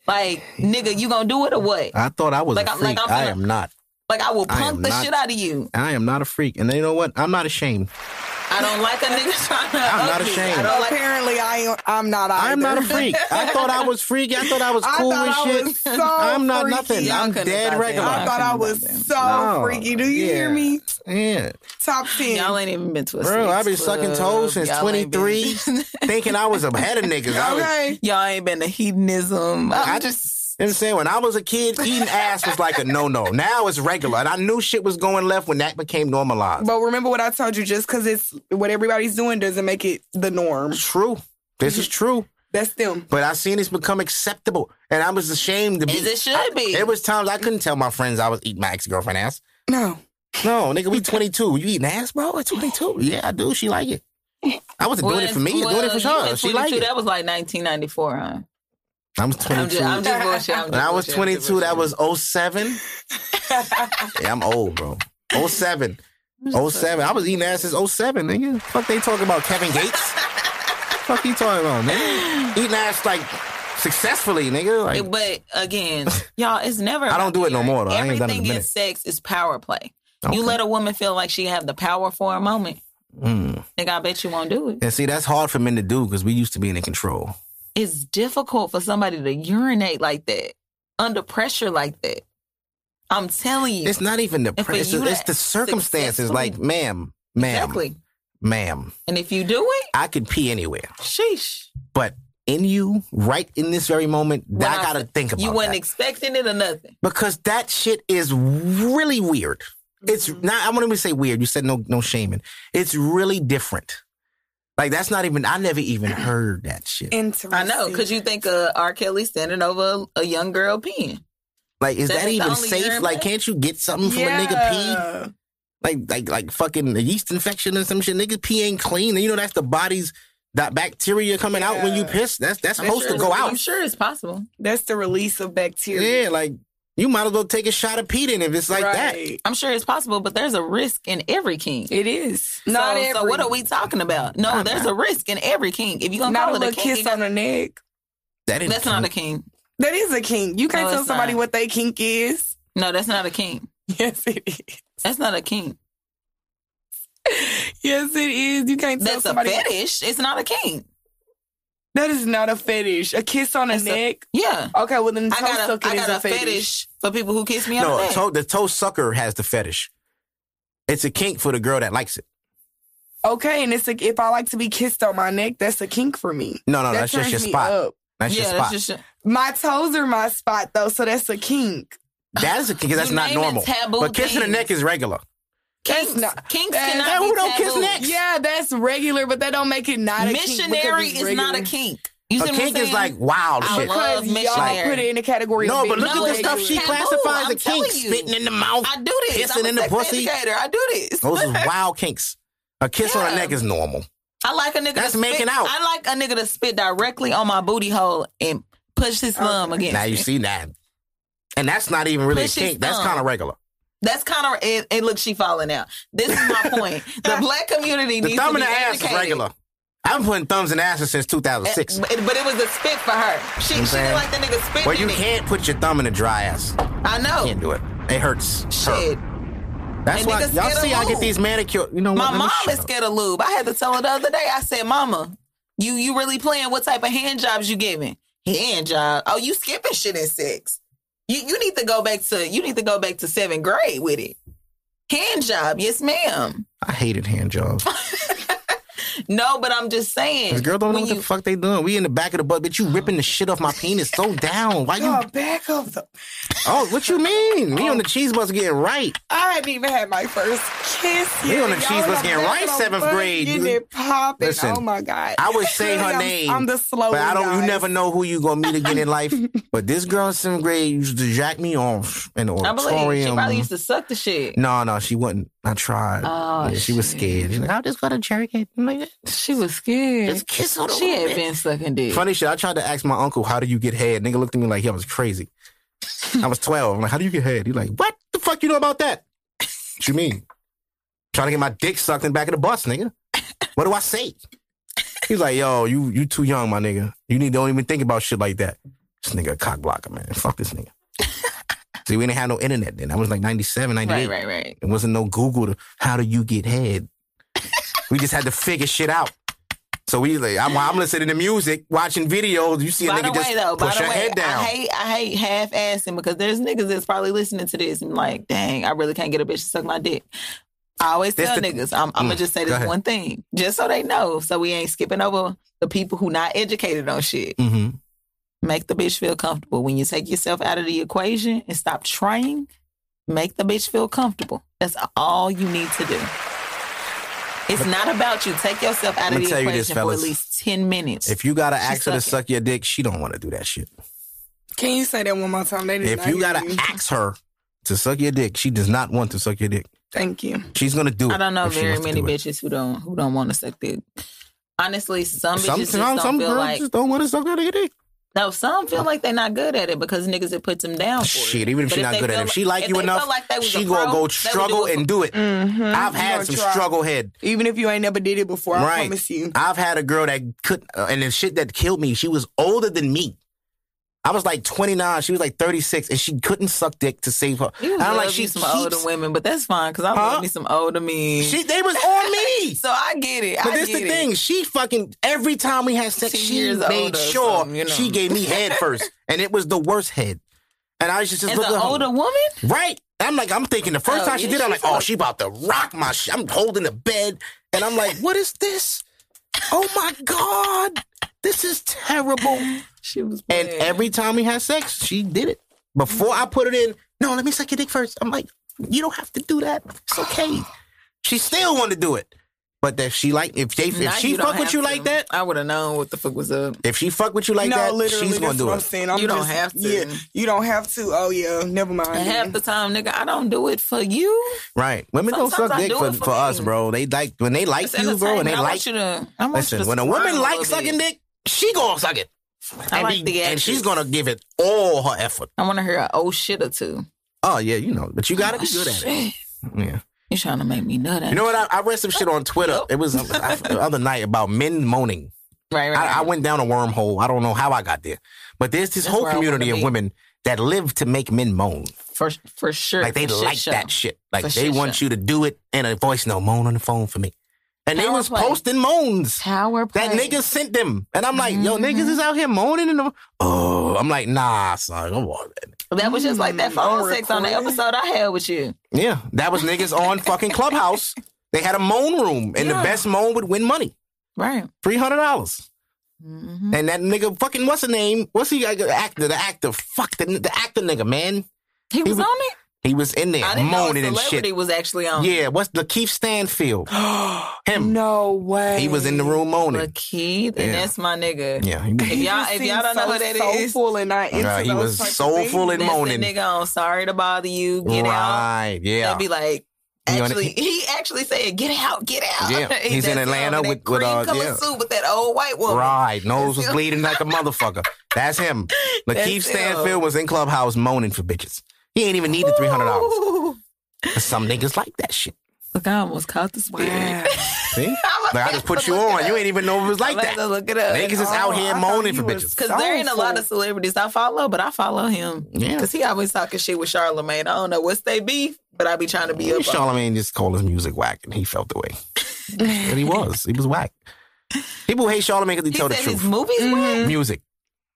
Like nigga, you gonna do it or what? I thought I was Like a freak. like I'm I am not. Like I will I punk the not- shit out of you. I am not a freak. And you know what? I'm not ashamed. I don't like a nigga trying to. I'm not ashamed. I don't like. Apparently, I am, I'm not. Either. I'm not a freak. I thought I was freaky. I thought I was cool thought and I shit. was so I'm not freaky. nothing. Y'all I'm couldn't dead have regular. I thought I was so No. freaky. Do you hear me? Yeah. Top ten. Y'all ain't even been to a Bro, I've been sex sucking toes since Y'all 23, thinking I was ahead of niggas. I was, okay. Y'all ain't been to hedonism. I just. You know what I'm saying? When I was a kid, eating ass was like a no-no. Now it's regular. And I knew shit was going left when that became normalized. But remember what I told you. Just because it's what everybody's doing doesn't make it the norm. True. This is true. That's them. But I seen this become acceptable. And I was ashamed to be. As it should be. There was times I couldn't tell my friends I was eating my ex-girlfriend ass. No. No, nigga, we 22. You eating ass, bro? At 22? Yeah, I do. She like it. I wasn't doing it for me. I was doing it for well, her. She like it. That was like 1994, huh? I was 22. I'm just, I'm just bullshit. I'm when I was bullshit, 22, that was 07. yeah, I'm old, bro. 07. 07. I was eating ass since 07, nigga. Fuck they talking about Kevin Gates? Fuck you talking about, nigga? Eating ass like successfully, nigga. Like, But again, y'all, it's never. I don't do it no more, though. I ain't done it in Everything in sex is power play. Okay. You let a woman feel like she have the power for a moment. Mm. Nigga, I bet you won't do it. And see, that's hard for men to do because we used to be in control. It's difficult for somebody to urinate like that, under pressure like that. I'm telling you. It's not even the pressure. it's, the- it's the circumstances. Like, ma'am, ma'am, Exactly. ma'am, And if you do it, I could pee anywhere, sheesh. but in you, right in this very moment, When I gotta think about You wasn't that. expecting it or nothing. because that shit is really weird. It's Mm-hmm. not. I won't even say weird. You said no, no shaming. It's really different. Like that's not even. I never even heard that shit. Interesting. I know, because you think uh, R. Kelly standing over a, a young girl peeing. Like, is That's that even safe? urine Like, can't you get something from yeah. a nigga pee? Like, like, like fucking a yeast infection or some shit. Nigga pee ain't clean. And you know that's the body's that bacteria coming out when you piss. That's that's I'm supposed sure to go out. I'm sure it's possible. That's the release of bacteria. Yeah, like you might as well take a shot of pee then if it's like that. I'm sure it's possible, but there's a risk in every king. It is. So, Not so every. what are we talking about? No, there's a risk in every king. If you're gonna Not a call it a king, kiss it on the neck. That is that's not a king. That is a kink. You can't No, tell somebody not. what they kink is. No, that's not a king. Yes, it is. That's not a king. Yes, it is. You can't tell That's a somebody. fetish. It's not a king. That is not a fetish. A kiss on the That's a- neck. Yeah. okay, well then I toe got a, sucking I is got a, a fetish. fetish. for people who kiss me on the No, neck. toe, the toe sucker has the fetish. It's a kink for the girl that likes it. Okay, and it's like if I like to be kissed on my neck, that's a kink for me. No, no, that that's just turns your me spot. up. That's yeah, your that's spot. just My toes are my spot though, so that's a kink. That is a kink. That's You not naming normal. taboo But kissing the things. neck is regular. Kinks. That's not- kinks that- cannot that be who don't kiss taboo. necks? Yeah, that's regular, but that don't make it not a kink. Missionary it's is not a kink. You A see what I'm kink is like wild I shit. love Because y'all missionary. put it in the category. No, of but look No, at the stuff she taboo. classifies I'm a kink. you. Spitting in the mouth. I do this. Pissing I'm in the pussy. educator. I do this. Those is wild kinks. A kiss on the neck is normal. I like a nigga That's to spit. making out. I like a nigga to spit directly on my booty hole and push his thumb against. Now you see that. And that's not even really Push a kink. That's kind of regular. That's kind of and, and look, she falling out. This is my point. The black community The needs thumb to in be the ass is regular. I've been putting thumbs in asses since eh, 2006. But, but it was a spit for her. She, I'm she saying? didn't like the nigga spitting Well, you it. can't put your thumb in a dry ass. I know. You Can't do it. It hurts. Shit. That's And why y'all see I get these manicure. You know My what? Let me mom is scared of lube. I had to tell her the other day. I said, "Mama, you you really playing? What type of hand jobs you giving? Hand job? Oh, you skipping shit in sex? You you need to go back to you need to go back to seventh grade with it. Hand job, yes, ma'am. I hated hand jobs. No, but I'm just saying. This girl don't know what you- the fuck they doing. We in the back of the butt, bitch. You ripping the shit off my penis so down. Why you? Oh, back of the. Oh, what you mean? We on the oh. cheese bus getting right. I hadn't even had my first kiss. We yet. on the Y'all cheese bus on getting right seventh grade. Getting You- it popping. Oh Listen, oh my god. I would say her I'm, name. I'm the slow. But I don't. You never know who you gonna meet again in life. but this girl in seventh grade used to jack me off in the I believe she auditorium. probably used to suck the shit. no, no, she wouldn't. I tried. Oh, Yeah, she was scared. She's like, I'll just go to jerk it. Like, She was scared. just kiss her. She little had been sucking dick. Funny shit. I tried to ask my uncle, "How do you get head?" Nigga looked at me like he was crazy. I was twelve. I'm like, "How do you get head?" He's like, "What the fuck you know about that?" What you mean? Trying to get my dick sucked in the back of the bus, nigga. What do I say? He's like, "Yo, you you too young, my nigga. You need don't even think about shit like that." This nigga a cock blocker, man. Fuck this nigga. See, we didn't have no internet then. I was like 97, 98. Right, right, right. It wasn't no Google to how do you get head. we just had to figure shit out. So we like, I'm, I'm listening to music, watching videos. You see a By nigga the just way, though, push your way, head down. I hate, I hate half-assing because there's niggas that's probably listening to this and like, dang, I really can't get a bitch to suck my dick. I always This tell the- niggas, I'm, I'm gonna Mm, just say this one thing, just so they know, so we ain't skipping over the people who not educated on shit. hmm Make the bitch feel comfortable. When you take yourself out of the equation and stop trying, make the bitch feel comfortable. That's all you need to do. It's not about you. Take yourself out of the equation this, for fellas. at least 10 minutes. If you gotta ask her to suck your dick, she don't want to do that shit. Can you say that one more time? They If you gotta ask her to suck your dick, she does not want to suck your dick. Thank you. She's gonna do it. I don't know very many do it. bitches who don't who don't want to suck dick. Honestly, some bitches Some, just some, don't some feel girls like just don't want to suck their dick. No. Some feel like they're not good at it because niggas it puts them down. For Shit, it. even if But she's not good at feel it, if she like if you enough, like she a gonna go struggle it and do it. Mm-hmm. I've had some struggle head. Even if you ain't never did it before, I promise you. I've had a girl that could, uh, and the shit that killed me, she was older than me. I was like 29, she was like 36, and she couldn't suck dick to save her. You And I'm like, she you some keeps, older women, but that's fine because I Huh? love me some older men. She, they was on me. so I get it. But I this the it. thing. She fucking every time we had sex, Ten she made sure you know. she gave me head first, and it was the worst head. And I was just, just looking an at her. older woman, Right. I'm like, I'm thinking the first Oh, time she did it, I'm she like, oh, she about to rock my shit. I'm holding the bed, and I'm like, what is this? Oh my God. This is terrible. she was. And playing. every time we had sex, she did it. Before I put it in, no, let me suck your dick first. I'm like, you don't have to do that. It's okay. She still wanted to do it. But that she like, if they, if Now she fuck with you to. like that, I would have known what the fuck was up. if she fuck with you like no, that, literally, she's gonna do it. saying. I'm You don't just- have to. Yeah, you don't have to. Oh yeah, never mind. And half the time, nigga, I don't do it for you. Right. Women don't suck I dick do for, for, for us, bro. They like when they like It's you, bro, and they. I like you to. I want Listen, you to when a woman a likes sucking dick, she gonna suck it. I and, like the and she's gonna give it all her effort. I want to hear an oh shit or two. Oh yeah, you know, but you gotta be Oh, good at it. Yeah. You trying to make me nut? You know what? I, I read some shit on Twitter. It was I- the other night about men moaning. Right, right. I, I went down a wormhole. I don't know how I got there, but there's this That's whole where I wanna community of women that live to make men moan. for for sure. Like they for shit like show. that shit. Like For they shit want show. you to do it in a voice note. Moan on the phone for me. And they was play. posting moans. Power play. That nigga sent them. And I'm like, yo, Mm-hmm. niggas is out here moaning in the Oh, I'm like, nah, son. Come on, man. That was just like that phone Mm, sex on the episode I had with you. Yeah. That was niggas on fucking Clubhouse. They had a moan room, and the best moan would win money. Right. Three hundred dollars. Mm-hmm. And that nigga fucking what's the name? What's he the actor? The actor. Fuck the the actor nigga, man. He was was- on it. He was in there I didn't moaning know a and shit. He was actually on. Yeah, what's Lakeith Stanfield? Him. no way. He was in the room moaning. Lakeith, and Yeah. that's my nigga. Yeah, he, If y'all, if y'all don't know who that is, soulful and not into Nah, he those was type of soulful things. and that's moaning. the nigga on Sorry to Bother You, Get Out. right. Yeah. They'd be like, actually, he actually said, "Get out, get out." Yeah, he's in Atlanta with- with, cream uh, yeah. suit with that old white woman. Right. Nose was bleeding like a motherfucker. That's him. Lakeith That's him. Stanfield was in Clubhouse moaning for bitches. He ain't even need the three hundred dollars. Some niggas like that shit. Look, I almost caught the spirit. Wow. See? Like I just put you on. You ain't even know it was like I'm gonna have that. to look it up. Niggas is out Oh, here I moaning for bitches. Cause there ain't a lot of celebrities I follow, but I follow him. Yeah. Cause he always talking shit with Charlamagne. I don't know what's they beef, but I be trying to be up. on Charlamagne just called his music whack, and he felt the way. and he was. He was whack. People hate Charlamagne because he, He tell the truth. his movies were. Music.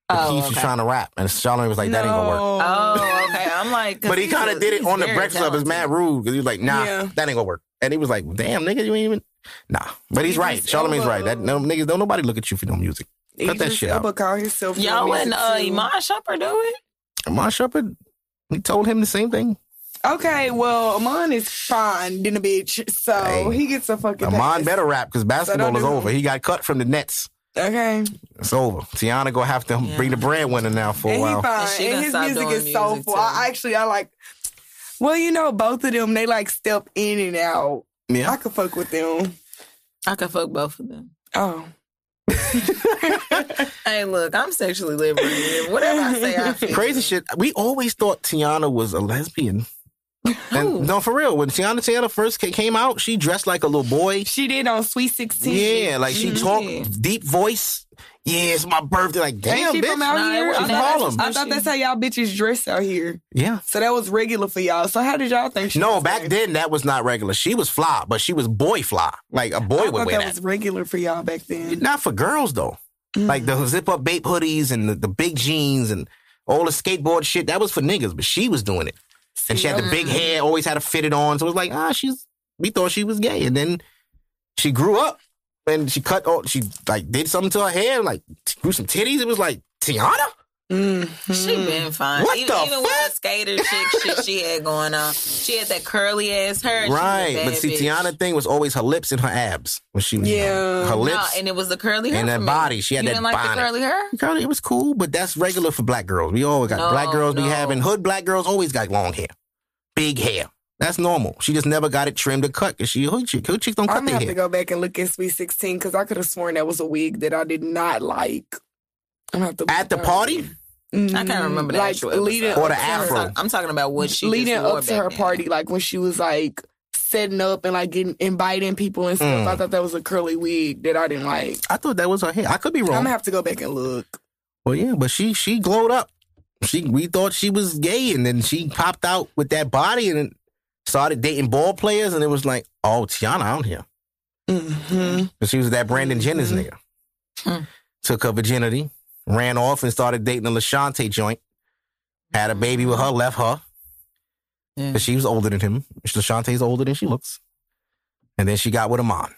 But Oh, was okay. trying to rap, and Charlamagne was like, "That ain't gonna work." Oh, okay. I'm like, 'cause but he kind of did it on the very Breakfast Club. It's mad rude because he was like, nah, Yeah. that ain't gonna work. And he was like, damn, nigga, you ain't even. Nah, but he's Idris right. Charlamagne's right. That no niggas don't nobody look at you for no music. Cut that shit out. Elba call himself Y'all and music uh. Iman Shumpert do it? Iman Shumpert, he told him the same thing. Okay, well, Iman is fine than a bitch, so Hey. he gets a fucking Iman pass. better rap because basketball don't is over. He got cut from the Nets. Okay, It's over. Teyana gonna have to bring the breadwinner now for a and he while. fine, And she and his music is music, soulful. too. I actually I like. Well, you know, both of them they like step in and out. Yeah. I could fuck with them. I could fuck both of them. Oh, Hey, look, I'm sexually liberated. Whatever I say, I feel. Crazy shit. We always thought Teyana was a lesbian. And no, for real. When Teyana Teyana first came out, she dressed like a little boy. she did on Sweet Sixteen. Yeah, like she Mhm. talked deep voice. Yeah, it's my birthday. Like, damn, she bitch. from out Nah, here? wasn't I thought, I thought that's how y'all bitches dress out here. Yeah. So that was regular for y'all. So how did y'all think? She No, was back like- then that was not regular. She was fly, but she was boy fly. Like a boy I would wear that that. was regular for y'all back then. Not for girls though. Like the zip up bape hoodies and the, the big jeans and all the skateboard shit. That was for niggas, but she was doing it. And she had the big hair, always had to fit it on. So it was like, ah, she's. We thought she was gay, and then she grew up and she cut. all She like did something to her hair, like grew some titties. It was like Teyana. Mm-hmm. She been fine. What even the even with fuck? the skater chick shit she had going on. She had that curly ass hair. She was a Right, but see, bitch. Teyana thing was always her lips and her abs when she was young. Yeah. her No, lips. and it was the curly hair. And that body. She had you that didn't like bonnet. the curly hair? Girl, it was cool, but that's regular for black girls. We always got No, black girls be no. having hood black girls always got long hair. Big hair. That's normal. She just never got it trimmed or cut because she a hood chick. Hood chicks don't cut I'm their gonna have to go back and look at Sweet Sixteen because I could have sworn that was a wig that I did not like. I'm gonna have to At the party? I can't remember the like actual leading. Or the up I'm, afro. I'm talking about what she was. leading up to her then. party, like when she was like setting up and like getting inviting people and stuff. Mm. I thought that was a curly wig that I didn't like. I thought that was her hair. I could be wrong. I'm gonna have to go back and look. well, yeah, but she she glowed up. She we thought she was gay, and then she popped out with that body and started dating ball players, and it was like, oh, Teyana out here. Mm-hmm. But she was that Brandon Jennings nigga. Hmm. Took her virginity, ran off, and started dating the Lashontae joint. Had a baby with her, mm. left her. Yeah. But she was older than him. Lashontae's older than she looks. And then she got with Iman.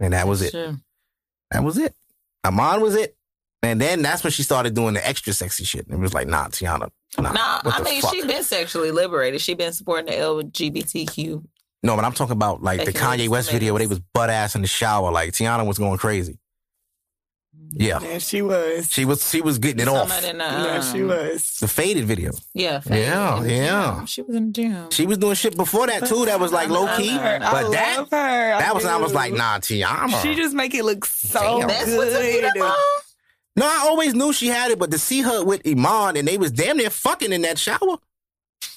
And that was it. Sure. That was it. Iman was it. And then that's when she started doing the extra sexy shit. And it was like, nah, Teyana. Nah. Nah, I mean, fuck? she been sexually liberated. She been supporting the LGBTQ. No, but I'm talking about like the Kanye West video where they was butt ass in the shower. Like Teyana was going crazy. Yeah. Yeah, she was. She was she was getting it off. Somebody in the, yeah, she um, was. The faded video. Yeah, Yeah, faded. yeah. She was in the gym. She was doing shit before that too. That was like low key. I I But that love her. I that was I was like, nah, Teyana. She just make it look so Damn. That's what took you good. that? No, I always knew she had it, but to see her with Iman and they was damn near fucking in that shower.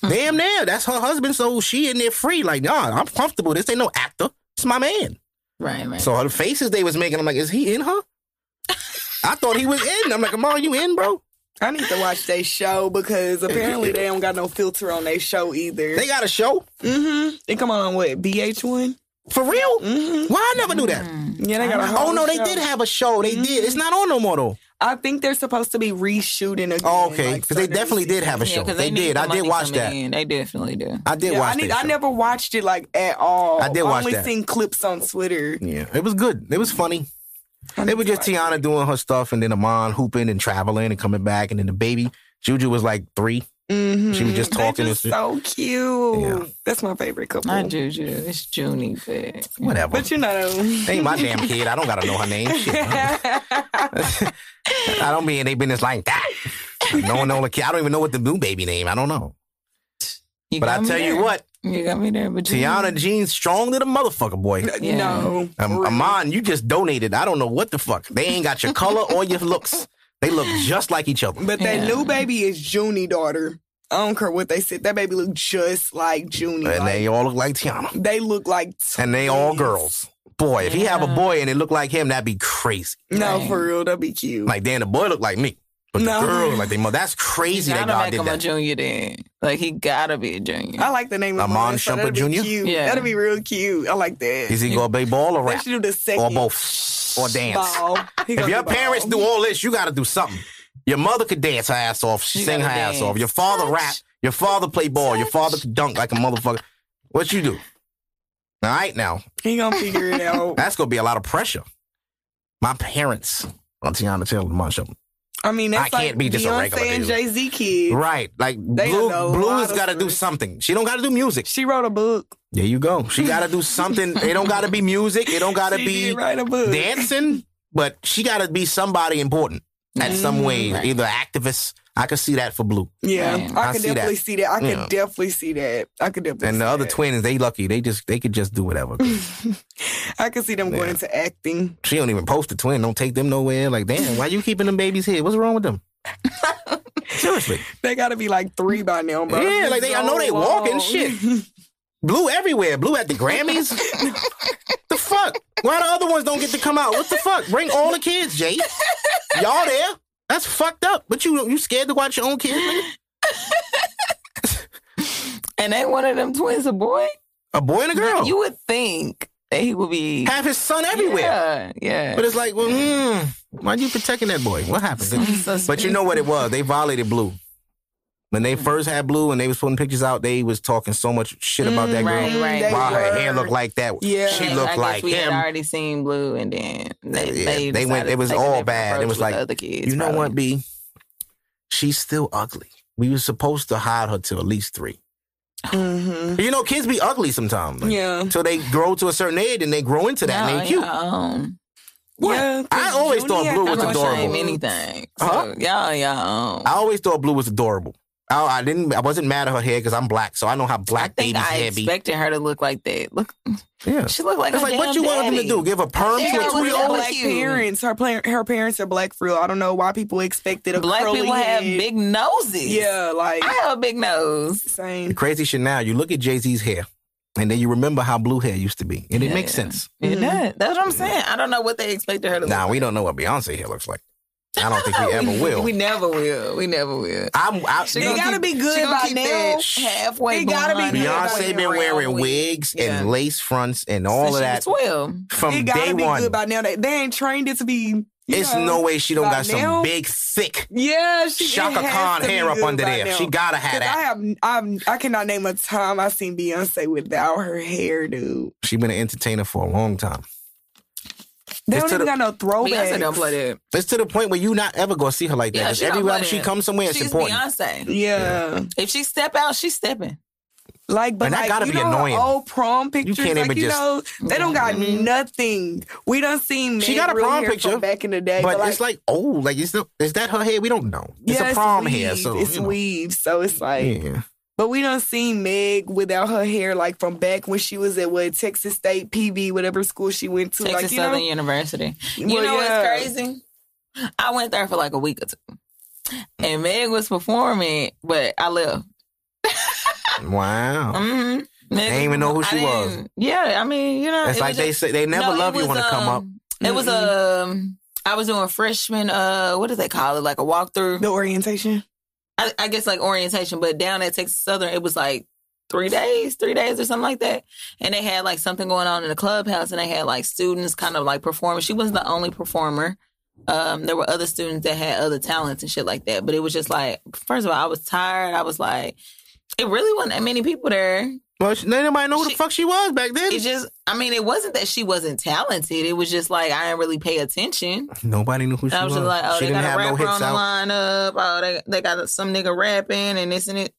damn near. That's her husband, so she in there free. Like, nah, I'm comfortable. This ain't no actor. It's my man. Right, right. So her faces they was making, I'm like, is he in her? I thought he was in. I'm like, Iman, you in, bro? I need to watch their show because apparently they don't got no filter on their show either. They got a show? mm-hmm. They come on what VH1. For real? Mm-hmm. Why I never knew that? Yeah, they got a whole Oh no, they show. did have a show. They did. It's not on no more though. I think they're supposed to be reshooting again. Oh, okay. like, Because they definitely did have a show. because They, need did. the I did watch that. in. They definitely do. I did Yeah, watch I, need, that. I show. never watched it like at all. I did watch only that. seen clips on Twitter. Yeah, it was good. It was funny. I It was just watch Teyana doing her stuff, and then Iman hooping and traveling and coming back, and then the baby Juju was like three. Mhm. She was just talking and just so cute. Yeah. That's my favorite couple. Not Juju. It's Junie, but Whatever. But you know, ain't my damn kid. I don't gotta know her name. Shit. I don't mean they business like that. No one know the kid. I don't even know what the new baby name. I don't know. You But I me tell you what, you got me there. But you- Teyana Jean's strong to the motherfucker boy. Yeah. no. Um, for. Iman, you just donated. I don't know what the fuck. They ain't got your color or your looks. They look just like each other. But that Yeah. new baby is Junie daughter. I don't care what they said. That baby look just like Junie. And Like, they all look like Teyana. they look like And they all girls. Boy, if he have a boy and it look like him, that'd be crazy. No, Right. for real, that'd be cute. Like, damn, the boy look like me. But No. the girl like they mother. That's crazy that gotta God make did him a that. junior then. Like he gotta be a junior. I like the name of Iman mine, so Shumpert Jr.? Cute. Yeah. That'd be real cute. I like that. Is he gonna play ball or They rap? should do the second Or both? Or dance? If your parents ball. do all this, you gotta do something. Your mother could dance her ass off, You sing her gotta ass off. Your father What? rap. Your father play ball. Your father could dunk like a motherfucker. What you do? All right, now He gonna figure it out. that's gonna be a lot of pressure. My parents on Teyana Taylor Marshall. I mean, that's I can't like be just a Beyonce regular and. Jay Z kid. Right, like They Blue. know a Blue lot has got to do something. She don't got to do music. She wrote a book. There you go. She got to do something. It don't got to be music. It don't got to be write a book. dancing, but she got to be somebody important at some way, right. either activist. I could see that for Blue. Yeah, Right. I I could see that. definitely see that. I could Yeah. definitely see that. I could definitely. And the other that. twins, they lucky. They just they could just do whatever. I could see them going into acting. she don't even post a twin. Don't take them nowhere. Like, damn, why you keeping them babies here? What's wrong with them? Seriously, They got to be like three by now, bro. Yeah, like they- I know they walking, shit. Blue everywhere. Blue at the Grammys. the fuck? Why the other ones don't get to come out? What the fuck? Bring all the kids, Jay. Y'all there? That's fucked up. But you you scared to watch your own kids? And ain't one of them twins a boy? A boy and a girl. You would think that he would be have his son everywhere. Yeah, yeah. But it's like, well, mm, why are you protecting that boy? What happened? But you know what it was? They violated Blue. When they first had Blue and they was putting pictures out, they was talking so much shit about that girl. right, right. They Why her hair looked like that? Yeah. she I looked guess like we him. had already seen Blue, and then they Yeah, they, they went- decided it was take a all different bad. It approach was with like, the other kids. You know probably. what, B? She's still ugly. We were supposed to hide her till at least three. hmm You know, kids be ugly sometimes. Like, Yeah. Till they grow to a certain age and they grow into that and No, they cute. yeah, um, What? Yeah, I always thought Junie Blue was I'm not adorable. shame anything. So, Huh? y'all, y'all. Um, I always thought Blue was adorable. I, I didn't. I wasn't mad at her hair because I'm black, so I know how I black think babies' I hair be. expected her to look like that. Look, Yeah, she looked like it's like what you want them to do? Give a perm Yeah, to a it two year old? black parents. Her pla- her parents are black for real. I don't know why people expected a Black curly people have head. big noses. Yeah, like I have a big nose. The same. crazy shit now. You look at Jay Z's hair, and then you remember how blue hair used to be, and it makes sense. It Mhm. does. That's what I'm saying. I don't know what they expected her to Now look we don't know what Beyonce hair looks like. I don't think we ever will. We never will. We never will. I'm, I, She It gonna gotta keep- be good by now. halfway It gotta be good by Beyonce now. been wearing with- wigs Yeah. and lace fronts and all Since of that was Twelve. from it gotta day be one. good by now. They, they ain't trained it to be. It's know, no way she don't by got some now. big, thick Yeah, she it Chaka has Khan hair up under there. now. She gotta have 'Cause that. I have, I've, I cannot name a time I seen Beyonce without her hair, dude. She been an entertainer for a long time. They It's don't even the- got no throwbacks. Beyonce don't play that. It's to the point where you not ever gonna see her like that. Yeah, 'Cause she don't every time she that. comes somewhere, it's She's important. Beyonce. Yeah. If she step out, she's stepping. Like, but And that like, gotta you be know, annoying. old prom pictures, can't like even you just- know, they don't got mm-hmm. nothing. We done seen She got a prom picture, back in the day, but but, it's like, oh, like is, the, is that her hair? We don't know. It's yeah, a prom weave. hair, so it's you know. weave. So it's like, Yeah. But we don't see Meg without her hair, like from back when she was at what Texas State PV, whatever school she went to. Texas like you Southern know, University. You Well, know yeah. what's crazy? I went there for like a week or two. And Meg was performing, but I left. Wow. Mm-hmm. Meg They ain't even know who she was. Yeah, I mean, you know. It's it like was they just- say they never No, love you was, when to come up. um, It was um I was doing freshman uh what do they call it? Like a walkthrough. the orientation. I, I guess like orientation, but down at Texas Southern it was like three days, three days or something like that. And they had like something going on in the clubhouse and they had like students kind of like performing. She wasn't the only performer. Um, there were other students that had other talents and shit like that. But it was just like, first of all, I was tired. I was like, it really wasn't that many people there. Well, she, nobody know who the fuck she was back then. It just, I mean, it wasn't that she wasn't talented. It was just like I didn't really pay attention. Nobody knew who she was. I was was. just like, oh, she they got a have no rapper on the lineup. Oh, they they got some nigga rapping and this and it.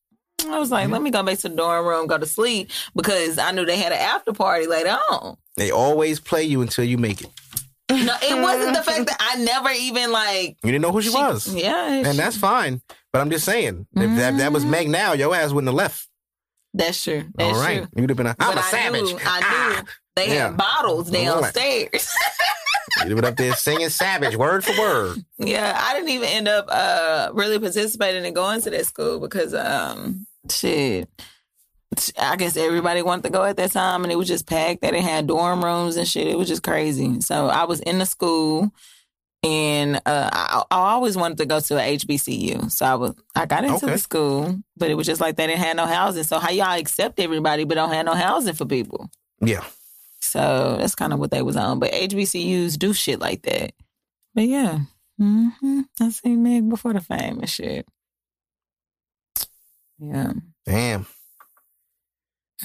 I was like, mm-hmm. let me go back to the dorm room, go to sleep because I knew they had an after party later on. They always play you until you make it. No, it wasn't the fact that I never even like. You didn't know who she, was, Yeah, and she- that's fine. But I'm just saying, if that, that was Meg now, your ass wouldn't have left. that's true. That's All right, true. you'd have been. A, I'm But a I savage. Knew, I Ah. knew they Yeah. had bottles downstairs. You'd have been up there singing savage word for word. Yeah, I didn't even end up uh really participating in going to that school because um shit. I guess everybody wanted to go at that time and it was just packed. They didn't have dorm rooms and shit. It was just crazy. So I was in the school and uh I, I always wanted to go to a HBCU. So I was I got into Okay. the school, but it was just like they didn't have no housing. So how y'all accept everybody but don't have no housing for people? Yeah. So that's kind of what they was on. But HBCUs do shit like that. But yeah, hmm I seen Meg before the fame and shit. Yeah. Damn.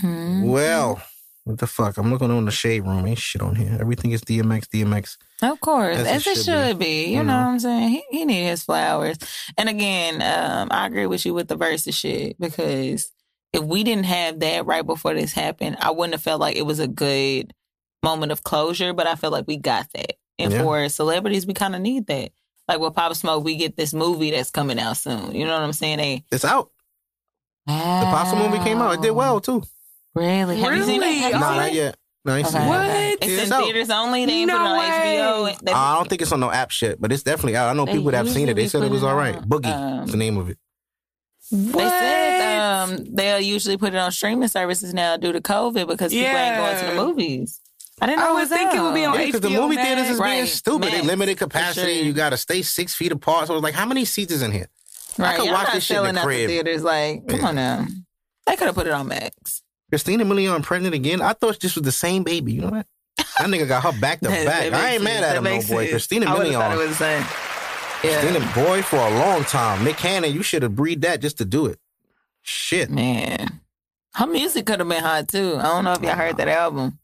Mhm. Well, what the fuck? I'm looking on the shade room. Ain't shit on here. Everything is DMX, DMX. Of course, As as, it it should be, be. You you know know. what I'm saying? He he need his flowers. And again, um, I agree with you with the versus shit because if we didn't have that right before this happened, I wouldn't have felt like it was a good moment of closure. But I feel like we got that, and Yeah. for celebrities, we kind of need that. Like with Pop Smoke, we get this movie that's coming out soon. You know what I'm saying? They It's out. The Pasta movie came out. It did well too. Really? Have you seen it? Really? Have you Nah, seen not yet. No, I ain't seen Okay. it. What? It's Yeah, in out. theaters only. They ain't No put it on way. HBO. They- I don't think it's on no app shit, but it's definitely out. I know They people that have seen it. They said it was all right. on, Boogie, um, is the name of it. What? They said um, they'll usually put it on streaming services now due to COVID because people ain't going to the movies. I didn't know I would was think it would be out. on Yeah, because the movie Max. theaters is being Right. stupid. They limited capacity. sure. You got to stay six feet apart. So it's like, how many seats is in here? Right, I could y'all watch not this shit in the selling out crib. theaters. Like, come Yeah. on now. They could have put it on Max. Christina Milian pregnant again. I thought this was the same baby. You know what? That nigga got her back to That- back. that I makes ain't mad at That him, no boy. sense. Christina I would've thought it Milian. was the same. Yeah, Christina boy for a long time. Nick Cannon, you should have breed that just to do it. Shit. man. Her music could have been hot too. I don't know if y'all heard that album.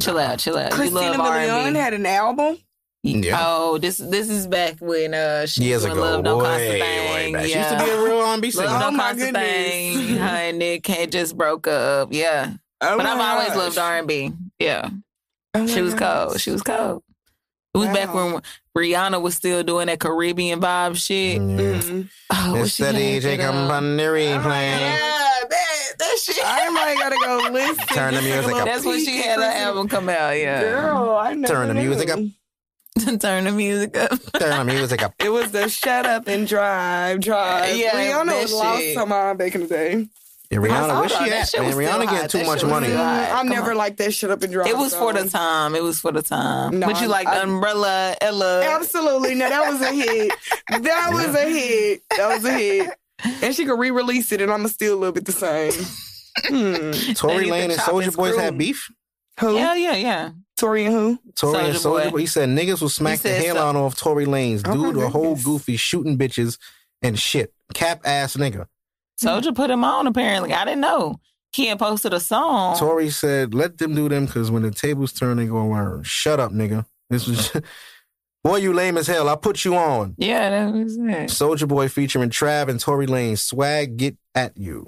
Chill out, chill out. Christina Milian had an album. Yeah. Oh, this this is back when uh she Years when ago. Love Don't Cost a way, Thing. way back. She used to be a real R&B singer. Love Oh Don't my Cost a goodness. Thing. Her and Nick Cannon just broke up. Yeah, Oh but I've always loved R and B. Yeah, Oh she was gosh. cold. She was cold. It was back when Rihanna was still doing that Caribbean vibe shit. Yeah. Mm. Oh, what It's she that DJ that, coming from the ring playing. Yeah, that that shit. I might gotta go listen. Turn the Just take a music up. That's when she had at her album come out. Yeah, Girl, I never Turn the music up. turn the music up. Turn the music up. It was the shut up and drive, drive. Yeah, Rihanna was lost shit. her mind back in the day. Yeah, Rihanna, Hold where she on, that at? Man, Rihanna getting too That much money. I never on. liked that shut up and drive. It was for the time. It was for the time. No, Would you like I- Umbrella, Ella? Absolutely. No, that was a hit. That was a hit. That was a hit. And she could re-release it, and I'ma still love it the same. Hmm. Tory They Lane and Soulja Boys had beef. Who? Yeah, yeah, yeah. Tory and who? Tory and Soulja Soldier Boy. Boy. He said niggas will smack the said hell so. out off Tory Lanez. Oh, Dude, my a whole goodness. goofy shooting bitches and shit. Cap ass nigga. Soulja put him on. Apparently, I didn't know. He had posted a song. Tory said, let them do them because when the tables turn, they gonna learn. Shut up, nigga. This was Boy, you lame as hell. I put you on. Yeah, that was it. Soulja Boy featuring Trav and Tory Lanez. Swag get at you.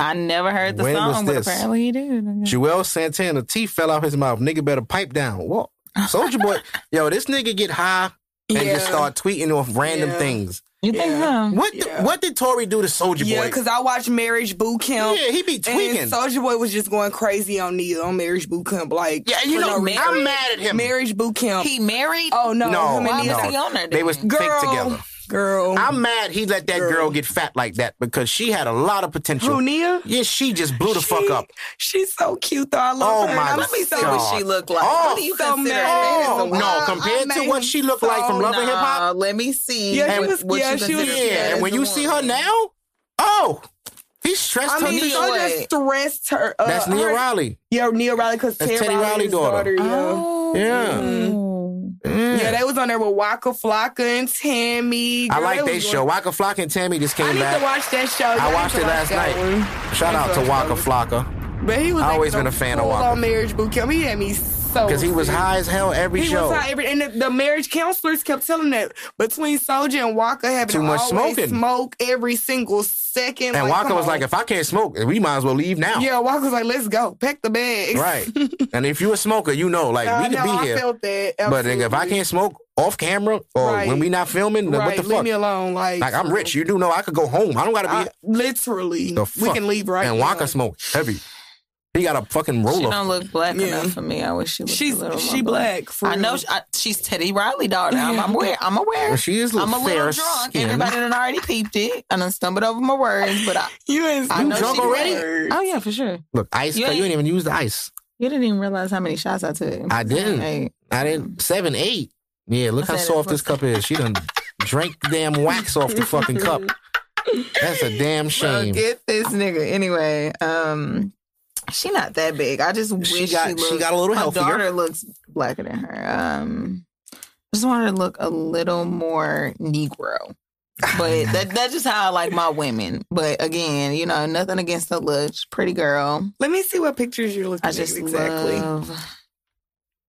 I never heard the When was song, but apparently he did. Joel Santana, teeth fell out his mouth. Nigga better pipe down. What? Soulja Boy, yo, this nigga get high and just start tweeting off random Yeah. things. You think Yeah. so? What Yeah. the, what did Tory do to Soulja Boy? Yeah, because I watched Marriage Boot Camp. yeah, he be tweaking. Soulja Boy was just going crazy on Nia on Marriage Boot Camp. Like, yeah, you know, no reason. I'm mad at him. Marriage Boot Camp. He married? oh no, no, him and Why was no. he on there They was Girl, fake together. Girl. I'm mad he let that girl. Girl. get fat like that because she had a lot of potential. who Nia? Yeah, she just blew the She- fuck up. She's so cute though. I love Oh, her. my And Let me see God. what she looked like. Oh, what do you so consider Oh, no, I compared to what she looked like from so- Love and Hip Hop. Nah, let me see. Yeah, she was- what yeah, she was- consider Yeah, and when a you see her now, oh, he stressed I her. mean, knee. so just stressed her. Uh, That's Nia Riley. Yeah, Nia Riley because That's Teddy Teddy Riley's Riley's daughter. daughter. yeah. Oh. Yeah. Mm. Yeah, they was on there with Waka Flocka and Tammy. I like that show. Waka Flocka and Tammy just came I came need back. to watch that show. Yeah, I watched it last night. one. Shout out to Waka. Flocka But he was I always been a fan of Waka. on marriage boot camp. He had me so. because he was high as hell every He show. was high every, and the, the marriage counselors kept telling that between Soulja and Waka having Too to much smoking. smoke every single second. and like, come was on. like, if I can't smoke, we might as well leave now. "Yeah." Waka was like, "Let's go, pack the bags." Right. and if you're a smoker, you know, like we could be I here. felt that. But nigga, if I can't smoke off camera or Right. when we not filming, right, what the leave fuck? me alone. Like, Like I'm rich, you do know I could go home. I don't gotta be I, literally, the fuck? we can leave right And now. Waka smoke heavy. He got a fucking roller. She don't look black Yeah. enough for me. I wish she looked She's a little she more black. For I know she, I, she's Teddy Riley daughter. I'm, I'm aware. I'm aware. She is a I'm little a little drunk. skin. Everybody done already peeped it. and I done stumbled over my words, but I, you ain't I You know drunk already? black. Oh yeah, for sure. Look, ice. You You, you ain't- ain't even use the ice. You didn't even realize how many shots I took. I didn't. Hey, I didn't. Seven, eight. Yeah, look I how soft this cup is. She done drank damn wax off the fucking cup. That's a damn bro, shame. get this nigga. Anyway, um, she not that big. I just wish She she, got- looked, she got a little healthier. her daughter looks blacker than her. Um, I just want her to look a little more Negro. But that, that's just how I like my women. But again, you know, nothing against the look. Pretty girl. Let me see what pictures you're looking at. I at just exactly. love.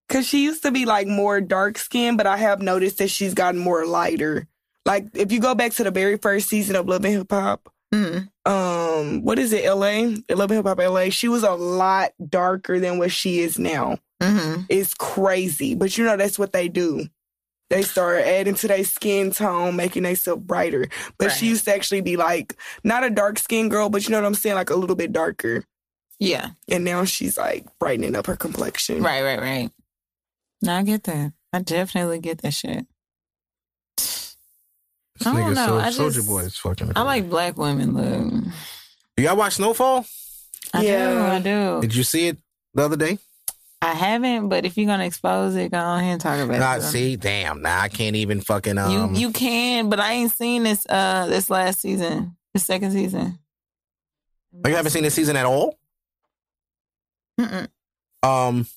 Cause she used to be like more dark skinned, but I have noticed that she's gotten more lighter. Like if you go back to the very first season of Love and Hip Hop, Mm. um, what is it, LA? Love Hip Hop LA, she was a lot darker than what she is now. hmm It's crazy. But you know that's what they do. They start adding to their skin tone, making themselves brighter. But she used to actually be like not a dark skinned girl, but you know what I'm saying? Like a little bit darker. Yeah. And now she's like brightening up her complexion. Right, right, right. No, I get that. I definitely get that shit. This I don't nigga know, Sol- I Soulja just- Boy is fucking. I like black women, look. Do y'all watch Snowfall? I Yeah. do, I do. Did you see it the other day? I haven't, but if you're gonna expose it, go on ahead and talk about Nah, it. see, damn. Now I can't even fucking. Um, you you can, but I ain't seen this uh this last season, the second season. Oh, you haven't seen this season at all? Mm-mm. Um.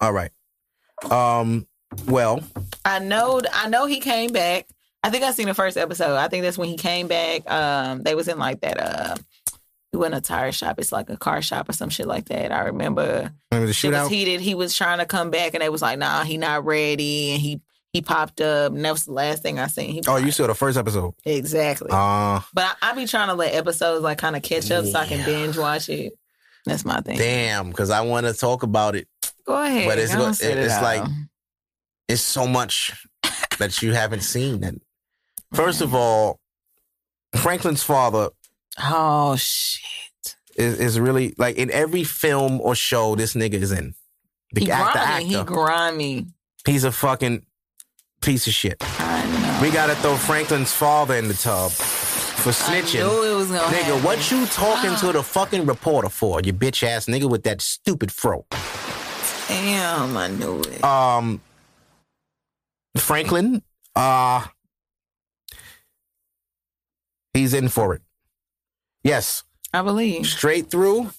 All right. Um. Well, I know I know he came back. I think I seen the first episode. I think that's when he came back. Um, they was in like that. Uh, he went in a tire shop. It's like a car shop or some shit like that. I remember remember the shootout. it was heated. He was trying to come back, and they was like, "Nah, he not ready." And he he popped up, and that was the last thing I seen. He Oh, you saw the first episode. exactly. Uh but I, I be trying to let episodes like kind of catch up so I can binge watch it. That's my thing. damn, because I want to talk about it. Go ahead. But it's Go sit it's it like- It's so much that you haven't seen. And first of all, Franklin's father oh shit. is, is really like in every film or show this nigga is in. The he act- the grimy. He grimy. He's a fucking piece of shit. I know. We gotta throw Franklin's father in the tub for I snitching. knew it was gonna Nigga, happen. what you talking to the fucking reporter for? You bitch ass nigga with that stupid fro. Damn, I knew it. Um, Franklin, uh, he's in for it. Yes, I believe. straight through.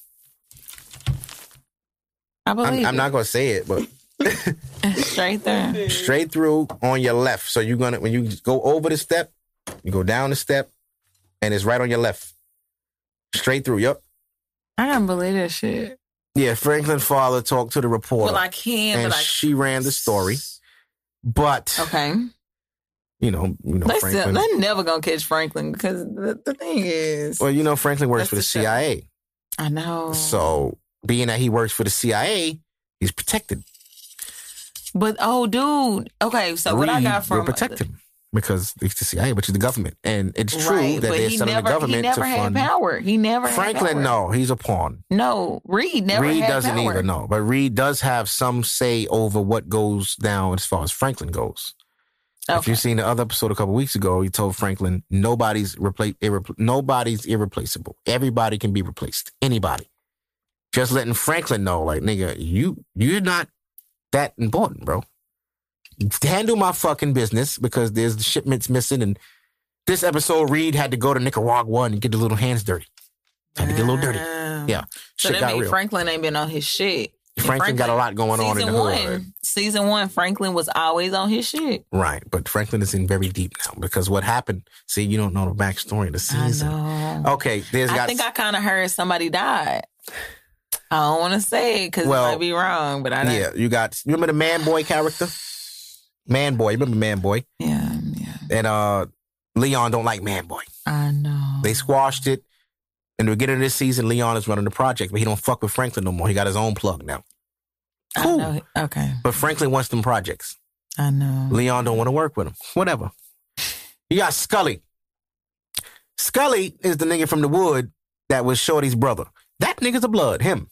I believe. I'm, I'm not gonna say it, but straight there. straight through on your left. So you're gonna when you go over the step, you go down the step, and it's right on your left. Straight through. Yep. I don't believe that shit. Yeah, Franklin's father talked to the reporter, Well, I can, and I. she ran the story. But Okay. You know, you know, they Franklin. They're never gonna catch Franklin because the, the thing is, well, you know, Franklin works for the the. CIA. I know. So, being that he works for the CIA, he's protected. but oh, dude. Okay, so what I got from will protect him because it's the CIA, but it's the government, and it's true right, that they're he telling never, the government he never to had fund. power. He never. Franklin, had power. no, he's a pawn. no. Reed never. Reed doesn't power. either, no, but Reed does have some say over what goes down as far as Franklin goes. If you've seen the other episode a couple weeks ago, he told Franklin nobody's repla- irrepl- nobody's irreplaceable. Everybody can be replaced. Anybody. Just letting Franklin know, like nigga, you you're not that important, bro. Handle my fucking business because there's the shipments missing, and this episode Reed had to go to Nicaragua and get the little hands dirty. Had to get a little dirty. Yeah, So shit that got means real. Franklin ain't been on his shit. And Franklin got a lot going on in the one, hood. Season one, Franklin was always on his shit. Right, but Franklin is in very deep now because what happened? See, you don't know the backstory of the season. I know. Okay, there's I got think I kind of heard somebody died. I don't want to say it because Well, it might be wrong, but I don't. yeah. You got you remember the Man Boy character? Man Boy, you remember Man Boy? yeah, yeah. And uh Leon don't like Man Boy. I know. They squashed it. In the beginning of this season, Leon is running the project, but he don't fuck with Franklin no more. He got his own plug now. I Cool. know. Okay, But Franklin wants them projects. I know. Leon don't want to work with him. Whatever. You got Scully. Scully is the nigga from the wood that was Shorty's brother. That nigga's a blood. Him.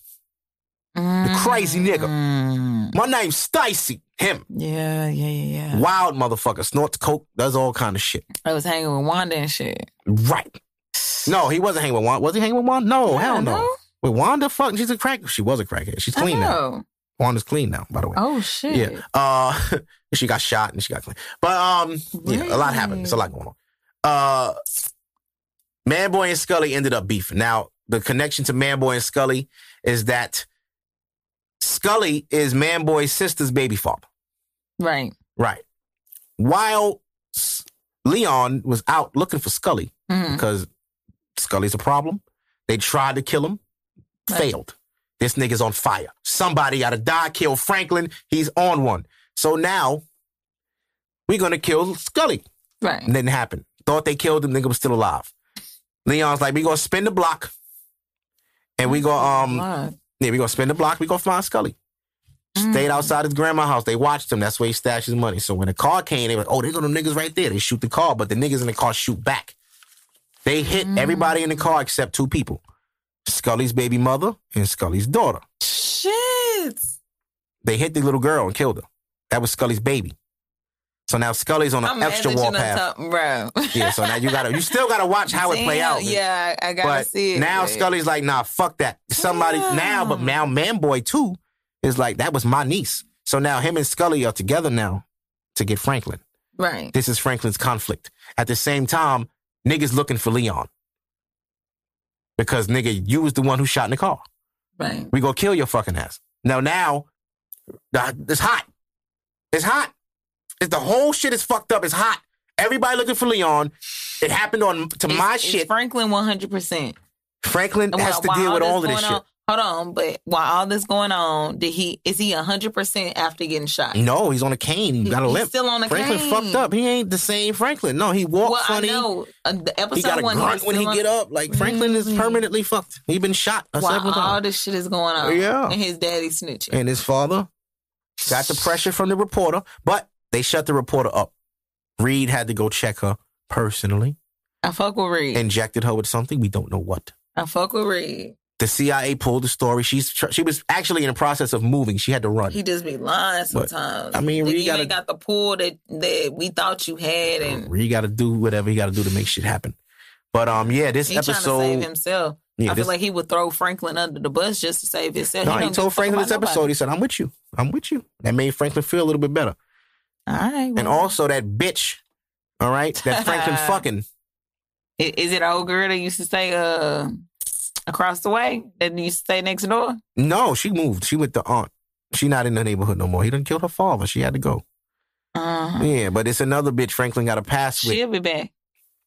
The crazy nigga. Mm. My name's Stacy. Him. Yeah, yeah, yeah, yeah. Wild motherfucker. Snorts coke. Does all kind of shit. I was hanging with Wanda and shit. Right. No, he wasn't hanging with Wanda. Was he hanging with Wanda? No, Yeah, hell no. no? With Wanda, fuck, she's a crack. She was a crackhead. She's clean now. know. Wanda's clean now, by the way. Oh shit. Yeah. Uh, she got shot and she got clean. But um, yeah, a lot happened. It's a lot going on. Uh, Manboy and Scully ended up beefing. Now, the connection to Manboy and Scully is that Scully is Manboy's sister's baby father. Right. Right. While Leon was out looking for Scully Mhm. because Scully's a problem. They tried to kill him, Right. failed. This nigga's on fire. Somebody gotta die, kill Franklin. He's on one. So now we're gonna kill Scully. Right. It didn't happen. Thought they killed him, nigga was still alive. Leon's like, we gonna spin the block. And we go, um, What? yeah, we gonna spin the block, we gonna find Scully. Stayed outside his grandma's house. They watched him. That's where he stashed his money. So when the car came, they were like, oh, they go them niggas right there. They shoot the car, but the niggas in the car shoot back. They hit mm. everybody in the car except two people. Scully's baby mother and Scully's daughter. Shit. They hit the little girl and killed her. That was Scully's baby. So now Scully's on an extra warpath. bro. Yeah, so now you gotta you still gotta watch how it play out. Yeah, I gotta But see it. now but- Scully's like, nah, fuck that. Somebody now, but now Manboy too is like, that was my niece. So now him and Scully are together now to get Franklin. Right. This is Franklin's conflict. At the same time, niggas looking for Leon. Because nigga, you was the one who shot in the car. Right. We gonna kill your fucking ass. Now, now, it's hot. It's hot. It's the whole shit is fucked up. It's hot. Everybody looking for Leon. It happened on to It's- my shit. Franklin 100%. Franklin has to deal with all of this shit. on, Hold on, but while all this going on, did he is he hundred percent after getting shot? No, he's on a cane. He He- got a he's limp. still on a Franklin cane. fucked up. He ain't the same Franklin. No, he walked well, funny. I know uh, the episode He got a one. grunt when he on- get up. Like Franklin is Mhm. permanently fucked. He been shot While all this shit is going on, Yeah. and his daddy snitching. And his father got the pressure from the reporter, but they shut the reporter up. Reed had to go check her personally. I fuck with Reed. Injected her with something we don't know what. I fuck with Reed. The CIA pulled the story. She's tr- she was actually in the process of moving. She had to run. He just be lying But, sometimes. I mean, you gotta- ain't got the pull that that we thought you had, and Reed got to do whatever he got to do to make shit happen. But um, yeah, this he trying to save episode. himself. Yeah, I this, feel like he would throw Franklin under the bus just to save himself. no, don't he told Franklin this episode. nobody. He said, "I'm with you. I'm with you." That made Franklin feel a little bit better. All right, And also that bitch, all right, that Franklin fucking. is it old girl that used to say, uh across the way used to stay next door? No, she moved. She went to aunt. She not in the neighborhood no more. He didn't kill her father. She had to go. Uh-huh. Yeah, but it's another bitch Franklin got a pass with. She'll be back.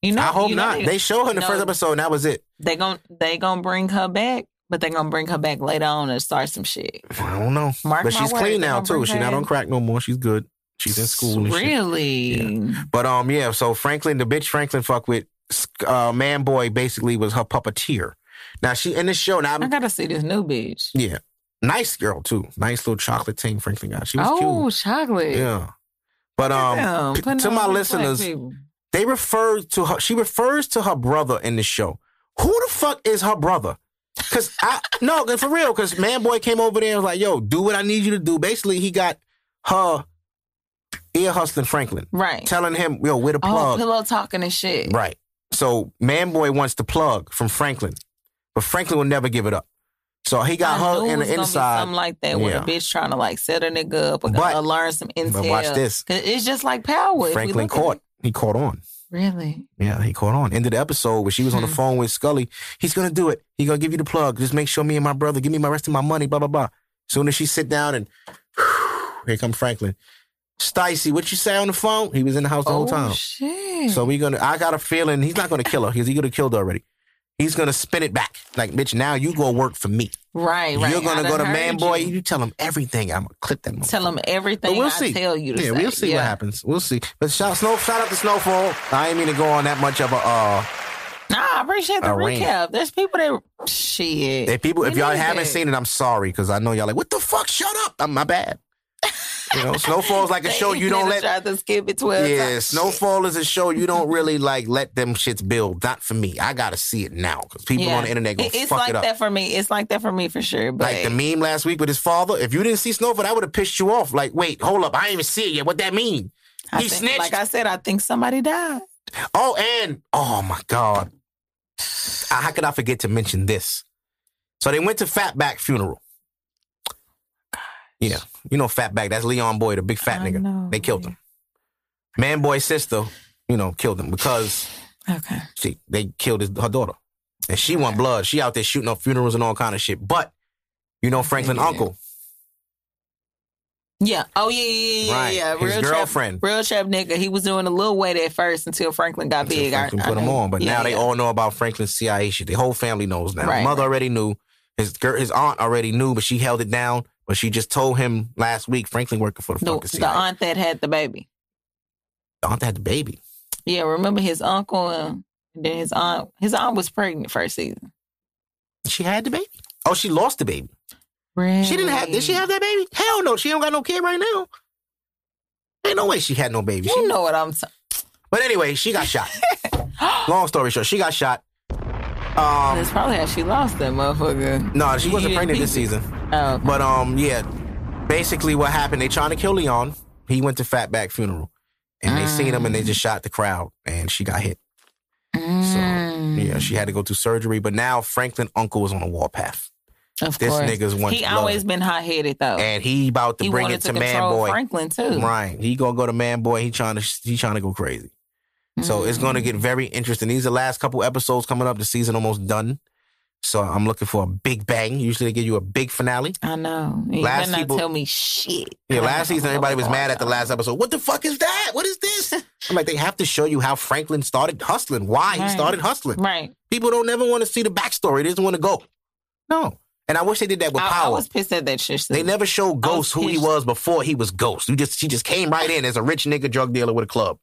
You know, I hope you know not. They, They show her in the No. first episode, and that was it. they gon' they gonna bring her back, but they gonna bring her back later on and start some shit. I don't know. Mark but she's words, clean now too. She not on crack no more. She's good. She's in school and shit. Really? But um, yeah. So Franklin, the bitch Franklin fuck with, uh, man boy basically was her puppeteer. Now she in this show. Now I I'm, gotta see this new bitch. yeah, nice girl too. Nice little chocolate ting Franklin got. She was oh, cute. chocolate. Yeah. But um, p- to my listeners, they refer to her. She refers to her brother in the show. Who the fuck is her brother? Cause I no, for real. Cause man boy came over there and was like, "Yo, do what I need you to do." Basically, he got her ear hustling Franklin, right? telling him, "Yo, where the Oh, plug?" pillow talking and shit. right. So man boy wants the plug from Franklin, but Franklin will never give it up. So he got I her in the inside. something like that, Yeah. the bitch trying to like set a nigga up or But- or learn some intel. watch this. It's just like power. Franklin caught. He caught on. Really? Yeah, he caught on. End of the episode where she was on the Hmm. phone with Scully. He's gonna do it. He gonna give you the plug. Just make sure me and my brother give me my rest of my money. Blah blah blah. Soon as she sit down and here come Franklin. Stacy, what you say on the phone? He was in the house the whole oh time. shit! So we gonna. I got a feeling he's not gonna kill her. He's he could have killed her already. He's gonna spin it back. Like, bitch, now you go work for me. right, right. You're gonna I go to man boy. you. You. tell him everything. I'm gonna clip that. Tell him everything. But we'll I see. tell you to Yeah, say. we'll see what happens. We'll see. But shout, snow, shout out to Snowfall. I ain't mean to go on that much of a. uh Nah, I appreciate the recap. There's people that shit. If people, if y'all haven't that. seen it, I'm sorry because I know y'all like, what the fuck? Shut up! I'm my bad. You know, Snowfall's like a show you don't let. Try to skip it twelve Yeah, times. Snowfall is a show you don't really like let them shits build. Not for me. I gotta see it now because people Yeah. on the internet go It- it's fuck like it up. that for me. It's like that for me for sure. But Like the meme last week with his father. If you didn't see Snowfall, I would have pissed you off. Like, wait, hold up, I didn't even see it yet. What that mean? I he think- snitched. Like I said, I think somebody died. Oh, and oh my god, how could I forget to mention this? So they went to Fatback funeral. Yeah, you know Fatback. That's Leon Boy, the big fat I nigga. know. They killed him. Man Boy's sister, you know, killed him because Okay. she they killed his, her daughter, and she want blood. She out there shooting up funerals and all kind of shit. But you know Franklin uncle, Yeah. Oh yeah, yeah, yeah, Right. yeah. His Real girlfriend. Trap, real trap nigga. He was doing a little weight at first until Franklin got big. I- Franklin I put him know. on, but Yeah, now they all know about Franklin's CIA shit. The whole family knows now. Right, Mother right. already knew. His his aunt already knew, but she held it down. But she just told him last week Franklin working for the the, fucking the aunt that had the baby. The aunt that had the baby. Yeah, remember his uncle and then his aunt. His aunt was pregnant first season. She had the baby. Oh, she lost the baby. Really? She didn't have. Did she have that baby? Hell no. She don't got no kid right now. Ain't no way she had no baby. She, You know what I'm saying? but anyway, she got shot. Long story short, she got shot. Um, That's probably how she lost that motherfucker. no, she wasn't pregnant this season. Oh. But um, yeah, basically what happened? They trying to kill Leon. He went to Fatback funeral, and they seen him, and they just shot the crowd, and she got hit. Mm, Yeah, she had to go through surgery. But now Franklin uncle is on a warpath, of this course. nigga's one He always been hot headed though. and he about to he bring it to to man boy. Franklin too. Right, he gonna go to man boy. He trying to he trying to go crazy. So it's going to get very interesting. These are the last couple episodes coming up. The season almost done. So I'm looking for a big bang. Usually they give you a big finale. I know. You Last people- tell me shit. Yeah, last season everybody was mad at the last episode. What the fuck is that? What is this? I'm like, they have to show you how Franklin started hustling, why he started hustling. Right. People don't ever want to see the backstory. They just want to go. No. And I wish they did that with I, I Power. was pissed at that shit. they never showed Ghost who he was before he was Ghost. You just he just came right in as a rich nigga drug dealer with a club.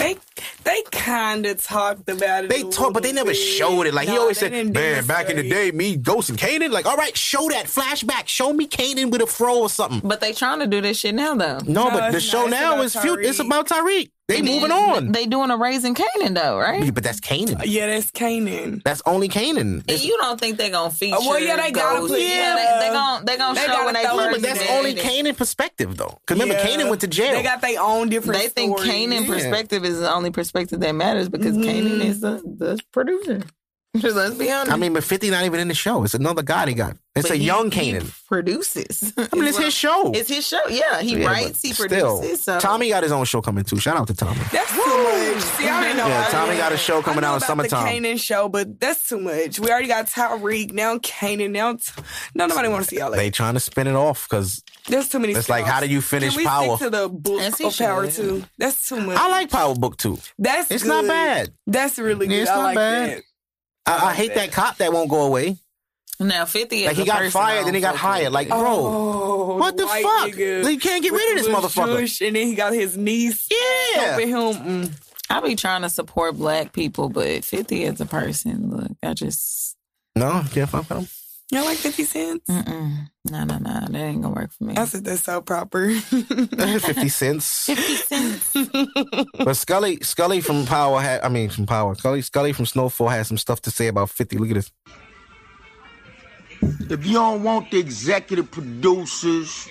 They they kind of talked about it. They a talk, but they never bit. showed it. Like he always said, "Man, back in the day, me, Ghost, and Kanan." Like, all right, show that flashback. Show me Kanan with a fro or something. But they trying to do this shit now though. No, No, but the show not. Now is few, it's about Tariq. They moving on. They doing a raising Kanan though, right? But that's Kanan. Yeah, that's Kanan. That's only Kanan. And you don't think they gonna feature? well, yeah, they gotta Ghost? put- Yeah, they, they gonna they gonna They show when they throw Yeah, but that's did only Kanan perspective though. Because remember, Yeah. Kanan went to jail. They got their own different. They think stories. Kanan Yeah. perspective is the only perspective that matters because Mhm. Kanan is the, the producer. Just let's be honest. I mean, but 50 not even in the show. It's another guy he got. It's But a he- young he Kanan. produces. I mean, it's his show. It's his show. Yeah, he Yeah, writes, but he still, produces. So. Tommy got his own show coming too. Shout out to Tommy. That's too much. See, I didn't know. Yeah, about Tommy that. got a show coming I know out in about summertime. The Kanan show, but that's too much. We already got Tariq now, Kanan now. T- no, nobody want to see all that. They trying to spin it off because There's too many. It's like, how do you finish Can we Power? Stick to the book Yes, he of Power too. That's too much. I like Power Book too. That's It's good. not bad. That's really Yeah, good. it's I not like bad. that. I, I hate that cop that won't go away. now fifty. Like he got fired, then he got hired. Like, bro, Oh, what the fuck? nigga You can't get rid of this motherfucker. Jewish, and then he got his niece yeah. helping him. Mm. I be trying to support black people, but fifty as a person, look, I just No, can't fuck with him. Y'all like 50 cents? mm-mm. no, no, no, that ain't gonna work for me. I said that's so proper. 50 cents. Fifty cents. But Scully, Scully from Power had, I mean, from Power, Scully, Scully from Snowfall had some stuff to say about 50. Look at this. If you don't want the executive producers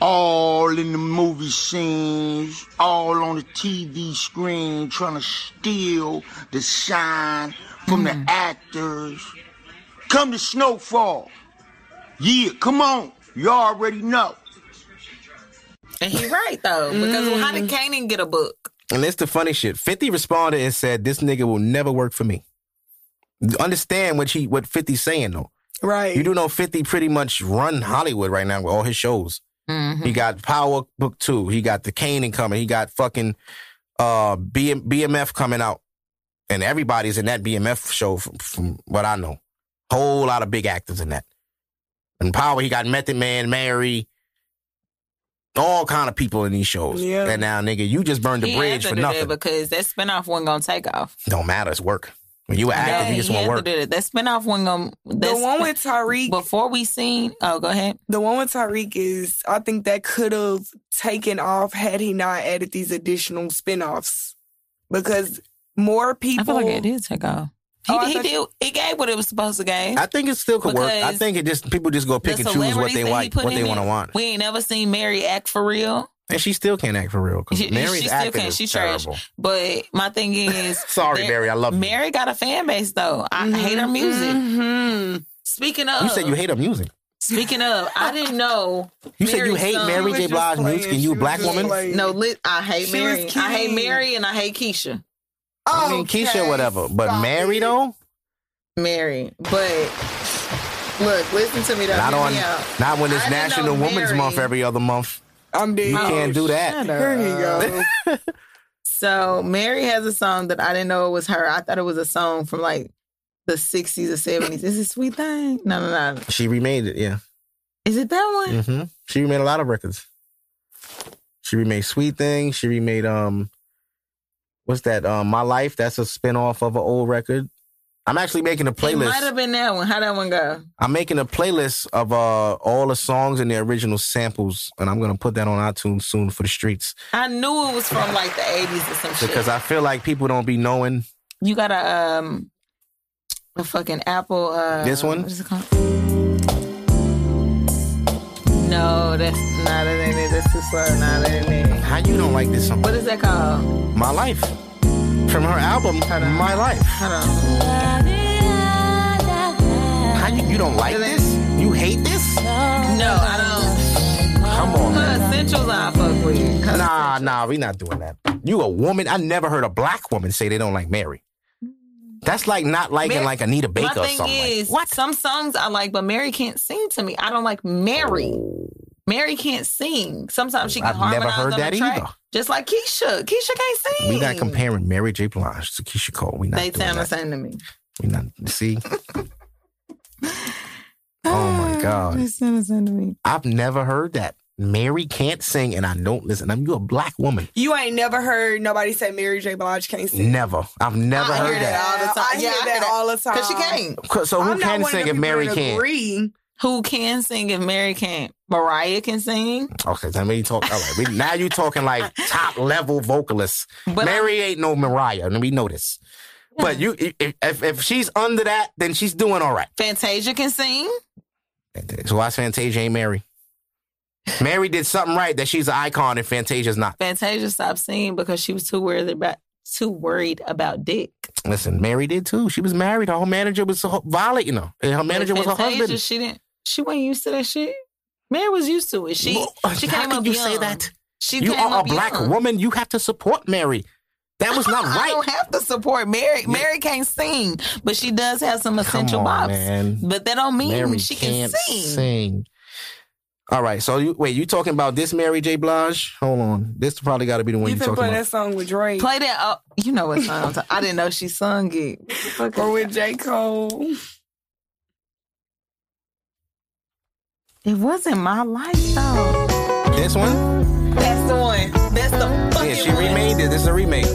all in the movie scenes, all on the TV screen trying to steal the shine from the mm. actors, come to Snowfall. Yeah, come on. You already know. and he right though, because how did Kanan get a book? And it's the funny shit. 50 responded and said, This nigga will never work for me. Understand what he what 50's saying though. right. You do know 50 pretty much run Hollywood right now with all his shows. Mm-hmm. He got Power Book 2. He got The Kanan coming. He got fucking uh BM, BMF coming out. And everybody's in that BMF show from, from what I know. Whole lot of big actors in that. And Power, he got Method Man, Mary, all kind of people in these shows. Yeah. And now, nigga, you just burned the He bridge for nothing. because that spinoff wasn't gonna take off. Don't matter, it's work. When you an actor, Yeah, you just he want had work. to do that. That spinoff wasn't gonna. the one with Tariq, before we seen. Oh, go ahead. the one with Tariq is, I think that could have taken off had he not added these additional spin-offs. Because more people. I feel like it did take off. He, Oh, he did. It gave what it was supposed to give. I think it still could work. I think it just people just go pick and choose what they that he like, what they want to want. We ain't never seen Mary act for real. And she still can't act for real because Mary's she still acting can't. is She's trash. terrible. But my thing is, Sorry, Mar- Mary, I love you. Mary got a fan base though. I hate her music. hmm Speaking of, You said you hate her music. Speaking of, I didn't know. You said you hate son- Mary J. Blige playing. music and you a black woman? playing. No, li- I hate She Mary. I hate. Mary and I hate Keyshia. I mean, Keyshia, whatever. But stop Mary, it. though? Mary, but Look, listen to me though. Not on, me not when it's I National Women's Mary- Month every other month. I'm dead. You can't do that. Shut Here you up. go. So Mary has a song that I didn't know it was her. I thought it was a song from like the 60s or 70s. Is it Sweet Thing? No, no, no. She remade it, yeah. Is it that one? hmm She remade a lot of records. She remade Sweet Thing. She remade um, what's that? Um, My Life. That's a spinoff of an old record. I'm actually making a playlist. It might have been that one. How that one go? I'm making a playlist of uh all the songs and the original samples, and I'm gonna put that on iTunes soon for the streets I knew it was from like the 80s or some shit. because I feel like people don't be knowing you got a um a fucking Apple uh This one? What is it called? No, that's not that ain't it. That's too slow. Nah, that ain't it. How you don't like this song. What is that called? My Life from her album My Life. Hold on. How you you don't like this? You hate this? No, I don't. Come on. Her essentials I fuck with. Her Nah, nah, we not doing that. You a woman? I never heard a black woman say they don't like Mary. That's like not liking Mary- like Anita Baker My or thing something. like- what some songs I like, but Mary can't sing to me. I don't like Mary. Oh. Mary can't sing. Sometimes she can I've never heard on that the track, either. Just like Keyshia. Keyshia can't sing. We not comparing Mary J. Blige to Keyshia Cole. We not They sound the same to me. We not see. oh my god, They sound the same to me. I've never heard that. Mary can't sing, and I don't listen. I'm you a black woman. You ain't never heard nobody say Mary J. Blige can't sing. Never. I've never I heard hear that. that all the time. I Yeah, hear I that hear that. all the time. Because she can't. So who I'm can sing if Mary can't? Agree. Who can sing if Mary can't? Mariah can sing. Okay, then we talk. All right, we, now you're talking like top level vocalists. But Mary ain't no Mariah, and we know this. But you, if, if if she's under that, then she's doing all right. Fantasia can sing. So why Fantasia ain't Mary? Mary did something right that she's an icon and Fantasia's not. Fantasia stopped singing because she was too worried about too worried about dick. Listen, Mary did too. She was married. Her whole manager was Violet, you know. And her manager was her husband. She didn't. She wasn't used to that shit. Mary was used to it. She Well, uh, she how came can up you young. say that? She You are a black young. woman. You have to support Mary. That was not right. I right. don't have to support Mary. Mary can't sing, but she does have some Come essential on, bops. man. But that don't mean Mary she can can't sing. sing. All right, so you wait. You talking about this Mary J. Blige? Hold on, this probably got to be the one You you can talking play about. that song with Drake Play that. Oh, you know what song? I'm talking- I didn't know she sung it. What the fuck or with J. Cole. It wasn't my life though. This one? That's the one. That's the fucking Yeah, she one. remade it. This is a remake.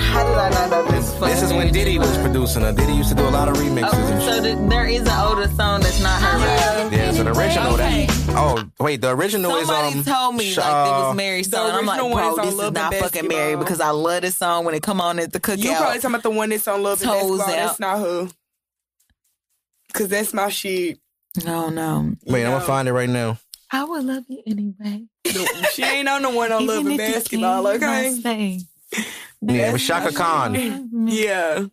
How did I not know this? This is when Diddy was producing her. Diddy used to do a lot of remixes Oh, and so shit. th- there is an older song that's not her. right? Yeah, so the original Okay. that. Oh wait, the original Somebody is um. told me sh- like it was Mary's the song. I'm like, original one bro, is this is Love and not fucking Mary because I love this song when it come on at the cookout. You probably talking about the one that's on Love and Toes Basketball. out. That's not her. Cause that's my shit. No, no. Wait, I'm gonna find it right now. I would love you anyway. She ain't on the one on Love Even and Basketball, okay? I say. Yeah, it was Chaka Khan. Yeah.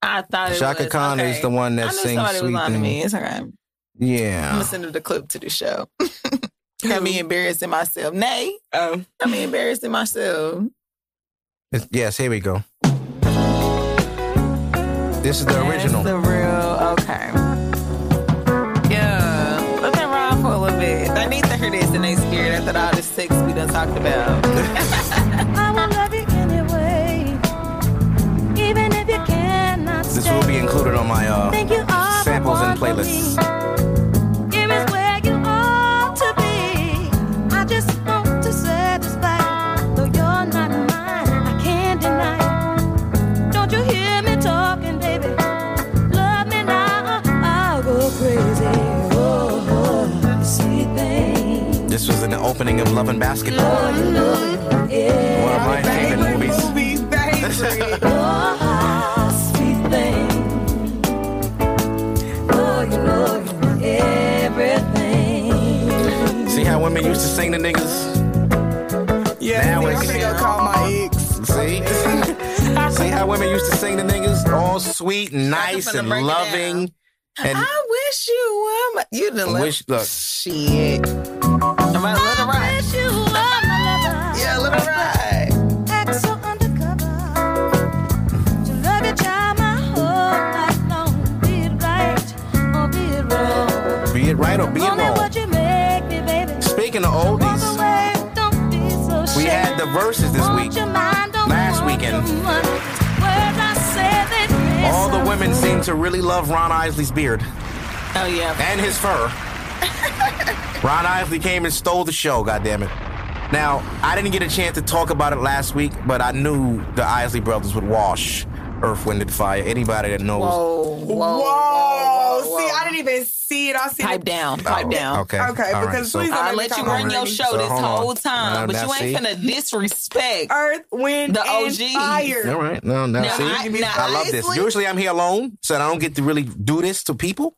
I thought it Chaka was. Khan okay. is the one I that knew sings somebody was "Sweet lying to me. It's okay. Yeah. I'm gonna send her the clip to the show. Got me embarrassing myself. Nay, Oh. got me embarrassing myself. It's- yes. Here we go. This is the original. The real. Okay. I need to hear this and they after all this sex we done talked about. I will love you anyway, even if you cannot This will be included on my uh, Think you are the samples and one for playlists. This was in the opening of Love and Basketball. Yeah. One of my favorite movies. Movie. Oh, sweet thing. Oh, you know, everything. See how women used to sing to niggas? yeah, Now I'm it's- gonna call my ex. See? See how women used to sing to niggas? All sweet, and nice, and loving. And I wish you were my. You done left. wish, look, Shit. right or be wrong. Me, Speaking of oldies, away, so we had the Verzuz this week. Last weekend. All the women seem to really love Ron Isley's beard. Oh, yeah. And his fur. Ron Isley came and stole the show, goddammit. Now, I didn't get a chance to talk about it last week, but I knew the Isley brothers would wash Earth, Wind, and Fire. Anybody that knows. Whoa, whoa, Whoa, whoa, See, I didn't even see it. I see it. Pipe it. down, oh, pipe down. Oh, Okay. Okay, all right, because so- please don't I let you run your show So, this whole time, Now, but you ain't see? finna disrespect. Earth, wind, The and fire. All right. No, no. Now, see, I- now, I love this. Usually I'm here alone, so I don't get to really do this to people.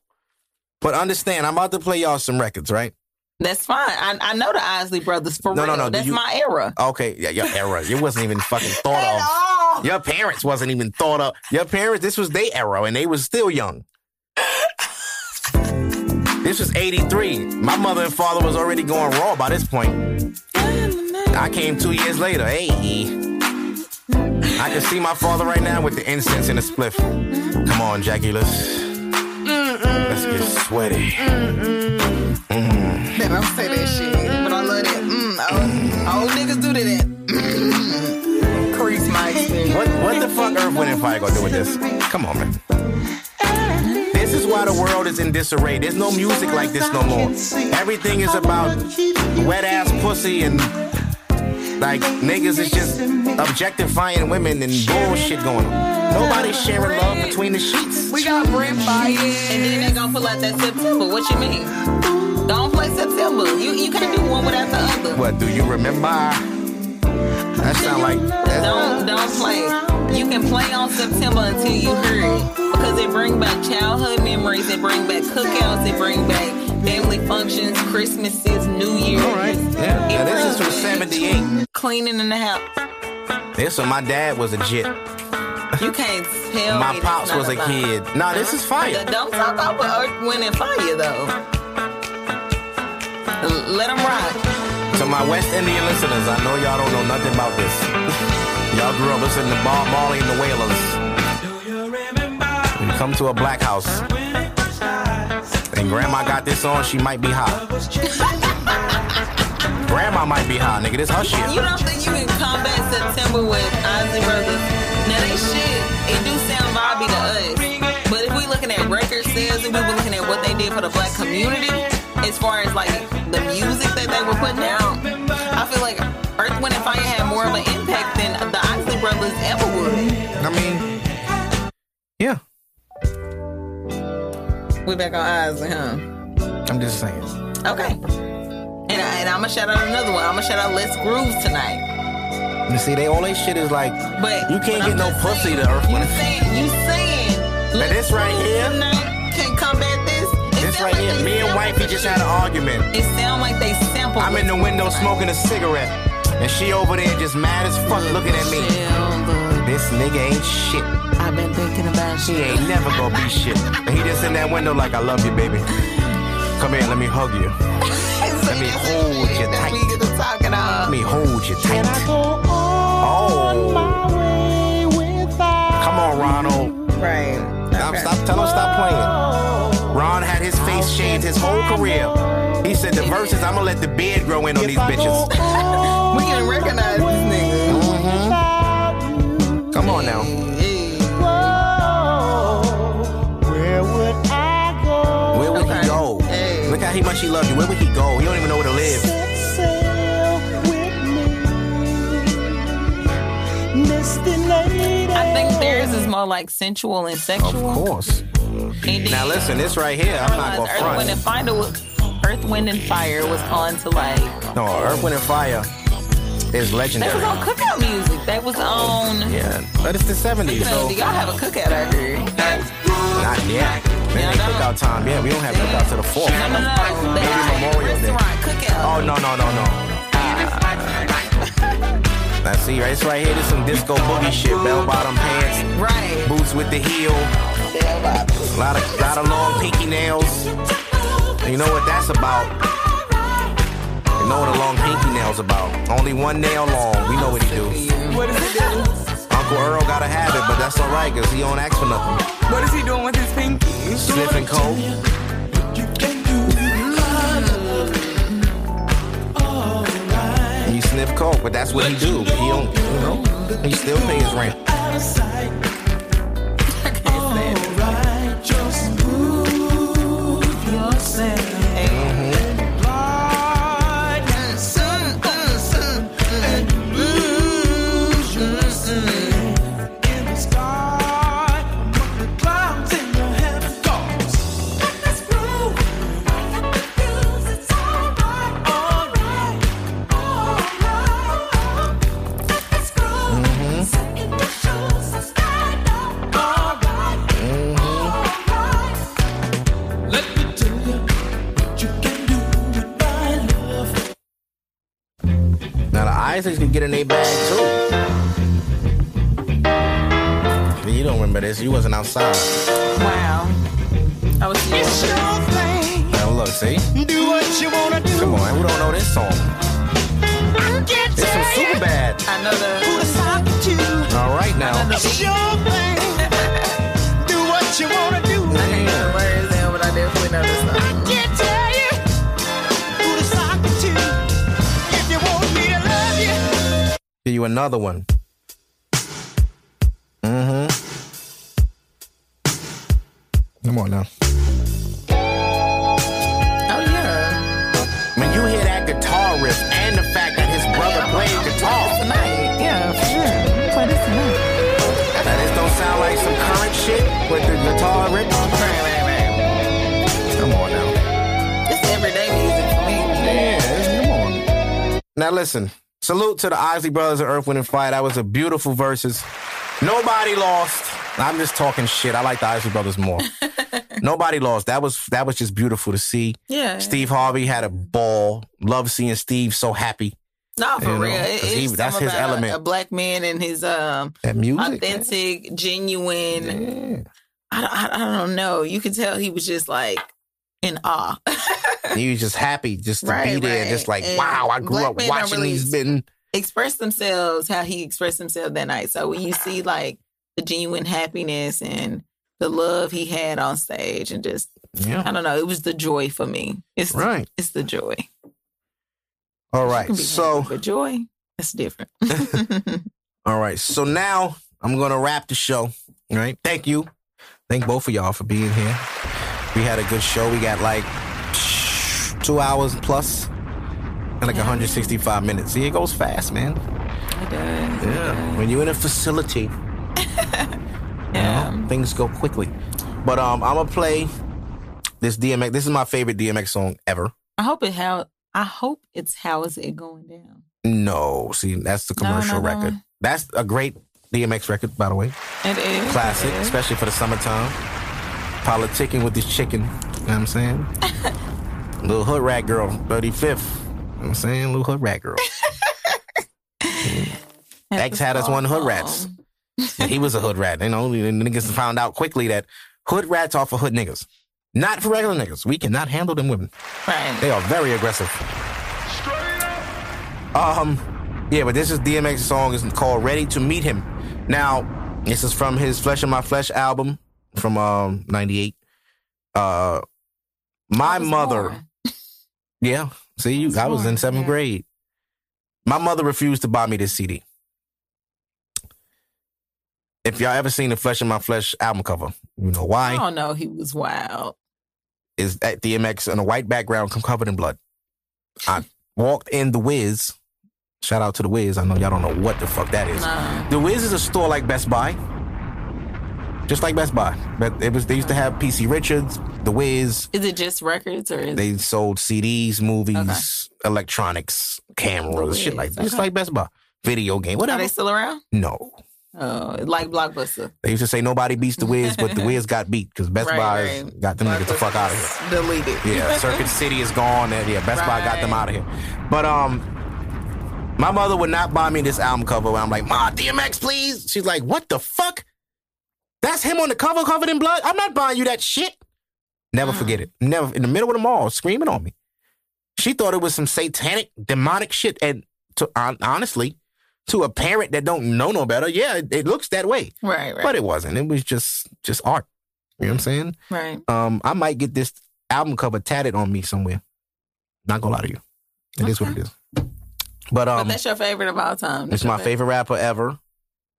But understand, I'm about to play y'all some records, right? That's fine. I, I know the Isley brothers for real. No, no, real. no, do That's you- my era. Okay, yeah, your era. It wasn't even fucking thought At of. Your parents wasn't even thought of. Your parents, this was their era, and they was still young. this was 83. My mother and father was already going raw by this point. I came two years later. Hey. I can see my father right now with the incense and the spliff. Come on, Jackie, let's, let's get sweaty. Mm-hmm. They don't say that shit, fuck Earth, Wind, and Fire gonna do with this? Come on, man. This is why the world is in disarray. There's no music like this no more. Everything is about wet ass pussy and like niggas is just objectifying women and bullshit going on. Nobody's sharing love between the sheets. We got Brent Fire. And then they gonna pull out that September. What you mean? Don't play September. You you can't do one without the other. What do you remember? That sound like that, Don't don't play. You can play on September until you hear it because it bring back childhood memories. It bring back cookouts. It bring back family functions, Christmases, New Year's. all right. Yeah. Now this is from brings '78. Cleaning in the house. This one, my dad was a jit. You can't tell My pops was a vibe. kid. Nah, this is fire. Don't talk over Earth, Wind, and Fire though. Let them rock. To my West Indian listeners, I know y'all don't know nothing about this. y'all grew up listening to Bob Marley and the Wailers. When you come to a black house and grandma got this on, she might be hot. grandma might be hot, nigga. This her shit. You don't think you can combat September with Ozzy Brothers? Now they shit, it do sound vibey to us. But if we looking at record sales and we were looking at what they did for the black community, as far as like the music that they were putting out, Ozzy Brothers ever would. I mean, yeah. We back on Ozzy, huh? I'm just saying. Okay. And, I, and I'm gonna shout out another one. I'm gonna shout out Let's Groove tonight. You see, they all they shit is like, But You can't but get no just pussy saying, to Earth, You Wind, and- saying you saying Now this right here- can combat this? It this sound right like here. Me and wifey just had an argument. It sound like they sampled. I'm in the window tonight. smoking a cigarette, and she over there just mad as fuck looking at me. This nigga ain't shit. I've been thinking about He shit. ain't never gonna be shit. And he just in that window like, I love you, baby. Come here, let me hug you. Let me hold you tight. We get to talking Let on. me hold you tight. Oh. Come on, Ronald. Right. Stop, stop, tell him stop face his whole career. He said the Verzuz, I'm gonna let the beard grow in on these bitches. We can recognize this nigga. Mm-hmm. Come on now. Hey. Where would he go? Hey. Look how he much he loved you. Where would he go? He don't even know where to live. I think theirs is more like sensual and sexual. Of course. Now listen, this right here, I'm not gonna Wind, and front. Fire was, Earth, Wind, and Fire was on to like No, Earth, Wind, and Fire is legendary. That was on cookout music. That was on. Yeah, but it's the 70s, so Do y'all have a cookout out here? not yet. Man, Yeah, ain't cookout time. Yeah, we don't have cookout to the fourth. No, no, no. Maybe Memorial Day. cookout. Oh no, no, no, no. Now see, right, it's right here. This some disco boogie shit. Bell bottom pants, Right. boots with the heel, a lot of, lot of long pinky nails. And you know what that's about? You know what a long pinky nail's about? Only one nail long. We know what he do. What is he doing? Uncle Earl got a habit, but that's alright, cause he don't ask for nothing. What is he doing with his pinky? Sniffing coke. You sniff coke, but that's what he do. He don't, you know, he still pay his rent. Now Isaacs could get in their bag too. You don't remember this? You wasn't outside. Wow. I was Now look, see? Do what you wanna do. Come on, who don't know this song? It's from super bad. I know the. All right now. Do what you wanna do. I can't know the words in, but I definitely know this song. Can't tell Give you another one. Mm-hmm. Come on now. Oh yeah. When you hear that guitar riff and the fact that his brother played guitar, Tonight. Yeah, for sure. Play this tonight. now this don't sound like some current shit with the guitar riff. Come on now. It's everyday music for me. Yeah, come on. Now listen, salute to the Isley Brothers of Earth, Wind, and Fire. That was a beautiful Verzuz. Nobody lost. I'm just talking shit. I like the Isley Brothers more. Nobody lost. That was that was just beautiful to see. Yeah. Steve Harvey had a ball. Love seeing Steve so happy. No, for You real. He- that's his about a- element. A, black man and his um That music. man. authentic, genuine. Yeah. I, don't- I, I don't know. You could tell he was just like in awe. He was just happy just to Right, be there, right. just like, And wow, I grew up watching really these men Express themselves how he expressed himself that night. So when you see like the genuine happiness and the love he had on stage and just Yeah. I don't know, it was the joy for me. It's Right. it's the joy. All right. So but joy, that's different. All right. So now I'm going to wrap the show. All right. Thank you. Thank both of y'all for being here. We had a good show. We got like two hours plus and like 165 minutes. See, it goes fast, man. It does. Yeah. When you're in a facility, Yeah. you know, things go quickly. But um, I'm going to play this DMX. This is my favorite DMX song ever. I hope it how I hope it's how is it going down. No, see, that's the commercial no, no. record. That's a great DMX record, by the way. It is Classic, It is. especially for the summertime. Politicking with this chicken. You know what I'm saying? Little hood rat girl, 35th. You know I'm saying? Little hood rat girl. X had us one hood rats. And he was a hood rat. You know, the niggas found out quickly that hood rats are for hood niggas. Not for regular niggas. We cannot handle them women. Right. They are very aggressive. Um, yeah, but this is DMX's song is called "Ready to Meet Him." Now, this is from his "Flesh of My Flesh" album from um '98. Uh, my mother, born. Yeah. See, you, I was in seventh yeah. grade. My mother refused to buy me this CD. If y'all ever seen the "Flesh of My Flesh" album cover, you know why I don't know. He was wild. is at DMX on a white background covered in blood. I walked in the Wiz. Shout out to the Wiz. I know y'all don't know what the fuck that is. Nah. The Wiz is a store like Best Buy. Just like Best Buy. But it was they used to have PC Richards, the Wiz. Is it just records or is They sold CDs, movies, electronics, cameras, shit like that. Just like Best Buy. Video game, are they still around? No. Oh, like Blockbuster. They used to say nobody beats the Wiz, but the Wiz got beat because Best Right, Buy right. got them niggas the fuck out of here. Deleted. Yeah, Circuit City is gone. And yeah, Best Buy got them out of here. But um, my mother would not buy me this album cover. Where I'm like, Ma, DMX, please. She's like, What the fuck? That's him on the cover, covered in blood. I'm not buying you that shit. Never forget it. Never in the middle of the mall, screaming on me. She thought it was some satanic, demonic shit, and to hon- honestly, to a parent that don't know no better, yeah, it, it looks that way, Right, right. but it wasn't. It was just just art. You know what I'm saying? right. Um, I might get this album cover tatted on me somewhere. Not gonna lie to you. It is what it is. But But um, that's your favorite of all time. That's it's my favorite rapper ever,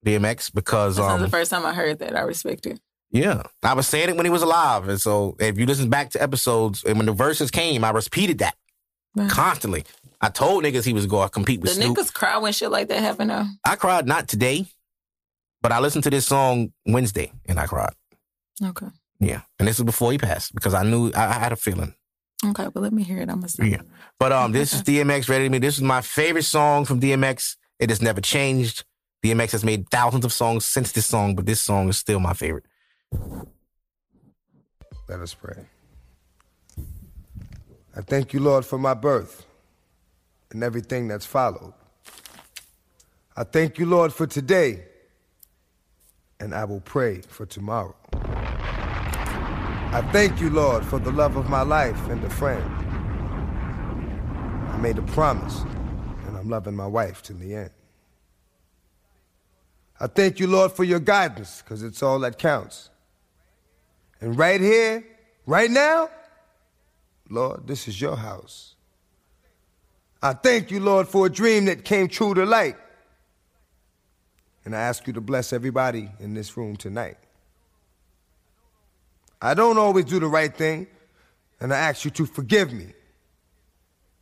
DMX, because um, the first time I heard that. I respect it. yeah, I was saying it when he was alive, and so if you listen back to episodes and when the Verzuz came, I repeated that Right. constantly. I told niggas he was going to compete The with Snoop. niggas cry when shit like that happened. though. I cried not today, but I listened to this song Wednesday and I cried. Okay. Yeah, and this was before he passed because I knew I, I had a feeling. Okay, but let me hear it. I'm gonna. Yeah. But um, this is DMX Ready to Me. This is my favorite song from DMX. It has never changed. DMX has made thousands of songs since this song, but this song is still my favorite. Let us pray. I thank you, Lord, for my birth and everything that's followed. I thank you, Lord, for today, and I will pray for tomorrow. I thank you, Lord, for the love of my life and a friend. I made a promise, and I'm loving my wife till the end. I thank you, Lord, for your guidance, because it's all that counts. And right here, right now, Lord, this is your house. I thank you, Lord, for a dream that came true to light. And I ask you to bless everybody in this room tonight. I don't always do the right thing, and I ask you to forgive me.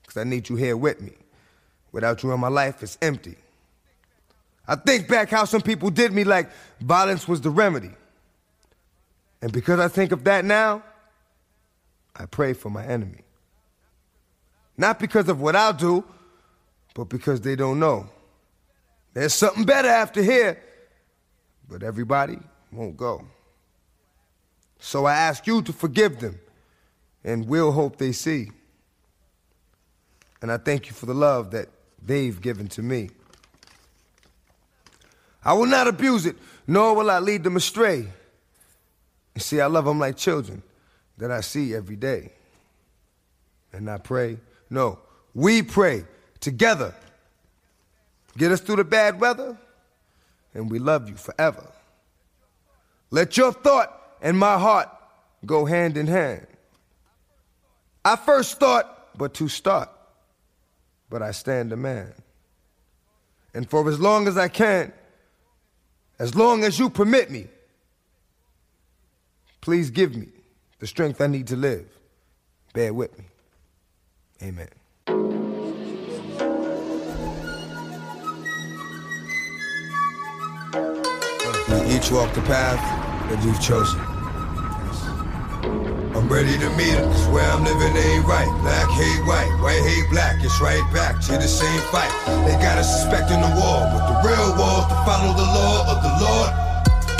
Because I need you here with me. Without you in my life, it's empty. I think back how some people did me like violence was the remedy. And because I think of that now, I pray for my enemy. Not because of what I'll do, but because they don't know. There's something better after here, but everybody won't go. So I ask you to forgive them, and we'll hope they see. And I thank you for the love that they've given to me. I will not abuse it, nor will I lead them astray. You see, I love them like children that I see every day. And I pray, no, we pray together. Get us through the bad weather, and we love you forever. Let your thought and my heart go hand in hand. I first thought, but to start, but I stand a man. And for as long as I can, as long as you permit me, please give me the strength I need to live. Bear with me. Amen. We each walk the path that you've chosen. Ready to meet 'cause where I'm living ain't right. Black hate white, white hate black. It's right back to the same fight. They got us suspecting the war, but the real war's to follow the law of the Lord.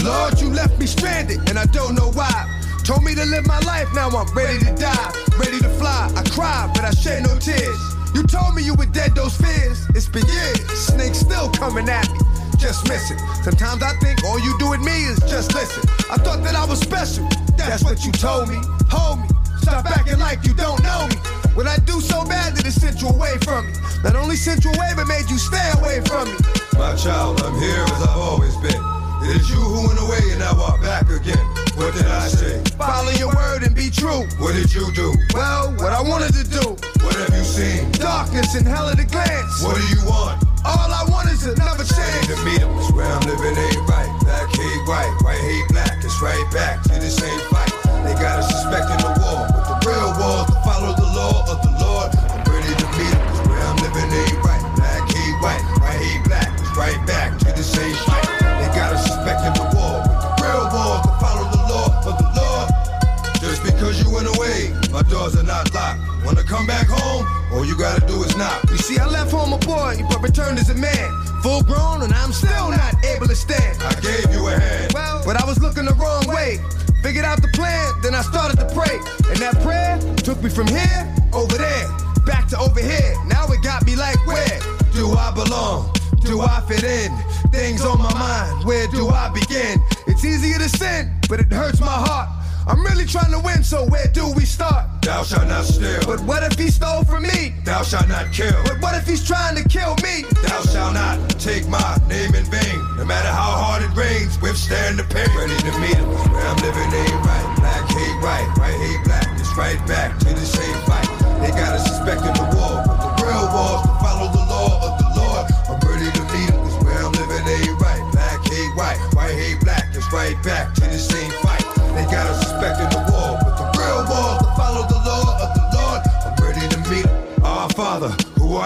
Lord, you left me stranded, and I don't know why. Told me to live my life, now I'm ready to die, ready to fly. I cried, but I shed no tears. You told me you were dead, those fears. It's been years, snakes still coming at me. Just miss it. Sometimes I think all you do with me is just listen. I thought that I was special. That's what you told me. Hold me. Stop acting like you don't know me. What I do so bad that it sent you away from me. Not only sent you away, but made you stay away from me. My child, I'm here as I've always been. It is you who went away and now I'm back again. What did I say? Follow your word and be true. What did you do? Well, what I wanted to do. What have you seen? Darkness and hell at a glance. What do you want? All I want is another Ready chance. to meet 'em, 'cause where I'm living ain't right. Black hate white, white hate black. It's right back to the same fight. They got us suspecting the war, but the real war's to follow the law of the Lord. I'm ready to meet 'em, 'cause where I'm living ain't right. Black hate white, white hate black. It's right back to the same fight. They got us suspecting the war, but the real war's to follow the law of the Lord. Just because you went away, my doors are not. Wanna come back home? All you gotta do is knock. You see, I left home a boy, but returned as a man. Full grown, and I'm still not able to stand. I gave you a hand. Well, but I was looking the wrong way. Figured out the plan, then I started to pray. And that prayer took me from here, over there, back to over here. Now it got me like, where Do I belong? do I fit in? Things on my mind, where do I begin? It's easier to sin, but it hurts my heart. I'm really trying to win, so where do we start? Thou shalt not steal. But what if he stole from me? Thou shalt not kill. But what if he's trying to kill me? Thou shalt not take my name in vain. No matter how hard it rains, withstand the pain. Ready to meet him. Where I'm living ain't right. Black hate right, right hate black. It's right back to the same fight. They got us suspecting the war, but the real war's to follow the law of the Lord. I'm ready to meet him. Cause where I'm living ain't right. Black hate white, white hate black. It's right back to the same fight.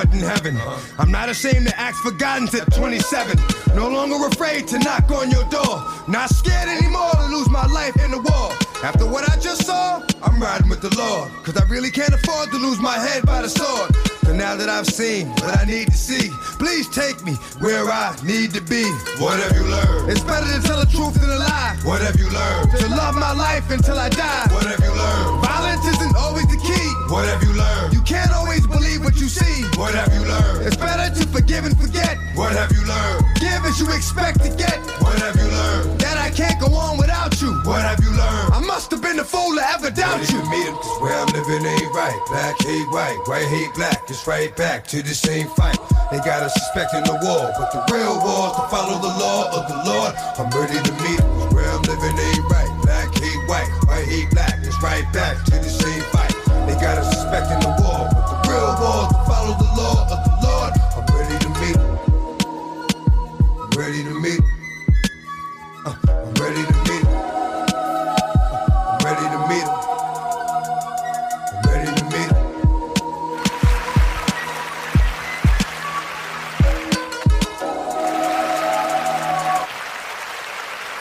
In heaven. I'm not ashamed to ask for guidance at 27. No longer afraid to knock on your door. Not scared anymore to lose my life in the war. After what I just saw, I'm riding with the Lord. Cause I really can't afford to lose my head by the sword. But now that I've seen what I need to see, please take me where I need to be. What have you learned? It's better to tell the truth than a lie. What have you learned? To love my life until I die. What have you learned? Violence isn't always the key. What have you learned? You can't always believe what you see. What have you learned? It's better to forgive and forget. What have you learned? Give as you expect to get. What have you learned? That I can't go on without you. What have you learned? I must have been a fool to ever doubt you. Him, cause where I'm living ain't right. Black hate white, white hate black. It's right back to the same fight. They got us suspecting the war, but the real war is to follow the law of the Lord. I'm ready to meet cause where I'm living ain't right. Black hate white, white hate black. It's right back to the same fight. They got us suspecting the war,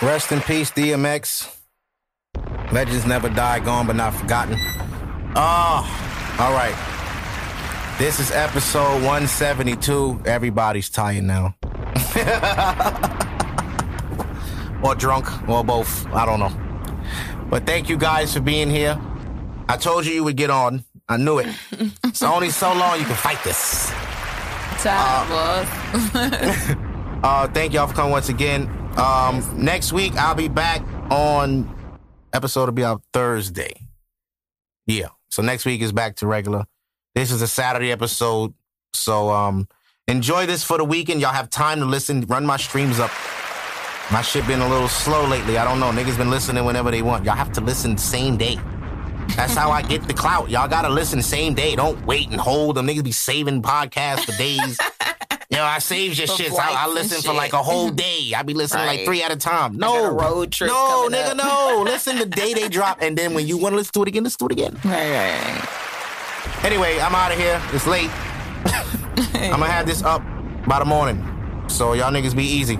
Rest in peace, DMX. Legends never die, gone but not forgotten. Ah, all right. This is episode 172. Everybody's tired now. or drunk, or both. I don't know. But thank you guys for being here. I told you you would get on. I knew it. it's only so long you can fight this. Time was. Uh, thank y'all for coming once again. Um, next week I'll be back on episode will be out Thursday. Yeah. So next week is back to regular. This is a Saturday episode. So um enjoy this for the weekend. Y'all have time to listen. Run my streams up. My shit been a little slow lately. I don't know. Niggas been listening whenever they want. Y'all have to listen same day. That's how I get the clout. Y'all gotta listen same day. Don't wait and hold them. Niggas be saving podcasts for days. You know, I save your For shits. I, I listen for shit. like a whole day. I be listening like three at a time. I No got a road trip No, nigga, up. no. listen the day they drop, and then when you want to listen to it again, listen to it again. Right, right, right. Anyway, I'm out of here. It's late. I'm gonna have this up by the morning, so y'all niggas be easy.